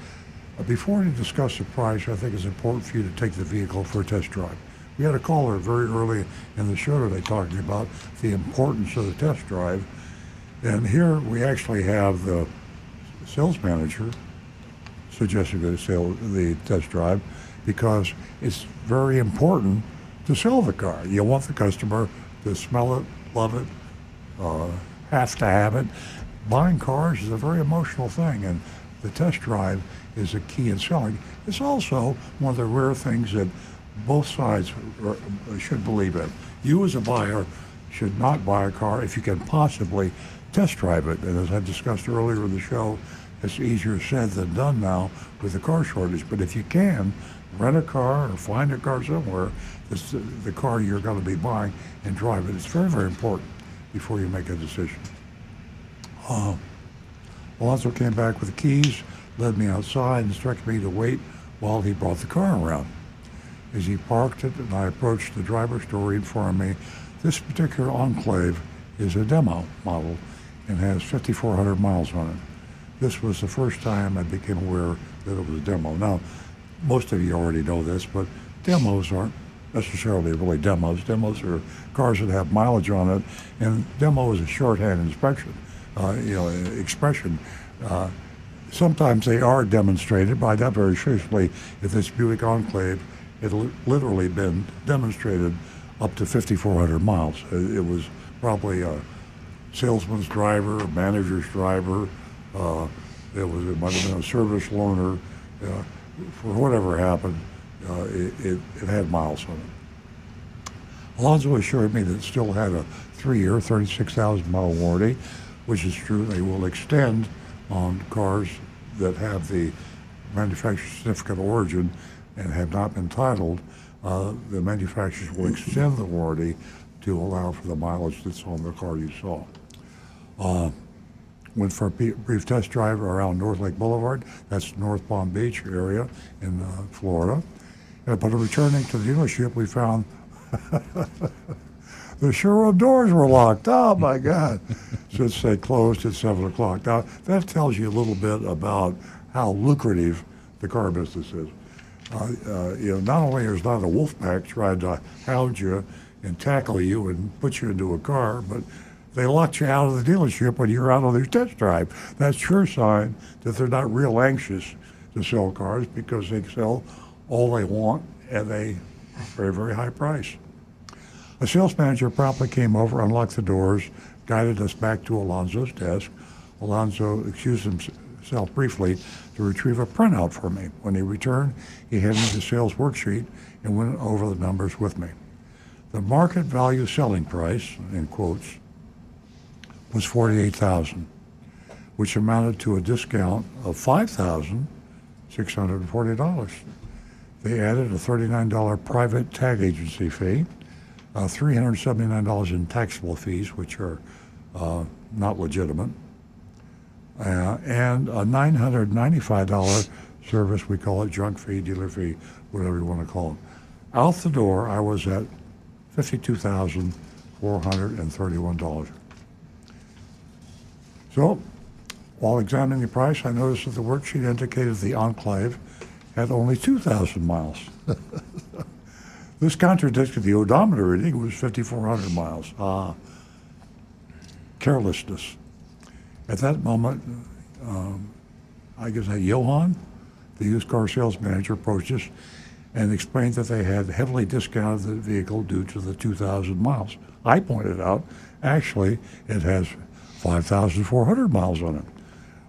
Speaker 2: before we discuss the price, I think it's important for you to take the vehicle for a test drive. We had a caller very early in the show today talking about the importance of the test drive and here we actually have the sales manager suggesting the sale the test drive because it's very important to sell the car. You want the customer to smell it, love it, uh, have to have it. Buying cars is a very emotional thing, and the test drive is a key in selling. It's also one of the rare things that both sides should believe in. You, as a buyer, should not buy a car if you can possibly test drive it. And as I discussed earlier in the show, it's easier said than done now with the car shortage. But if you can, rent a car or find a car somewhere that's the car you're going to be buying and drive it. It's very, very important before you make a decision. Um, Alonzo came back with the keys, led me outside, and instructed me to wait while he brought the car around. As he parked it and I approached the driver's door, he informed me this particular Enclave is a demo model and has 5,400 miles on it. This was the first time I became aware that it was a demo. Now, most of you already know this, but demos aren't necessarily really demos. Demos are cars that have mileage on it, and demo is a shorthand inspection, uh, you know, expression. Uh, sometimes they are demonstrated, I doubt very seriously if this Buick Enclave had literally been demonstrated up to 5,400 miles. It was probably a salesman's driver, a manager's driver. Uh, it was it might have been a service loaner. Uh, for whatever happened, uh, it, it, it, had miles on it. Alonzo assured me that it still had a three-year, 36,000 mile warranty, which is true. They will extend on cars that have the manufacturer certificate of origin and have not been titled. Uh, the manufacturers will extend the warranty to allow for the mileage that's on the car you saw. Uh, went for a brief test drive around North Lake Boulevard. That's North Palm Beach area in uh, Florida. But returning to the dealership, we found the showroom doors were locked. Oh my God! Since they closed at seven o'clock. Now that tells you a little bit about how lucrative the car business is. Uh, uh, you know, not only is not a wolf pack trying to hound you and tackle you and put you into a car, but they locked you out of the dealership when you're out on their test drive. That's sure sign that they're not real anxious to sell cars because they sell all they want at a very, very high price. A sales manager promptly came over, unlocked the doors, guided us back to Alonzo's desk. Alonzo excused himself briefly to retrieve a printout for me. When he returned, he handed me the sales worksheet and went over the numbers with me. The market value selling price, in quotes, was 48,000, which amounted to a discount of $5,640. They added a $39 private tag agency fee, uh, $379 in taxable fees, which are uh, not legitimate, uh, and a $995 service, we call it junk fee, dealer fee, whatever you want to call it. Out the door, I was at $52,431. So, while examining the price, I noticed that the worksheet indicated the Enclave had only 2,000 miles. this contradicted the odometer reading, it was 5,400 miles. Ah, carelessness. At that moment, um, I guess that Johan, the used car sales manager, approached us and explained that they had heavily discounted the vehicle due to the 2,000 miles. I pointed out, actually, it has 5,400 miles on it.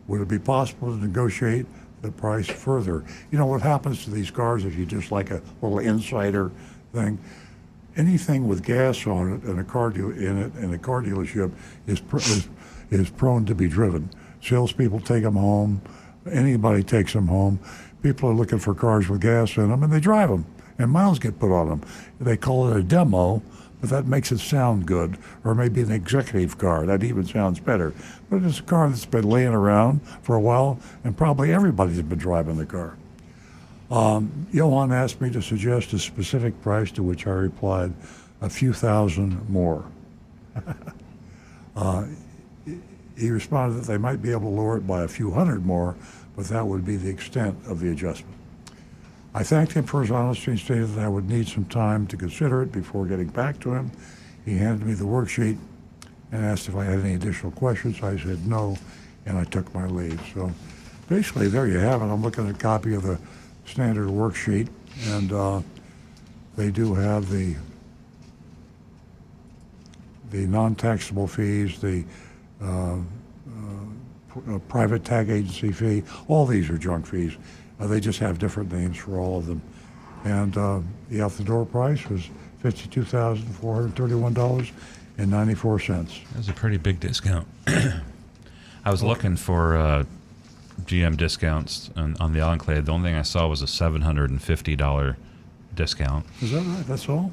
Speaker 2: Would it be possible to negotiate the price further? You know what happens to these cars if you just like a little insider thing? Anything with gas on it and a car deal in it and a car dealership is, pr- is is prone to be driven. Salespeople take them home. Anybody takes them home. People are looking for cars with gas in them, and they drive them, and miles get put on them. They call it a demo, but that makes it sound good. Or maybe an executive car. That even sounds better. But it's a car that's been laying around for a while, and probably everybody's been driving the car. Um, Johan asked me to suggest a specific price, to which I replied, a few thousand more. uh, he responded that they might be able to lower it by a few hundred more, but that would be the extent of the adjustment. I thanked him for his honesty and stated that I would need some time to consider it before getting back to him. He handed me the worksheet and asked if I had any additional questions. I said no, and I took my leave. So basically, there you have it. I'm looking at a copy of the standard worksheet, and uh, they do have the the non-taxable fees, the uh, uh, private tag agency fee. All these are junk fees. Uh, they just have different names for all of them. And the out the door price was $52,431.94.
Speaker 4: That's a pretty big discount. I was looking for uh, GM discounts on, on, the Enclave. The only thing I saw was a $750 discount.
Speaker 2: Is that right? That's all?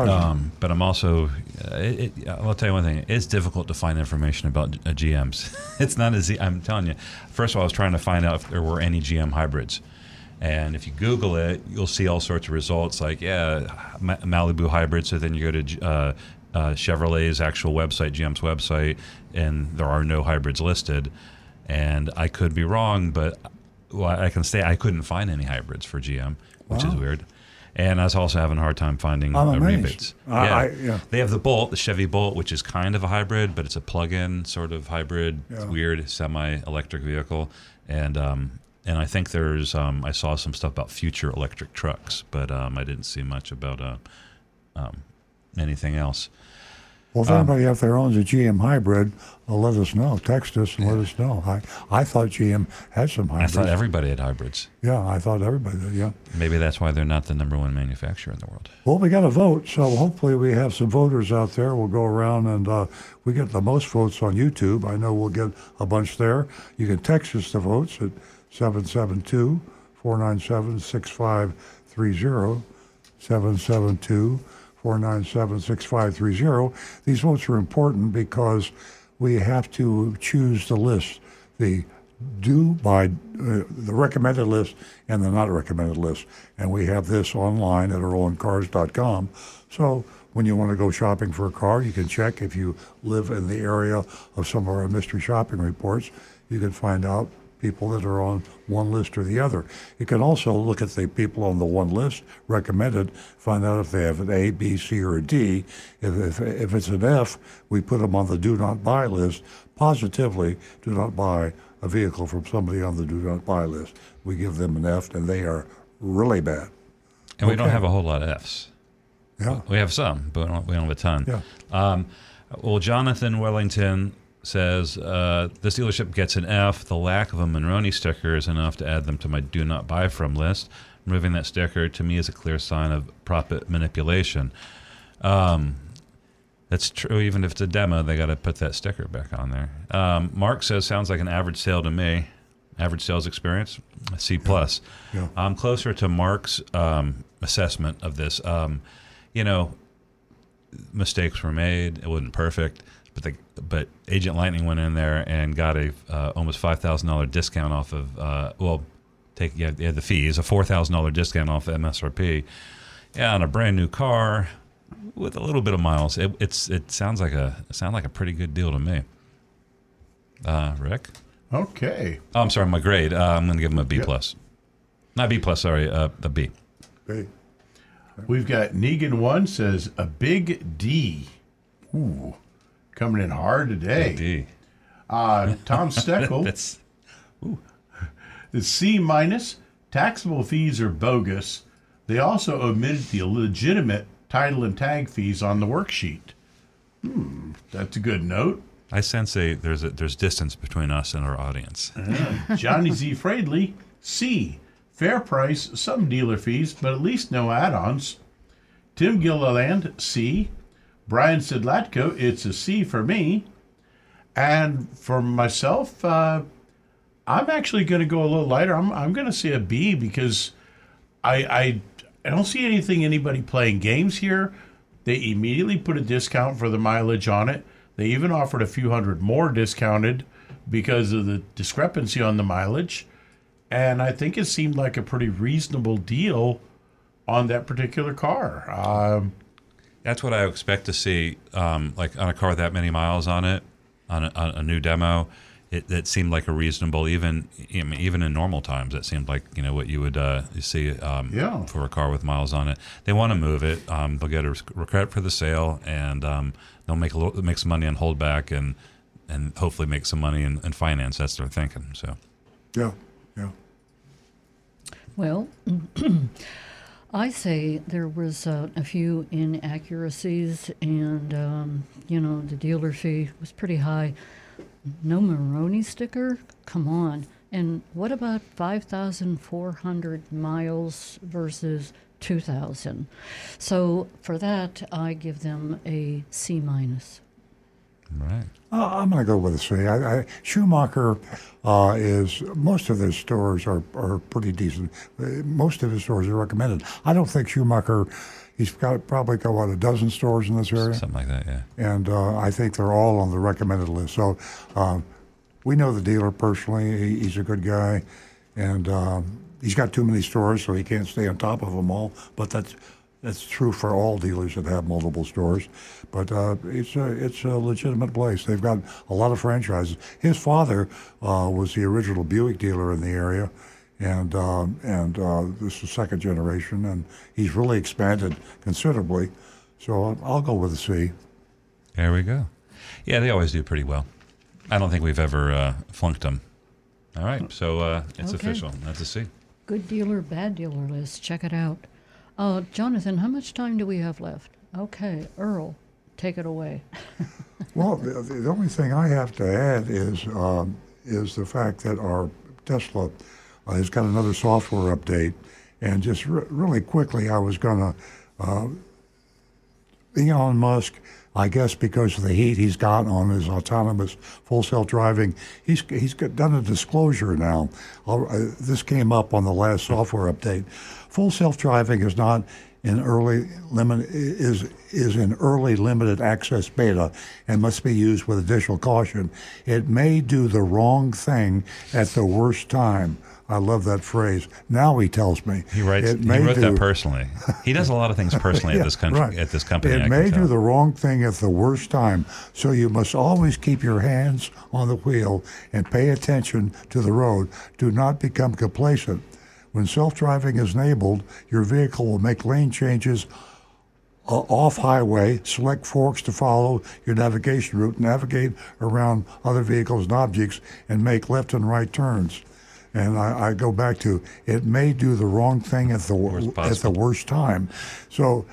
Speaker 4: Um, but I'm also, uh, it, it, I'll tell you one thing. It's difficult to find information about uh, GMs. it's not as I'm telling you. First of all, I was trying to find out if there were any GM hybrids. And if you Google it, you'll see all sorts of results like, yeah, Malibu hybrid. So then you go to uh, uh, Chevrolet's actual website, GM's website, and there are no hybrids listed. And I could be wrong, but well, I can say I couldn't find any hybrids for GM, which wow. is weird and I was also having a hard time finding uh, rebates.
Speaker 2: Uh, yeah. I, yeah.
Speaker 4: they have the Bolt, the Chevy Bolt, which is kind of a hybrid, but it's a plug-in sort of hybrid, yeah. weird semi-electric vehicle, and um, and I think there's um, I saw some stuff about future electric trucks, but um, I didn't see much about uh, um, anything else.
Speaker 2: Well, if um, anybody out there owns a GM hybrid, uh, let us know. Text us and yeah. let us know. I, I thought GM had some hybrids.
Speaker 4: I thought everybody had hybrids.
Speaker 2: Yeah, I thought everybody did, yeah.
Speaker 4: Maybe that's why they're not the number one manufacturer in the world.
Speaker 2: Well, we got a vote, so hopefully we have some voters out there. We'll go around and uh, we get the most votes on YouTube. I know we'll get a bunch there. You can text us the votes at 772 497 6530. 772 497 6530. These votes are important because we have to choose the list, the do by uh, the recommended list and the not recommended list. And we have this online at earloncars.com. So when you want to go shopping for a car, you can check if you live in the area of some of our mystery shopping reports. You can find out people that are on one list or the other. You can also look at the people on the one list recommended, find out if they have an A, B, C, or a D. If, if, if it's an F, we put them on the do not buy list. Positively, do not buy a vehicle from somebody on the do not buy list. We give them an F, and they are really bad.
Speaker 4: And okay. we don't have a whole lot of Fs.
Speaker 2: Yeah.
Speaker 4: We have some, but we don't, have a ton.
Speaker 2: Yeah.
Speaker 4: Um, well, Jonathan Wellington says uh, this dealership gets an F. The lack of a Monroney sticker is enough to add them to my do not buy from list. Removing that sticker to me is a clear sign of profit manipulation. Um, that's true. Even if it's a demo, they got to put that sticker back on there. Um, Mark says sounds like an average sale to me. Average sales experience, C plus.
Speaker 2: Yeah.
Speaker 4: I'm closer to Mark's um, assessment of this. Um, you know, mistakes were made. It wasn't perfect, but the but Agent Lightning went in there and got a uh, almost five thousand dollar discount off of uh, well, take yeah, yeah the fees a four thousand dollar discount off MSRP. Yeah, on a brand new car with a little bit of miles. It, it's it sounds like a it sounds like a pretty good deal to me. Uh, Rick.
Speaker 5: Okay.
Speaker 4: Oh, I'm sorry, my grade. Uh, I'm going to give him a B
Speaker 5: Yep.
Speaker 4: plus. Not B plus. Sorry, uh, a B.
Speaker 2: Hey,
Speaker 5: We've got Negan one says a big D. Ooh, coming in hard today. Uh, Tom Steckel.
Speaker 4: That's
Speaker 5: The C minus taxable fees are bogus. They also omitted the legitimate title and tag fees on the worksheet. Hmm, that's a good note.
Speaker 4: I sense a there's a there's distance between us and our audience.
Speaker 5: Uh, Johnny Z. Fradley, C. Fair price, some dealer fees, but at least no add ons. Tim Gilliland, C. Brian Sidlatko, it's a C for me. And for myself, uh, I'm actually going to go a little lighter. I'm, I'm going to say a B because I, I, I don't see anything anybody playing games here. They immediately put a discount for the mileage on it. They even offered a few hundred more discounted because of the discrepancy on the mileage. And I think it seemed like a pretty reasonable deal on that particular car. Um,
Speaker 4: That's what I expect to see, um, like on a car with that many miles on it, on a, on a new demo. It, it seemed like a reasonable, even I mean, even in normal times, it seemed like you know what you would uh, you see um,
Speaker 5: Yeah.
Speaker 4: for a car with miles on it. They want to move it. Um, they'll get a rec- credit for the sale, and um, they'll make a little, make some money on holdback, and and hopefully make some money in, in finance. That's their thinking. So
Speaker 2: yeah, yeah.
Speaker 3: Well, I say there was uh, a few inaccuracies, and um, you know the dealer fee was pretty high. No Monroney sticker? Come on! And what about five thousand four hundred miles versus two thousand? So for that, I give them a C minus.
Speaker 4: Right.
Speaker 2: Uh, I'm going to go with a C. I, I, Schumacher uh, is most of his stores are, are pretty decent. Uh, Most of his stores are recommended. I don't think Schumacher. He's got probably got what a dozen stores in this area,
Speaker 4: something like that. Yeah.
Speaker 2: and uh, I think they're all on the recommended list. So um, we know the dealer personally. He, he's a good guy, and um, he's got too many stores, so he can't stay on top of them all. But that's that's true for all dealers that have multiple stores. But uh, it's a it's a legitimate place. They've got a lot of franchises. His father uh, was the original Buick dealer in the area, and um, and uh, this is second generation, and he's really expanded considerably. So I'll, I'll go with a C.
Speaker 4: There we go. Yeah, they always do pretty well. I don't think we've ever uh, flunked them. All right, so uh, it's
Speaker 3: Okay.
Speaker 4: official. That's a C.
Speaker 3: Good dealer, bad dealer list. Check it out. Uh, Jonathan, how much time do we have left? Okay, Earl, take it away.
Speaker 2: Well, the, the only thing I have to add is um, is the fact that our Tesla uh, has got another software update, and just re- really quickly, I was going to. Uh, Elon Musk, I guess because of the heat he's got on his autonomous full self driving, he's he's done a disclosure now. Uh, this came up on the last software update. Full self driving is not in early limit is is in early limited access beta and must be used with additional caution. It may do the wrong thing at the worst time. I love that phrase. Now he tells me
Speaker 4: He writes.
Speaker 2: it
Speaker 4: He wrote
Speaker 2: do-
Speaker 4: that personally. He does a lot of things personally
Speaker 2: Yeah,
Speaker 4: at this country.
Speaker 2: right.
Speaker 4: At this company.
Speaker 2: It
Speaker 4: can
Speaker 2: may do the wrong thing at the worst time, so you must always keep your hands on the wheel and pay attention to the road. Do not become complacent. When self-driving is enabled, your vehicle will make lane changes uh, off highway, select forks to follow your navigation route, navigate around other vehicles and objects, and make left and right turns. And I, I go back to it may do the wrong thing at the at the worst time. So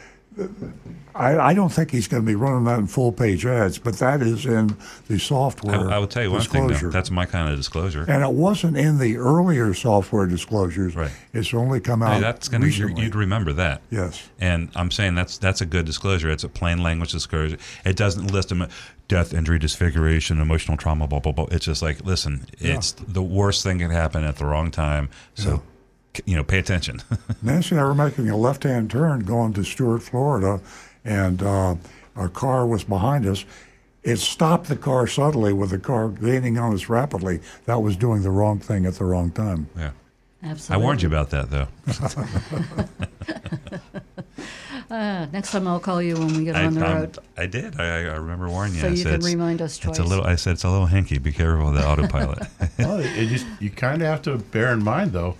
Speaker 2: I, I don't think he's going to be running that in full page ads, but that is in the software.
Speaker 4: I, I will tell you one thing, though. That's my kind of disclosure.
Speaker 2: and it wasn't in the earlier software disclosures.
Speaker 4: Right.
Speaker 2: It's only come out
Speaker 4: Hey, that's you're-
Speaker 2: recently.
Speaker 4: you'd remember that.
Speaker 2: Yes.
Speaker 4: And I'm saying that's that's a good disclosure. It's a plain language disclosure. It doesn't list them death, injury, disfiguration, emotional trauma, blah blah blah. It's just like listen,
Speaker 2: Yeah.
Speaker 4: it's the worst thing can happen at the wrong time. So c you know, pay attention.
Speaker 2: Nancy and I were making a left-hand turn going to Stuart, Florida, and uh, our car was behind us. It stopped the car suddenly with the car gaining on us rapidly. That was doing the wrong thing at the wrong time.
Speaker 4: yeah.
Speaker 3: Absolutely.
Speaker 4: I warned you about that though.
Speaker 3: Uh, next time I'll call you when we get
Speaker 4: I,
Speaker 3: on the
Speaker 4: um,
Speaker 3: road.
Speaker 4: I did. I, I remember warning you.
Speaker 3: So
Speaker 4: I
Speaker 3: you
Speaker 4: said
Speaker 3: can
Speaker 4: it's-
Speaker 3: remind us twice.
Speaker 4: It's a little. I said it's a little hinky. Be careful of the autopilot.
Speaker 5: well, it just you kind of have to bear in mind though,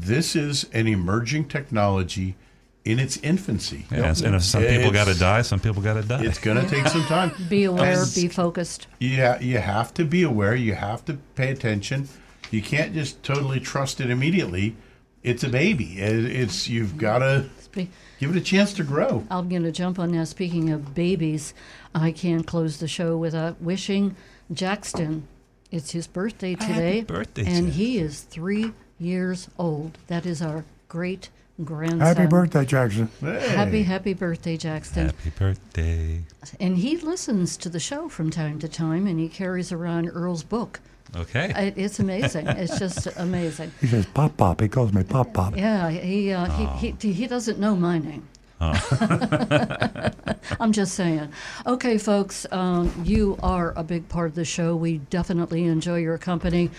Speaker 5: this is an emerging technology in its infancy.
Speaker 4: Yeah, and if some people got to die. Some people got to die.
Speaker 5: It's going to take some time.
Speaker 3: Be aware,
Speaker 5: And
Speaker 3: be focused.
Speaker 5: Yeah, you have to be aware. You have to pay attention. You can't just totally trust it immediately. It's a baby. It's you've got to give it a chance to grow.
Speaker 3: I'm going to jump on now. Speaking of babies, I can't close the show without uh, wishing Jackson. It's his birthday today.
Speaker 4: birthday,
Speaker 3: And
Speaker 4: Jack.
Speaker 3: he is three years old. That is our great grandson.
Speaker 2: Happy birthday, Jackson.
Speaker 3: Happy, happy birthday, Jackson.
Speaker 4: Happy birthday.
Speaker 3: And he listens to the show from time to time, and he carries around Earl's book.
Speaker 4: Okay.
Speaker 3: I, it's amazing. it's just amazing.
Speaker 2: He says Pop Pop. He calls me Pop Pop.
Speaker 3: Yeah, he uh, he, he he doesn't know my name. I'm just saying. Okay, folks, um, you are a big part of the show. We definitely enjoy your company.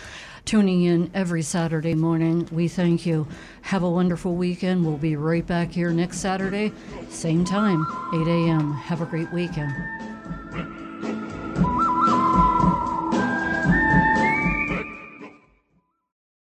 Speaker 3: Tuning in every Saturday morning. We thank you. Have a wonderful weekend. We'll be right back here next Saturday, same time, 8 a.m. Have a great weekend.